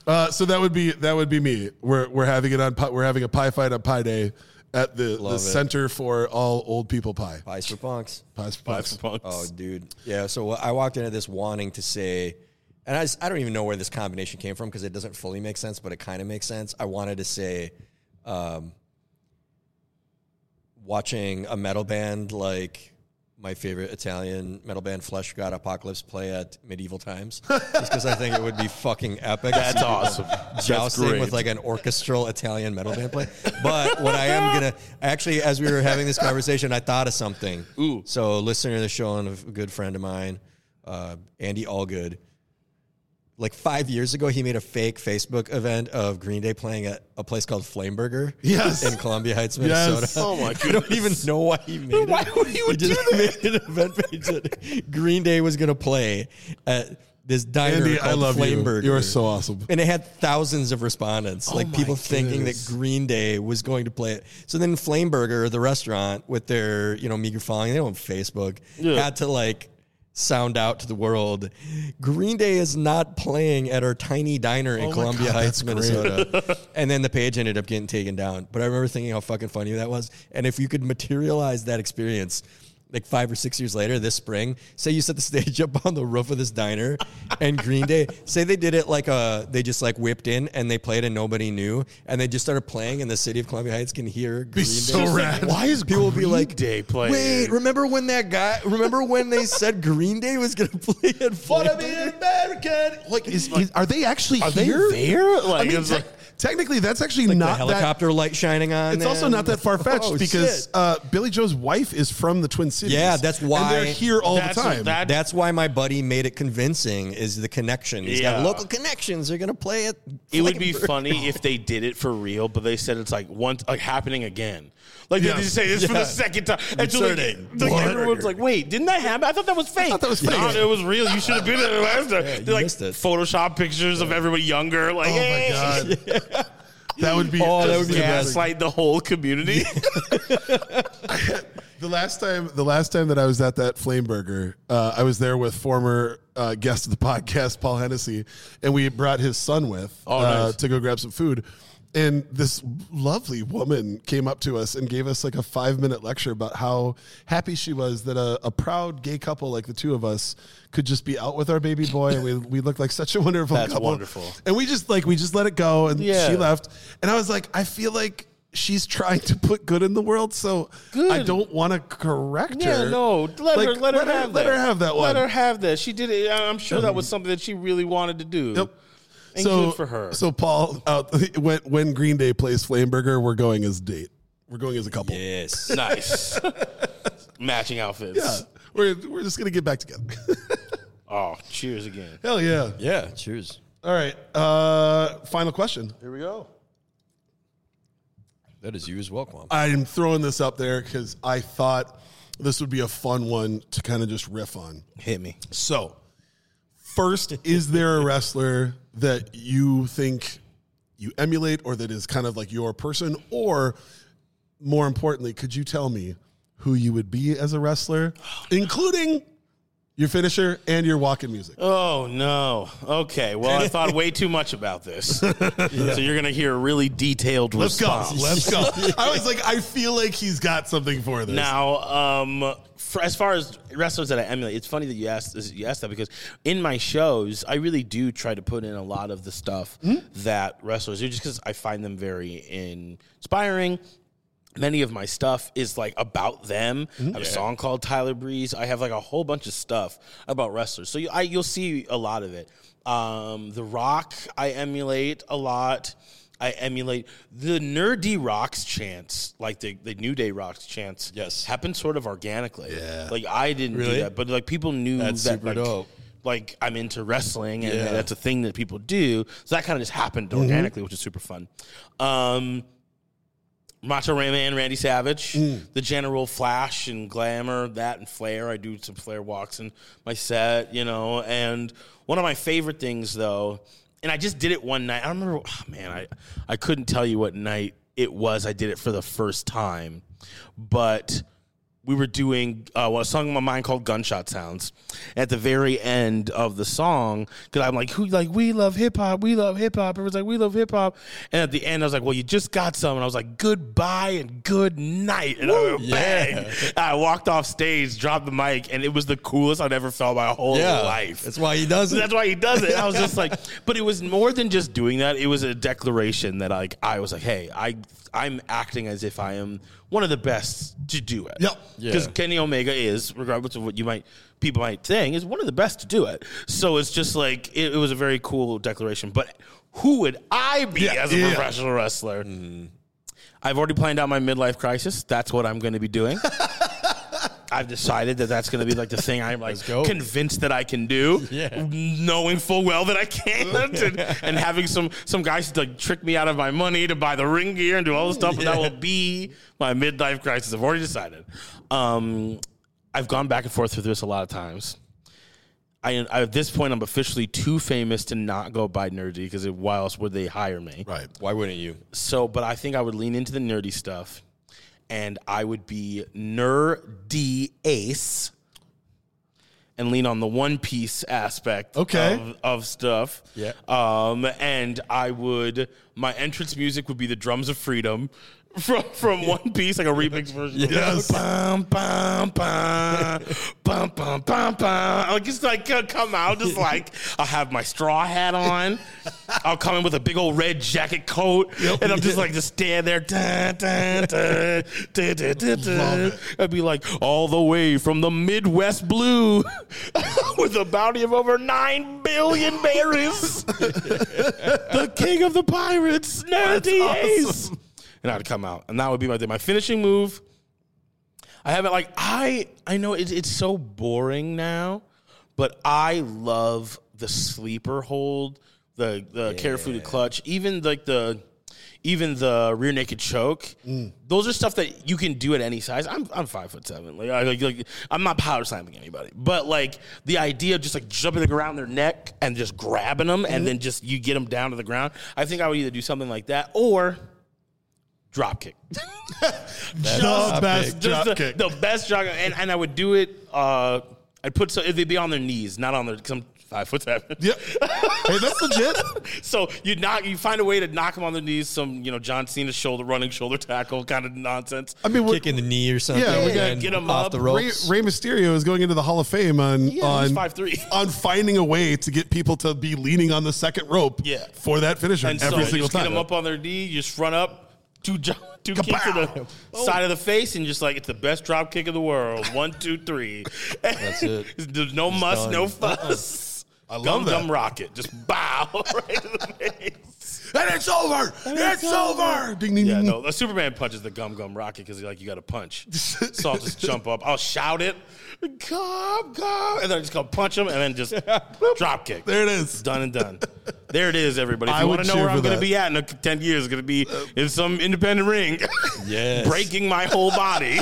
Uh, so that would be that would be me. We're we're having it on. Pi- We're having a pie fight on Pie Day at the, the it. Center for All Old People Pie. Pies for Punks. Pies, Pies pies. for punks. Oh, dude. Yeah. So I walked into this wanting to say, and I, I don't even know where this combination came from because it doesn't fully make sense, but it kind of makes sense. I wanted to say, um, watching a metal band like my favorite Italian metal band, Fleshgod Apocalypse, play at medieval times, just because I think it would be fucking epic. That's awesome. That's jousting great. with like an orchestral Italian metal band play. But what I am gonna actually, as we were having this conversation, I thought of something. Ooh. So, listener to the show and a good friend of mine, uh, Andy Allgood. Like five years ago, he made a fake Facebook event of Green Day playing at a place called Flameburger. Yes. in Columbia Heights, Minnesota. Yes. Oh my I don't even know why he made it. Why would he would just do that? made an event page that Green Day was going to play at this diner Andy, called I love. Flameburger. You are so awesome. And it had thousands of respondents, oh like Oh my people thinking that Green Day was going to play it. So then Flameburger, the restaurant, with their you know meager following, they don't have Facebook, Yeah. had to like sound out to the world. Green Day is not playing at our tiny diner in Oh Columbia God, Heights. Minnesota. and then the page ended up getting taken down. But I remember thinking how fucking funny that was. And if you could materialize that experience. Like five or six years later, this spring, say you set the stage up on the roof of this diner, and Green Day, say they did it like a, they just like whipped in and they played and nobody knew, and they just started playing, and the city of Columbia Heights can hear Green so Day. rad. Why is People will be like, Day playing? Wait, remember when that guy? Remember when they said Green Day was going to play in at Flameburger? American. Like, is, is- are they actually Are they here? there? Like, I mean, it's like- technically, that's actually The not that. helicopter light shining on. It's also them. not that far fetched Oh, because shit. uh, Billie Joe's wife is from the Twin Cities. Yeah, that's And why- they're here all That's- the time. that- That's why my buddy made it convincing. Is the connection? He's got Yeah. local connections. They're gonna play it. It would be funny if they did it for real, but they said it's like once like happening again. Like they Yes. just say this for the second time. And so like, Returning. like, What? everyone's like, wait, didn't that happen? I thought that was fake. I thought that was fake. No, it was real. You should have been there last time. you They're like missed it. Photoshop pictures of everybody younger. Like, oh hey. my god, that would be. Oh, that would be the gaslight the whole community. The last time, the last time that I was at that Flameburger, uh, I was there with former uh, guest of the podcast, Paul Hennessy, and we brought his son with Oh, uh, nice. to go grab some food. And this lovely woman came up to us and gave us like a five minute lecture about how happy she was that a, a proud gay couple like the two of us could just be out with our baby boy and we, we looked like such a wonderful That's couple. wonderful. And we just like we just let it go and Yeah. she left. And I was like, I feel like she's trying to put good in the world, so I don't want to correct her. Yeah, her. no, let Like, her let her have let that. her have that one. Let her have that. She did it. I'm sure that was something that she really wanted to do. Yep. And so good for her. So Paul, out when when Green Day plays Flameburger, we're going as date. We're going as a couple. Yes. nice. Matching outfits. Yeah. We're we're just gonna get back together. Oh, cheers again. Hell yeah. yeah. Cheers. All right. Uh final question. Here we go. That is you as well, Quam. I'm throwing this up there because I thought this would be a fun one to kind of just riff on. Hit me. So, first, is there a wrestler that you think you emulate or that is kind of like your person? Or more importantly, could you tell me who you would be as a wrestler, including your finisher and your walk in music? Oh no. Okay. Well, I thought way too much about this. So you're gonna hear a really detailed Let's go. response. Let's go. I was like, I feel like he's got something for this. Now, um, for, as far as wrestlers that I emulate, it's funny that you asked you asked that because in my shows, I really do try to put in a lot of the stuff that wrestlers do, just because I find them very inspiring. Many of my stuff is like about them. I have a song called Tyler Breeze. I have like a whole bunch of stuff about wrestlers. So you, I, you'll see a lot of it. Um, the Rock, I emulate a lot. I emulate the Nur-D rocks chants, like the, the New Day rocks chants. Yes. happened sort of organically. Yeah. like I didn't do Really? that, but like people knew That's that super like, dope. like I'm into wrestling and Yeah. that's a thing that people do. So that kind of just happened organically, which is super fun. Um, Macho Man, Randy Savage, mm. the General Flash and Glamour, that and Flair. I do some Flair walks in my set, you know. And one of my favorite things, though, and I just did it one night. I don't remember, oh, man, I, I couldn't tell you what night it was. I did it for the first time. But we were doing uh, well, a song in my mind called "Gunshot Sounds." At the very end of the song, because I'm like, "Who like we love hip hop? We love hip hop." Everyone's like, "We love hip hop." And at the end, I was like, "Well, you just got some," and I was like, "Goodbye and good night." And I went bang. I walked off stage, dropped the mic, and it was the coolest I'd ever felt my whole Yeah. life. That's why he does it. That's why he does it. I was just like, but it was more than just doing that. It was a declaration that like I was like, hey, I I'm acting as if I am one of the best to do it. Yep. Because Yeah. Kenny Omega is, regardless of what you might people might think, is one of the best to do it. So it's just like it, it was a very cool declaration. But who would I be Yeah, as a yeah. professional wrestler? I've already planned out my midlife crisis. That's what I'm going to be doing. I've decided that that's going to be like the thing I'm like go. convinced that I can do, Yeah. knowing full well that I can't, and, and having some some guys like trick me out of my money to buy the ring gear and do all the stuff. And that will be my midlife crisis. I've already decided. Um, I've gone back and forth through this a lot of times. I, I at this point I'm officially too famous to not go by Nur-D because why else would they hire me? right. Why wouldn't you? So, but I think I would lean into the nerdy stuff, and I would be Nur-D ace, and lean on the One Piece aspect Okay. of, of stuff. Yeah. Um, and I would my entrance music would be the drums of freedom. From, from One Piece, like a remix version. Yes. Bum, bum, bum, bum, bum, bum, bum. I'll just like uh, come out, just like I'll have my straw hat on. I'll come in with a big old red jacket coat, and I'm just like just stand there. Dun, dun, dun, dun, dun, dun, dun. I'd be like all the way from the Midwest Blue, with a bounty of over nine billion berries. the king of the pirates, Nur-D Ace. And I'd come out, and that would be my my finishing move. I haven't like I I know it's it's so boring now, but I love the sleeper hold, the the carefully clutch, even like the even the rear naked choke. Mm. Those are stuff that you can do at any size. I'm I'm five foot seven. Like, I, like, like I'm not power slamming anybody, but like the idea of just like jumping around their neck and just grabbing them, and mm-hmm. then just you get them down to the ground. I think I would either do something like that or drop kick. The best Just drop the, kick. the best drop, and, and I would do it. Uh, I'd put so they'd be on their knees, not on their. Cause I'm five foot seven. Yep. hey, that's legit. So you knock, you find a way to knock them on their knees. Some you know John Cena shoulder running shoulder tackle kind of nonsense. I mean, we're, Kick in the knee or something. Yeah, we got get Get 'em off up. the Ray, ropes. Rey Mysterio is going into the Hall of Fame on Yeah, on he's 5'3". on finding a way to get people to be leaning on the second rope Yeah. for that finisher And every so single just get time. them up on their knee, you just run up, two jo- two kicks to Kapow! the side of the face, and just like it's the best drop kick of the world. One, two, three. That's it. There's no muss, done. no fuss. Uh-uh. I love gum that. gum rocket, just bow right to the face. and it's over. it's over. Ding ding Yeah, ding. no, the Superman punches the gum gum rocket because he's like you got to punch. so I'll just jump up, I'll shout it, gum gum, and then I just go punch him, and then just drop kick. There it is. Done and done. There it is, everybody. If I you would want to know cheer where I'm for going to that. be at in a, 10 years, it's going to be uh, in some independent ring, Yes. breaking my whole body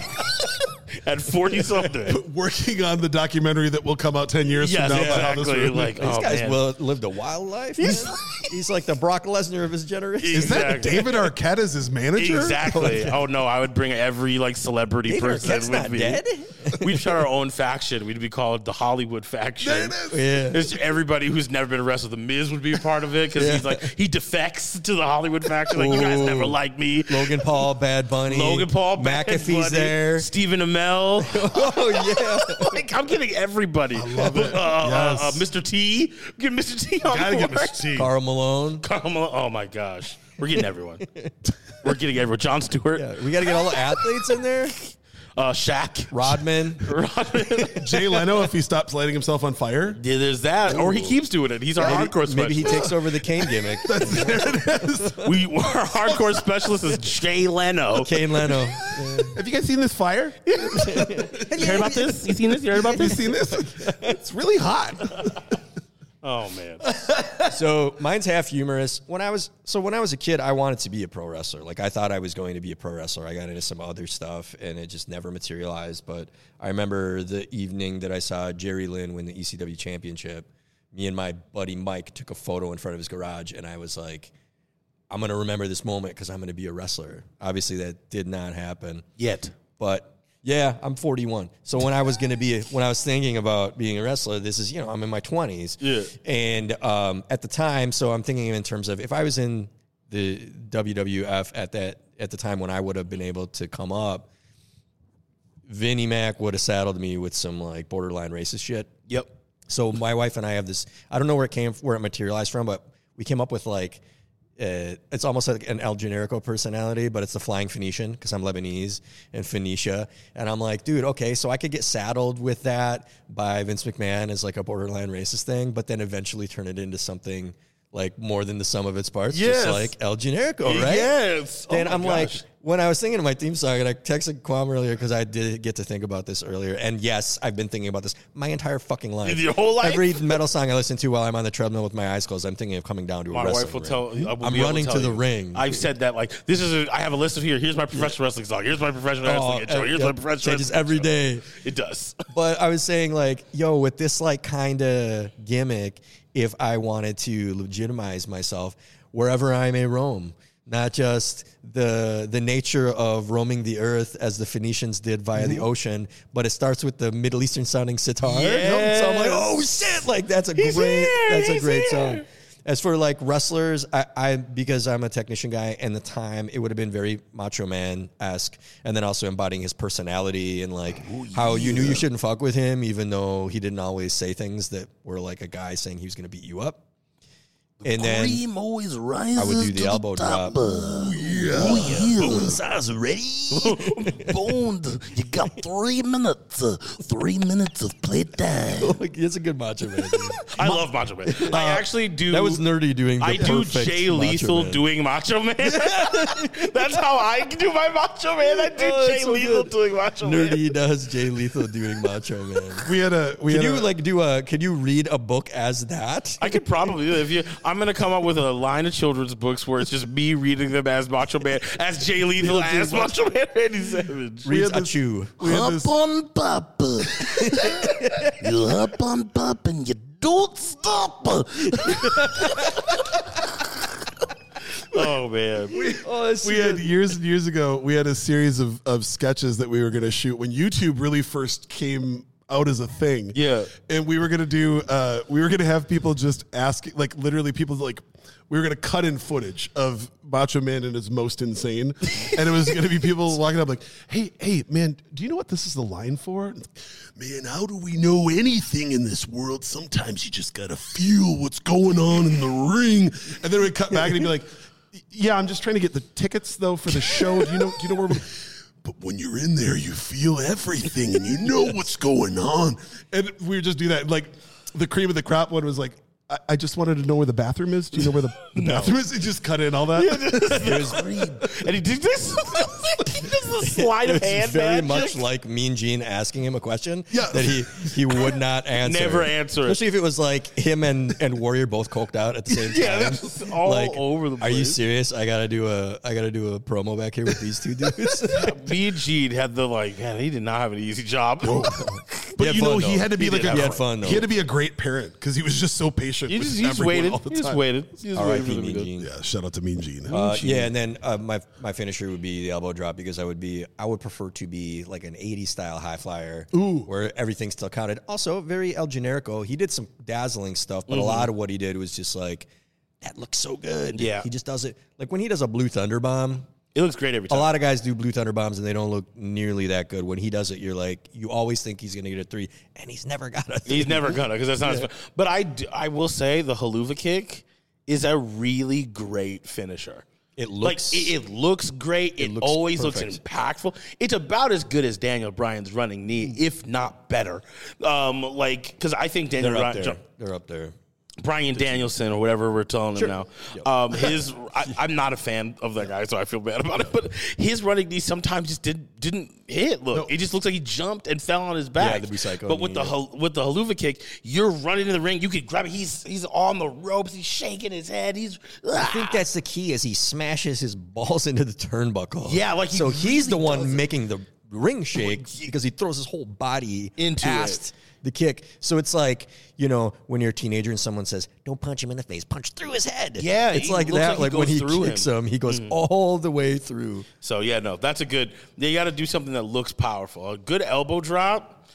at 40 something. Working on the documentary that will come out ten years Yes, from now. about how this exactly. Like, These oh, guys man. will lived a wild life. He's like the Brock Lesnar of his generation. is that David Arquette as his manager? Exactly. Oh no, I would bring every like celebrity David person Arquette's with not me. dead? We'd start our own faction. We'd be called the Hollywood faction. There it is. Yeah. It's everybody who's never been arrested. With The Miz would be a part of it because he's like he defects to the Hollywood faction. Like you guys never liked me. Logan Paul, Bad Bunny. Logan Paul, Bad McAfee's Bunny, there. Stephen Amell. Oh yeah. like I'm getting everybody. I love it. Uh, uh, Yes. uh, Mr. T. Get Mr. T on Gotta get. Mr. T. Karl Malone. Carmelo- Oh my gosh, we're getting everyone. we're getting everyone. Jon Stewart, Yeah, we got to get all the athletes in there. uh, Shaq. Rodman. Rodman. Jay Leno, if he stops lighting himself on fire. Yeah, there's that, or he keeps doing it. He's our Maybe, hardcore maybe he takes over the Kane gimmick. we our hardcore specialist is Jay Leno. Kane Leno. Have you guys seen this fire? You heard about this? You seen this? You heard about Have you seen this? It's really hot. Oh man, So mine's half humorous. When I was so when I was a kid, I wanted to be a pro wrestler. Like I thought I was going to be a pro wrestler. I got into some other stuff, and it just never materialized. But I remember the evening that I saw Jerry Lynn win the ECW championship. Me and my buddy Mike took a photo in front of his garage, and I was like, "I'm gonna remember this moment because I'm gonna be a wrestler." Obviously, that did not happen. yet. But yeah, I'm 41. So when I was going to be, when I was thinking about being a wrestler, this is, you know, I'm in my 20s. Yeah. And um, at the time, so I'm thinking in terms of if I was in the WWF at that, at the time when I would have been able to come up, Vinnie Mac would have saddled me with some like borderline racist shit. Yep. So my wife and I have this. I don't know where it came, where it materialized from, but we came up with like, it's almost like an El Generico personality, but it's the Flying Phoenician because I'm Lebanese and Phoenicia, and I'm like, dude, okay, so I could get saddled with that by Vince McMahon as like a borderline racist thing, but then eventually turn it into something like more than the sum of its parts, Yes. just like El Generico, right? Yes. And Oh I'm gosh. like, when I was thinking of my theme song, and I texted Kwame earlier because I did get to think about this earlier. And yes, I've been thinking about this my entire fucking life. Your whole life? Every metal song I listen to while I'm on the treadmill with my eyes closed, I'm thinking of coming down to a My wrestling wife will ring. tell. I will I'm running tell to the ring. I've said that like this is. A, I have a list of here. Here's my professional wrestling song. Here's my professional Oh, wrestling intro. Here's yeah, my professional changes wrestling every day. It does. But I was saying like, yo, with this like kind of gimmick, if I wanted to legitimize myself wherever I may roam, not just the the nature of roaming the earth as the Phoenicians did via Mm-hmm. the ocean, but it starts with the Middle Eastern sounding sitar. So I'm like, oh shit, like that's a He's great here, that's a great here. song. As for like wrestlers, I, I because I'm a technician guy, and the time it would have been very Macho Man esque, and then also embodying his personality and like how you knew you shouldn't fuck with him, even though he didn't always say things that were like a guy saying he was going to beat you up. And then always rises I would do the elbow drop. Oh yeah. Bones eyes ready. Boned. You got three minutes. Uh, three minutes of playtime. Like, it's a good Macho Man. dude. I love Macho Man. I actually do. Uh, That was Nur-D doing. The I do Jay Macho Lethal Man. doing Macho Man. That's how I do my Macho Man. I do Oh, Jay so Lethal good. doing Macho Man. Nur-D does Jay Lethal doing Macho Man. We had a we Can had you a, like do a? Can you read a book as that? I could probably do it if you. I'm gonna come up with a line of children's books where it's just me reading them as Macho Man, as Jay Lethal, as Macho Man Randy Savage. Reads had a chew. we had Hop on Papa. you hop on Papa and you don't stop. Oh man, Oh, we had years and years ago we had a series of, of sketches that we were going to shoot when youtube really first came out as a thing. Yeah. and we were gonna do. Uh, we were gonna have people just ask, like literally people like. We were gonna cut in footage of Macho Man and his most insane, and it was gonna be people walking up like, "Hey, hey, man, do you know what this is the line for?" Man, how do we know anything in this world? Sometimes you just gotta feel what's going on in the ring, and then we cut back and he'd be like, "Yeah, I'm just trying to get the tickets though for the show. Do you know? Do you know where?" But when you're in there, you feel everything and you know what's going on. And we would just do that. Like the cream of the crop one was like, I, I just wanted to know where the bathroom is. Do you know where the, the bathroom is? It just cut in all that. and he did this. he does the sleight of It's hand very magic. much like Mean Gene asking him a question Yeah. that he he would not answer. Never answer it. Especially if it was like him and, and Warrior both coked out at the same time. Yeah, that's all like, over the Are you place. serious? I gotta do a I gotta do a promo back here with these two dudes. Me and Gene had the like, man, he did not have an easy job. But had you know, fun, he though. had to be He like did a have He had fun, though. He had to be a great parent because he was just so patient. he with just, he just waited. all the He just time. waited. He just waited for them to Mean do. Gene. Yeah, shout out to Mean Gene. Uh, yeah, and then uh, my my finisher would be the elbow drop because I would be I would prefer to be like an 80s style high flyer where everything still counted. Also, very El Generico. He did some dazzling stuff, but a lot of what he did was just like that looks so good. Yeah. he just does it like when he does a blue thunder bomb. It looks great every time. A lot of guys do blue thunder bombs and they don't look nearly that good. When he does it, you're like you always think he's going to get a three, and he's never got a three. He's never gonna because that's not. His, but I, do- I will say the Helluva Kick is a really great finisher. It like looks- it, it looks great. It, looks always perfect. looks impactful. It's about as good as Daniel Bryan's running knee, if not better. Um, like because I think Daniel Bryan, there. They're up there. Bryan Danielson or whatever we're telling him now. Um, his I, I'm not a fan of that guy, so I feel bad about it. But his running knee sometimes just didn't didn't hit. Look, it just looks like he jumped and fell on his back. the recycle But with the knee, hal- with the Helluva Kick, you're running in the ring. You could grab it. He's he's on the ropes. He's shaking his head. He's I think that's the key is he smashes his balls into the turnbuckle. Yeah, like he so he's the one does it. making the ring shake because he throws his whole body Into past the kick. So it's like you know when you're a teenager and someone says, "Don't punch him in the face, punch through his head." Yeah, it's like that. like Like, when he kicks him. Mm. him, he goes all the way through. So yeah, no, that's a good. You got to do something that looks powerful. A good elbow drop,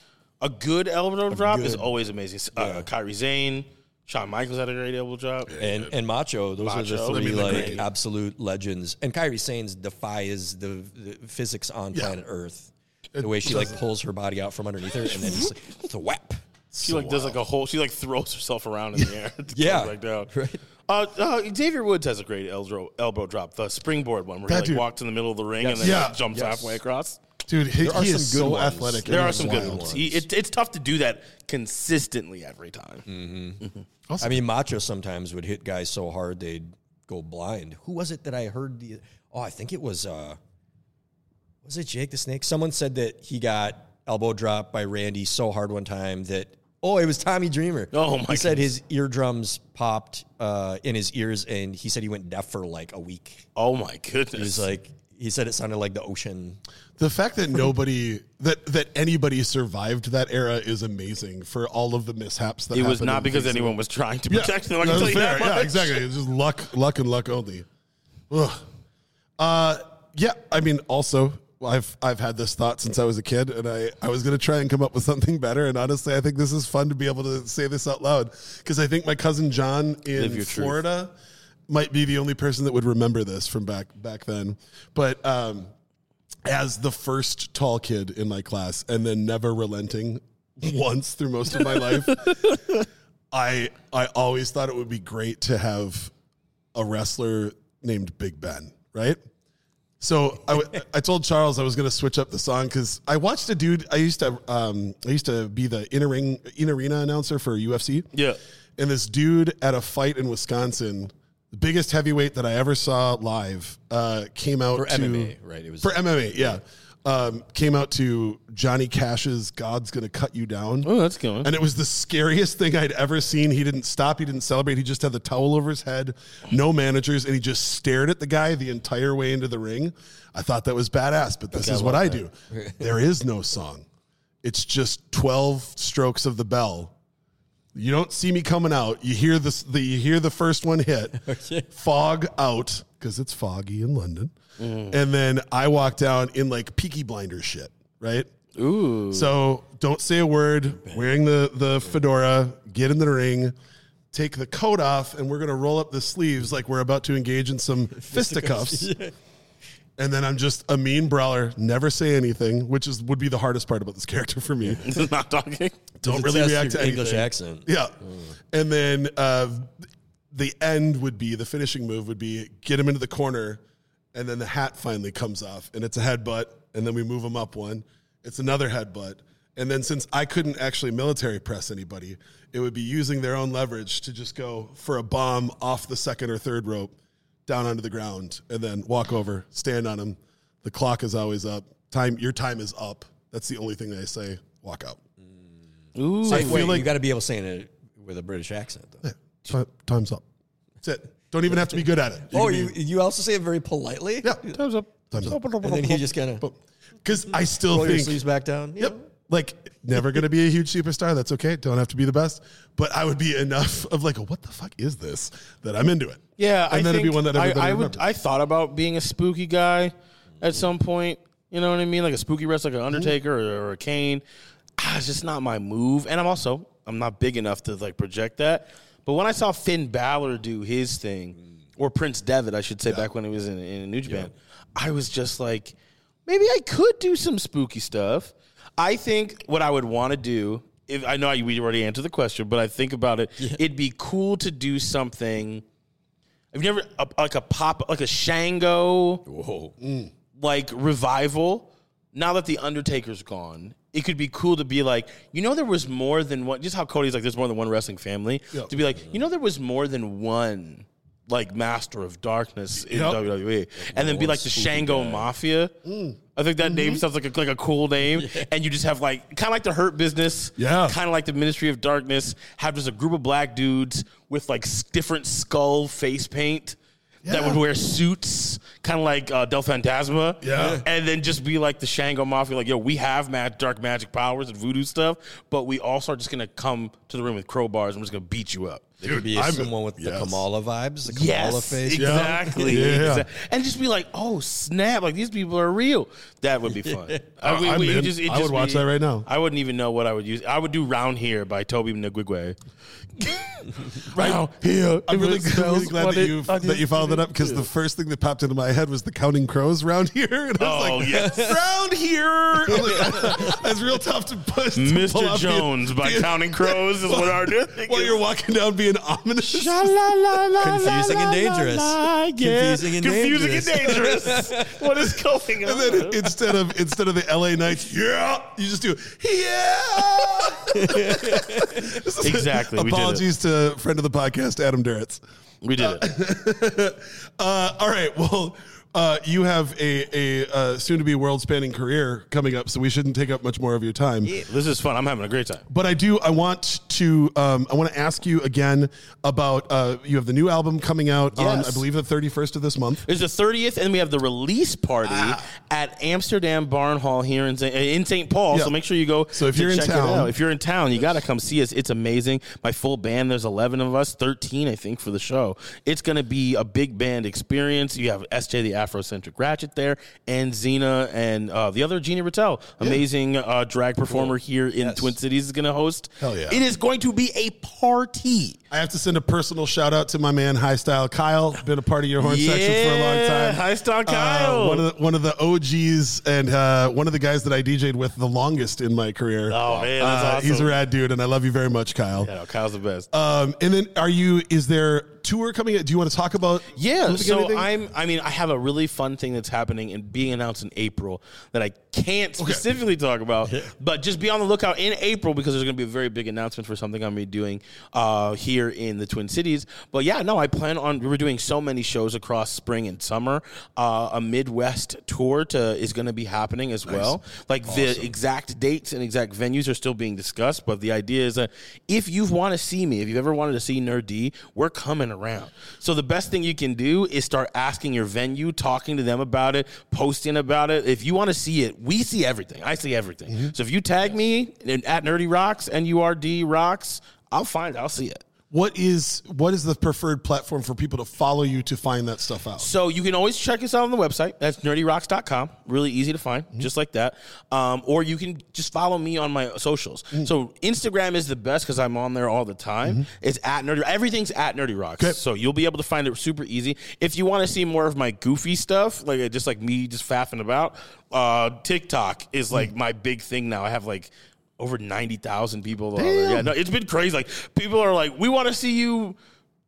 a good elbow drop is always amazing. Uh, Kairi Sane, Shawn Michaels had a great elbow drop. And and Macho, those are the three like great. absolute legends. And Kairi Sane's defies the, the physics on planet Earth. The way she like pulls her body out from underneath her and then just like, thwap. She like does like a whole. She like throws herself around in the air. to Yeah. come back down. Right. Uh, uh, Xavier Woods has a great elbow, elbow drop, the springboard one where That he like dude- walks in the middle of the ring and then Yeah. like, jumps Yes. halfway across. Dude, he, There are he some is good so ones. athletic. There It are is some good wild. ones. He, it, it's tough to do that consistently every time. I mean, Macho sometimes would hit guys so hard they'd go blind. Who was it that I heard the? Oh, I think it was. uh Was it Jake the Snake? Someone said that he got elbow dropped by Randy so hard one time that. Oh, it was Tommy Dreamer. Oh, my He said his eardrums popped uh, in his ears, and he said he went deaf for like a week. Oh my goodness! He was like, he said it sounded like the ocean. The fact that nobody that that anybody survived that era is amazing for all of the mishaps that it was not because things. anyone was trying to Yeah, protect him. I can tell you fair. that much. Yeah, exactly. It's just luck, luck, and luck only. Ugh. Uh, yeah. I mean, also, I've I've had this thought since I was a kid, and I I was gonna try and come up with something better. And honestly, I think this is fun to be able to say this out loud because I think my cousin John in your truth. Florida might be the only person that would remember this from back back then. But um, as the first tall kid in my class, and then never relenting once through most of my life. I I always thought it would be great to have a wrestler named Big Ben, right? So I, w- I told Charles I was going to switch up the song because I watched a dude. I used to um, I used to be the in ring in arena announcer for UFC. Yeah. and this dude at a fight in Wisconsin, the biggest heavyweight that I ever saw live, uh, came out For to MMA, right? It was for MMA. Yeah, um, came out to Johnny Cash's "God's Gonna Cut You Down." Oh, that's going. And it was the scariest thing I'd ever seen. He didn't stop. He didn't celebrate. He just had the towel over his head, no managers, and he just stared at the guy the entire way into the ring. I thought that was badass, but this is what I do. there is no song. It's just 12 strokes of the bell. You don't see me coming out. You hear this the you hear the first one hit. Fog out because it's foggy in London. And then I walk down in like Peaky Blinder shit, right? Ooh. So don't say a word. Wearing the the fedora, get in the ring, take the coat off, and we're gonna roll up the sleeves like we're about to engage in some fisticuffs. And then I'm just a mean brawler, never say anything, which is would be the hardest part about this character for me. not talking. Don't really react to English anything. accent. Yeah. And then uh, the end would be the finishing move would be get him into the corner, and then the hat finally comes off, and it's a headbutt, and then we move him up one. It's another headbutt. And then since I couldn't actually military press anybody, it would be using their own leverage to just go for a bomb off the second or third rope down onto the ground and then walk over, stand on him. The clock is always up. Time your time is up. That's the only thing I say. Walk out. Mm. Ooh. So I wait, feel like- you got to be able to say it with a British accent. Though. Yeah, time's up. That's it. Don't even have to be good at it. oh, can you be- you also say it very politely. yeah, time's up. Time's up. and then you just kind of Because I still roll your think, sleeves back down. you yep, know? like never going to be a huge superstar. That's okay. Don't have to be the best. But I would be enough of like, what the fuck is this that I'm into it. Yeah, and I then think it'd be one that I, everybody I would. I thought about being a spooky guy at some point. You know what I mean? Like a spooky wrestler, like an Undertaker or, or a Kane. Ah, it's just not my move, and I'm also I'm not big enough to like project that. But when I saw Finn Balor do his thing, mm. or Prince Devitt, I should say, back when he was in, in New Japan, I was just like, maybe I could do some spooky stuff. I think what I would want to do, if I know we already answered the question, but I think about it, it'd be cool to do something. You never a, like a pop like a Shango Whoa. like revival? Now that the Undertaker's gone, it could be cool to be like, you know, there was more than one. Just how Cody's like, there's more than one wrestling family. To be like, you know, there was more than one like Master of Darkness in Yep. WWE, and then be like the Shango Mafia. I think that name sounds like a, like a cool name, and you just have like kind of like the Hurt Business, Yeah. kind of like the Ministry of Darkness. Have just a group of black dudes with like different skull face paint. That would wear suits, kind of like uh, Del Fantasma, Yeah. and then just be like the Shango Mafia, like, yo, we have mad dark magic powers and voodoo stuff, but we also are just gonna come to the room with crowbars and we're just gonna beat you up. There could be I'm- someone with the. Kamala vibes, the Kamala Yes, face. exactly. Yeah. Exa- And just be like, oh snap! Like these people are real. That would be fun. Uh, I'm in. it'd I would watch that right now. I wouldn't even know what I would use. I would do "Round Here" by Tobe Nwigwe. Round here, I'm it really, smells really glad that you that you followed that up because the first thing that popped into my head was the counting crows round here, and I was Oh like, yes, round here. I'm like, That's real tough to push. to Mr. off the- Jones by the- Counting Crows is what our thing While is. you're walking down, being ominous. Confusing and dangerous. Confusing and Confusing dangerous. and dangerous. what is going on? And then instead of instead of the LA Knights, yeah, you just do yeah. This is- Exactly, we did it. Apologies to friend of the podcast, Adam Duritz. we did it. Uh, all right, well, uh, you have a, a uh, soon-to-be world-spanning career coming up, so we shouldn't take up much more of your time. This is fun. I'm having a great time. But I do. I want to. Um, I want to ask you again about. Uh, you have the new album coming out on, I believe, the thirty-first of this month. It's the 30th, and we have the release party at Amsterdam Bar and Hall here in St. in St. Paul. Yeah. So make sure you go. So if to you're in town- if you're in town, you got to come see us. It's amazing. My full band. There's 11 of us, 13 I think for the show. It's going to be a big band experience. You have SJ the Afrocentric Ratchet there, and Xena, and uh, the other Gina Rattel, amazing uh, drag performer here in Twin Cities, is going to host. Hell yeah. It is going to be a party. I have to send a personal shout out to my man High Style Kyle. Been a part of your horn section for a long time. High Style Uh, Kyle. one of the one of the OGs and uh, one of the guys that I DJ'd with the longest in my career. Oh, man, that's Uh, He's a rad dude, and I love you very much, Kyle. Yeah, Kyle's the best. Um, and then, are you? Is there tour coming? up? Do you want to talk about? Yeah, so anything? I'm. I mean, I have a really fun thing that's happening and being announced in April that I can't specifically talk about, but just be on the lookout in April because there's going to be a very big announcement for something I'm going to be doing uh, here in the Twin Cities. But yeah, no, I plan on. We're doing so many shows across spring and summer. Uh, a Midwest tour to is going to be happening as well. Like the exact dates and exact venues are still being discussed, but the idea is that if you want to see me, if you've ever wanted to see Nur-D, we're coming around. So the best thing you can do is start asking your venue, talking to them about it, posting about it. If you want to see it, we see everything. I see everything. Mm-hmm. So if you tag me at Nur-D Rocks, N U R D Rocks, I'll find it. I'll see it. What is what is the preferred platform for people to follow you to find that stuff out? So you can always check us out on the website. That's nerdyrocks.com. Really easy to find, just like that. Um, or you can just follow me on my socials. So Instagram is the best because I'm on there all the time. It's at nerdy. Everything's at nerdy rocks. Okay. So you'll be able to find it super easy. If you want to see more of my goofy stuff, like just like me just faffing about, uh, TikTok is like my big thing now. I have like over ninety thousand people. on there. Yeah, no, it's been crazy. Like people are like, we want to see you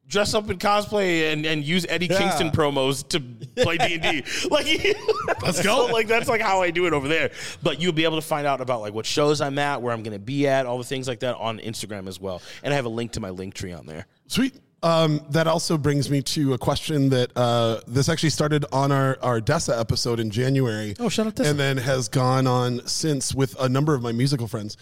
dress up in cosplay and, and use Eddie Kingston promos to play D and D. Like, let's go. like that's like how I do it over there. But you'll be able to find out about like what shows I'm at, where I'm going to be at, all the things like that on Instagram as well. And I have a link to my link tree on there. Sweet. Um, that also brings me to a question that uh, this actually started on our, our Dessa episode in January. Oh, shout out Dessa. And then has gone on since with a number of my musical friends.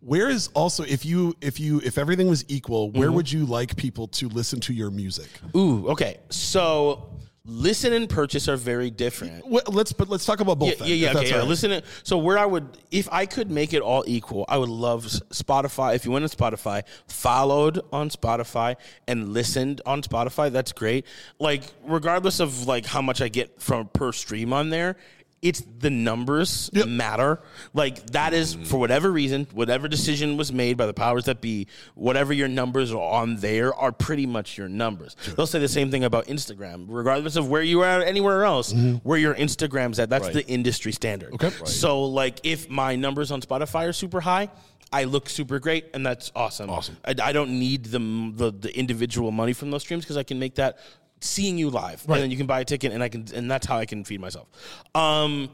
Where is also if you if you if everything was equal, where Mm-hmm. would you like people to listen to your music? Ooh, okay. So listen and purchase are very different. Well, let's but let's talk about both. Yeah, then, yeah, yeah. Okay, yeah. right. Listen, so where I would, if I could make it all equal, I would love Spotify. If you went on Spotify, followed on Spotify, and listened on Spotify, that's great. Like, regardless of like how much I get from per stream on there. It's the numbers Yep. matter. Like that is for whatever reason, whatever decision was made by the powers that be, whatever your numbers are on there are pretty much your numbers. They'll say the same thing about Instagram, regardless of where you are anywhere else, mm-hmm. where your Instagram's at. That's the industry standard. Okay. So like if my numbers on Spotify are super high, I look super great, and that's awesome. Awesome. I, I don't need the, the the individual money from those streams because I can make that seeing you live, right. and then you can buy a ticket, and I can, and that's how I can feed myself. Um,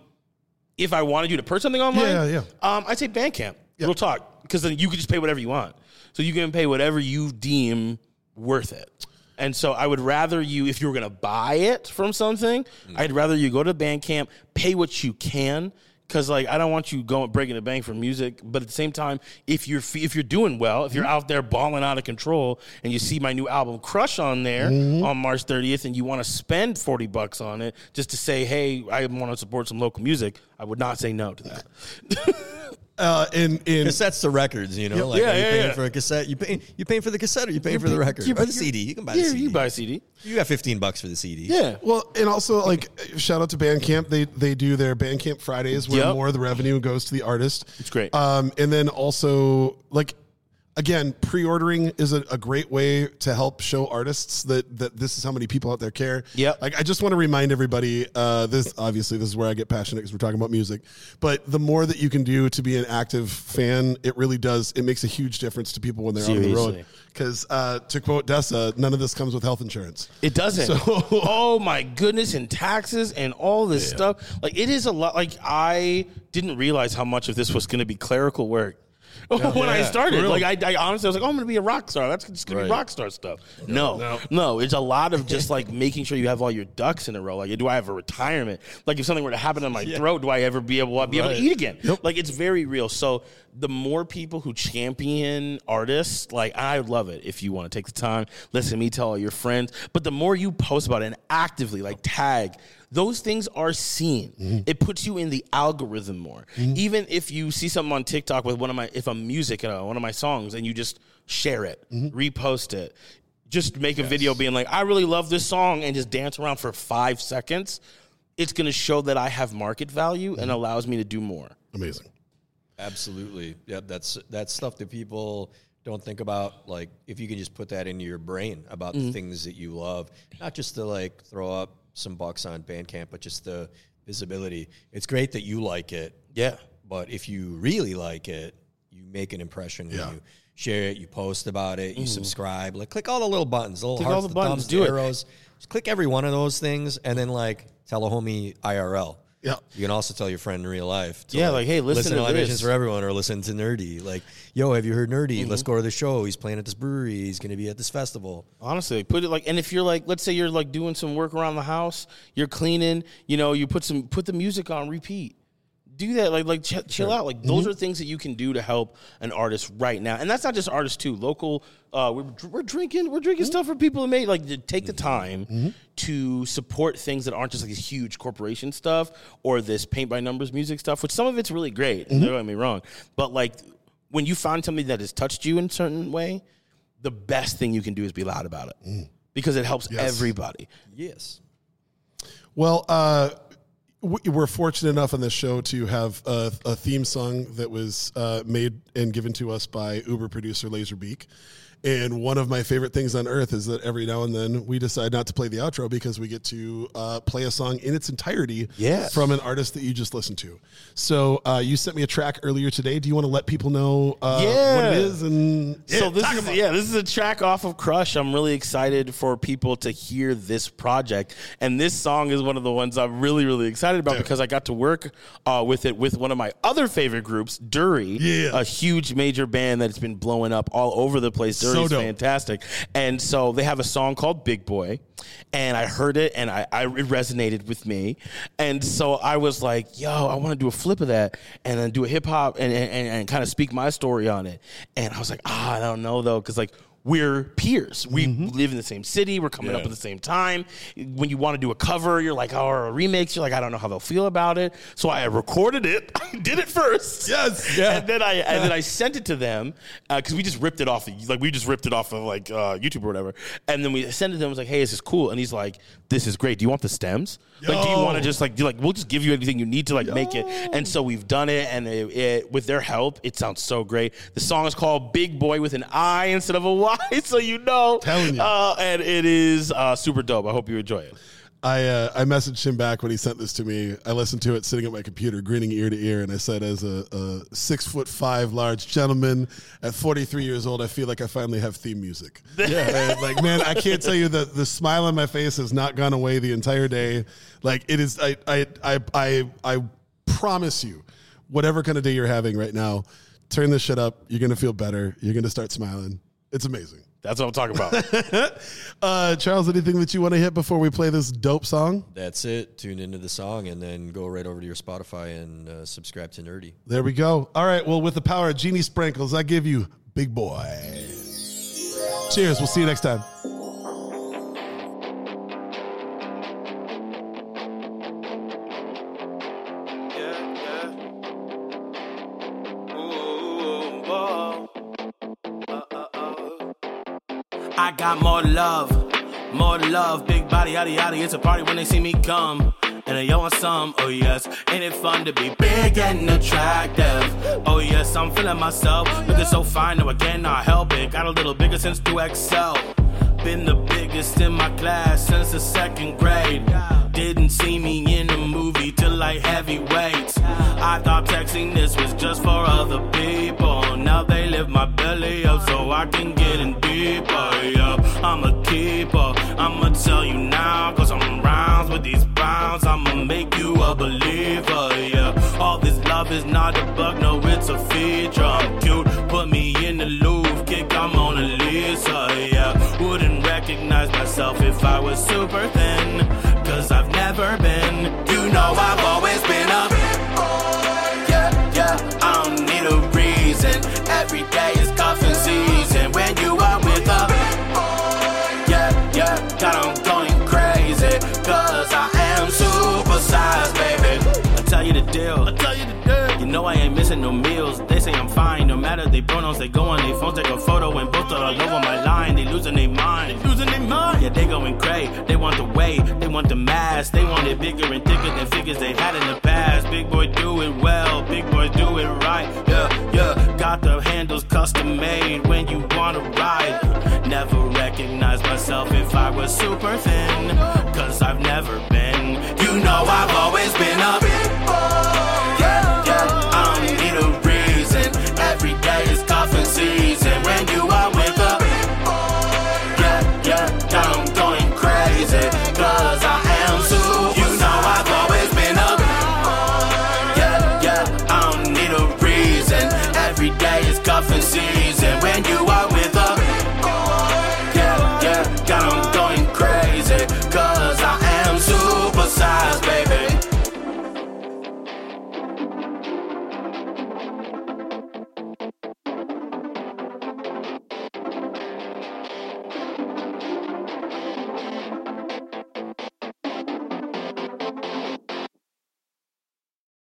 if I wanted you to purchase something online, Yeah, yeah. Um, I'd say Bandcamp. We'll talk because then you can just pay whatever you want. So you can pay whatever you deem worth it. And so I would rather you, if you were going to buy it from something, I'd rather you go to Bandcamp, pay what you can. Cause like I don't want you going breaking the bank for music, but at the same time, if you're if you're doing well, if you're mm-hmm. out there balling out of control, and you see my new album Crush on there mm-hmm. on March 30th, and you want to spend 40 bucks on it just to say, hey, I want to support some local music, I would not say no to that. Uh, in in Cassettes to records, you know, like Yeah, are you yeah, paying yeah. for a cassette? You pay you paying for the cassette or you paying for the record you- or the CD? You can buy yeah, the CD. you buy a CD. You got fifteen bucks for the CD. Yeah. Well, and also like shout out to Bandcamp. They they do their Bandcamp Fridays where Yep. more of the revenue goes to the artist. It's great. Um, and then also like again, pre-ordering is a, a great way to help show artists that that this is how many people out there care. Yeah. Like I just want to remind everybody. Uh, this obviously this is where I get passionate because we're talking about music. But the more that you can do to be an active fan, it really does. It makes a huge difference to people when they're on the road. Because uh, to quote Dessa, none of this comes with health insurance. It doesn't. So oh my goodness, and taxes and all this stuff. Like it is a lot. Like I didn't realize how much of this was going to be clerical work. when I started, for real. like I, I honestly was like, "Oh, I'm going to be a rock star. That's just going to be rock star stuff." No, no, it's a lot of just like making sure you have all your ducks in a row. Like, do I have a retirement? Like, if something were to happen in my throat, do I ever be able to be able to eat again? Like, it's very real. So, the more people who champion artists, like I love it if you want to take the time, listen to me tell all your friends. But the more you post about it and actively like tag, those things are seen. Mm-hmm. It puts you in the algorithm more. Mm-hmm. Even if you see something on TikTok with one of my, if a music, uh, one of my songs, and you just share it, mm-hmm. repost it, just make a video being like, I really love this song, and just dance around for five seconds. It's going to show that I have market value and allows me to do more. Amazing. Absolutely. Yeah, That's that's stuff that people don't think about. Like if you can just put that into your brain about Mm-hmm. the things that you love, not just to like throw up some bucks on Bandcamp, but just the visibility. It's great that you like it. Yeah. But if you really like it, you make an impression when Yeah. you share it, you post about it, you subscribe. Like click all the little buttons, the little. Click all the the, buttons, thumbs, do the it. arrows. Just click every one of those things, and then like tell a homie IRL. Yeah. You can also tell your friend in real life. to, Yeah, like, hey, listen to Libations this. for everyone, or listen to Nur-D. Like, yo, have you heard Nur-D? Mm-hmm. Let's go to the show. He's playing at this brewery. He's going to be at this festival. Honestly, put it like, and if you're like, let's say you're like doing some work around the house, you're cleaning, you know, you put some, put the music on repeat. Do that, like, like ch- chill out. Like those mm-hmm. are things that you can do to help an artist right now, and that's not just artists too. Local, uh, we're, we're drinking, we're drinking mm-hmm. stuff for people that made like to take the mm-hmm. time to support things that aren't just like this huge corporation stuff or this paint by numbers music stuff. Which some of it's really great. Don't get me wrong, but like when you find something that has touched you in a certain way, the best thing you can do is be loud about it mm. because it helps Yes. everybody. Yes. Well, uh, we're fortunate enough on this show to have a, a theme song that was uh, made and given to us by Uber producer Laserbeak. And one of my favorite things on earth is that every now and then we decide not to play the outro because we get to uh, play a song in its entirety Yes. from an artist that you just listened to. So uh, you sent me a track earlier today. Do you want to let people know uh, Yeah. what it is? And so this is yeah, this is a track off of Crush. I'm really excited for people to hear this project, and this song is one of the ones I'm really really excited about because I got to work uh, with it with one of my other favorite groups, Durry, Yeah. a huge major band that's been blowing up all over the place. So Durry's dope. fantastic, and so they have a song called Big Boy, and I heard it and I, I it resonated with me, and so I was like, yo, I want to do a flip of that and then do a hip hop and, and, and, and kind of speak my story on it, and I was like, ah, I don't know though, because like we're peers. We live in the same city. We're coming up at the same time. When you want to do a cover, you're like, oh, or a remix, you're like, I don't know how they'll feel about it. So I recorded it. I did it first. Yes. Yeah. And then I and then I sent it to them because we just ripped it off. of- Like we just ripped it off of like uh, YouTube or whatever. And then we sent it to them. I was like, hey, this is this cool? And he's like, this is great. Do you want the stems? Like, do you want to just like do like we'll just give you everything you need to like make it. And so we've done it, and it, it, with their help, it sounds so great. The song is called "Big Boi" with an I instead of a Y, so you know. Telling you. Uh, and it is uh, super dope. I hope you enjoy it. I uh, I messaged him back when he sent this to me. I listened to it sitting at my computer, grinning ear to ear, and I said, as a, a six foot five large gentleman at 43 years old, I feel like I finally have theme music. Yeah, And, like man, I can't tell you that the smile on my face has not gone away the entire day. Like it is, I I I I, I promise you, whatever kind of day you're having right now, turn this shit up. You're gonna feel better. You're gonna start smiling. It's amazing. That's what I'm talking about. Uh, Charles, anything that you want to hit before we play this dope song? That's it. Tune into the song and then go right over to your Spotify and uh, subscribe to Nur-D. There we go. All right. Well, with the power of Genie Sprinkles, I give you Big Boi. Cheers. We'll see you next time. Got more love, more love, big body, yada yada. It's a party when they see me come. And they want some, oh yes. Ain't it fun to be big and attractive? Oh yes, I'm feeling myself. Looking so fine, no, I cannot help it. Got a little bigger since 2XL. Been the biggest in my class since the second grade. Didn't see me in a movie till like heavyweights. I thought texting this was just for other people. Now they lift my belly up so I can get in deeper. Yeah, I'm a keeper. I'ma tell you now, cause I'm rounds with these browns. I'ma make you a believer. Yeah, all this love is not a bug, no, it's a feature. I'm cute, put me in the Louvre, kick, I'm on a Lisa. Yeah, wouldn't recognize myself if I was super thin. They pronouns, they go on their phones, take a photo and post it all over my line. They losing their mind. Losing their mind. Yeah, they going cray. They want the way. They want the mass. They want it bigger and thicker than figures they had in the past. Big boy do it well. Big boy do it right. Yeah, yeah. Got the handles custom made when you wanna ride. Never recognize myself if I was super thin. Cause I've never been. You know I've always been a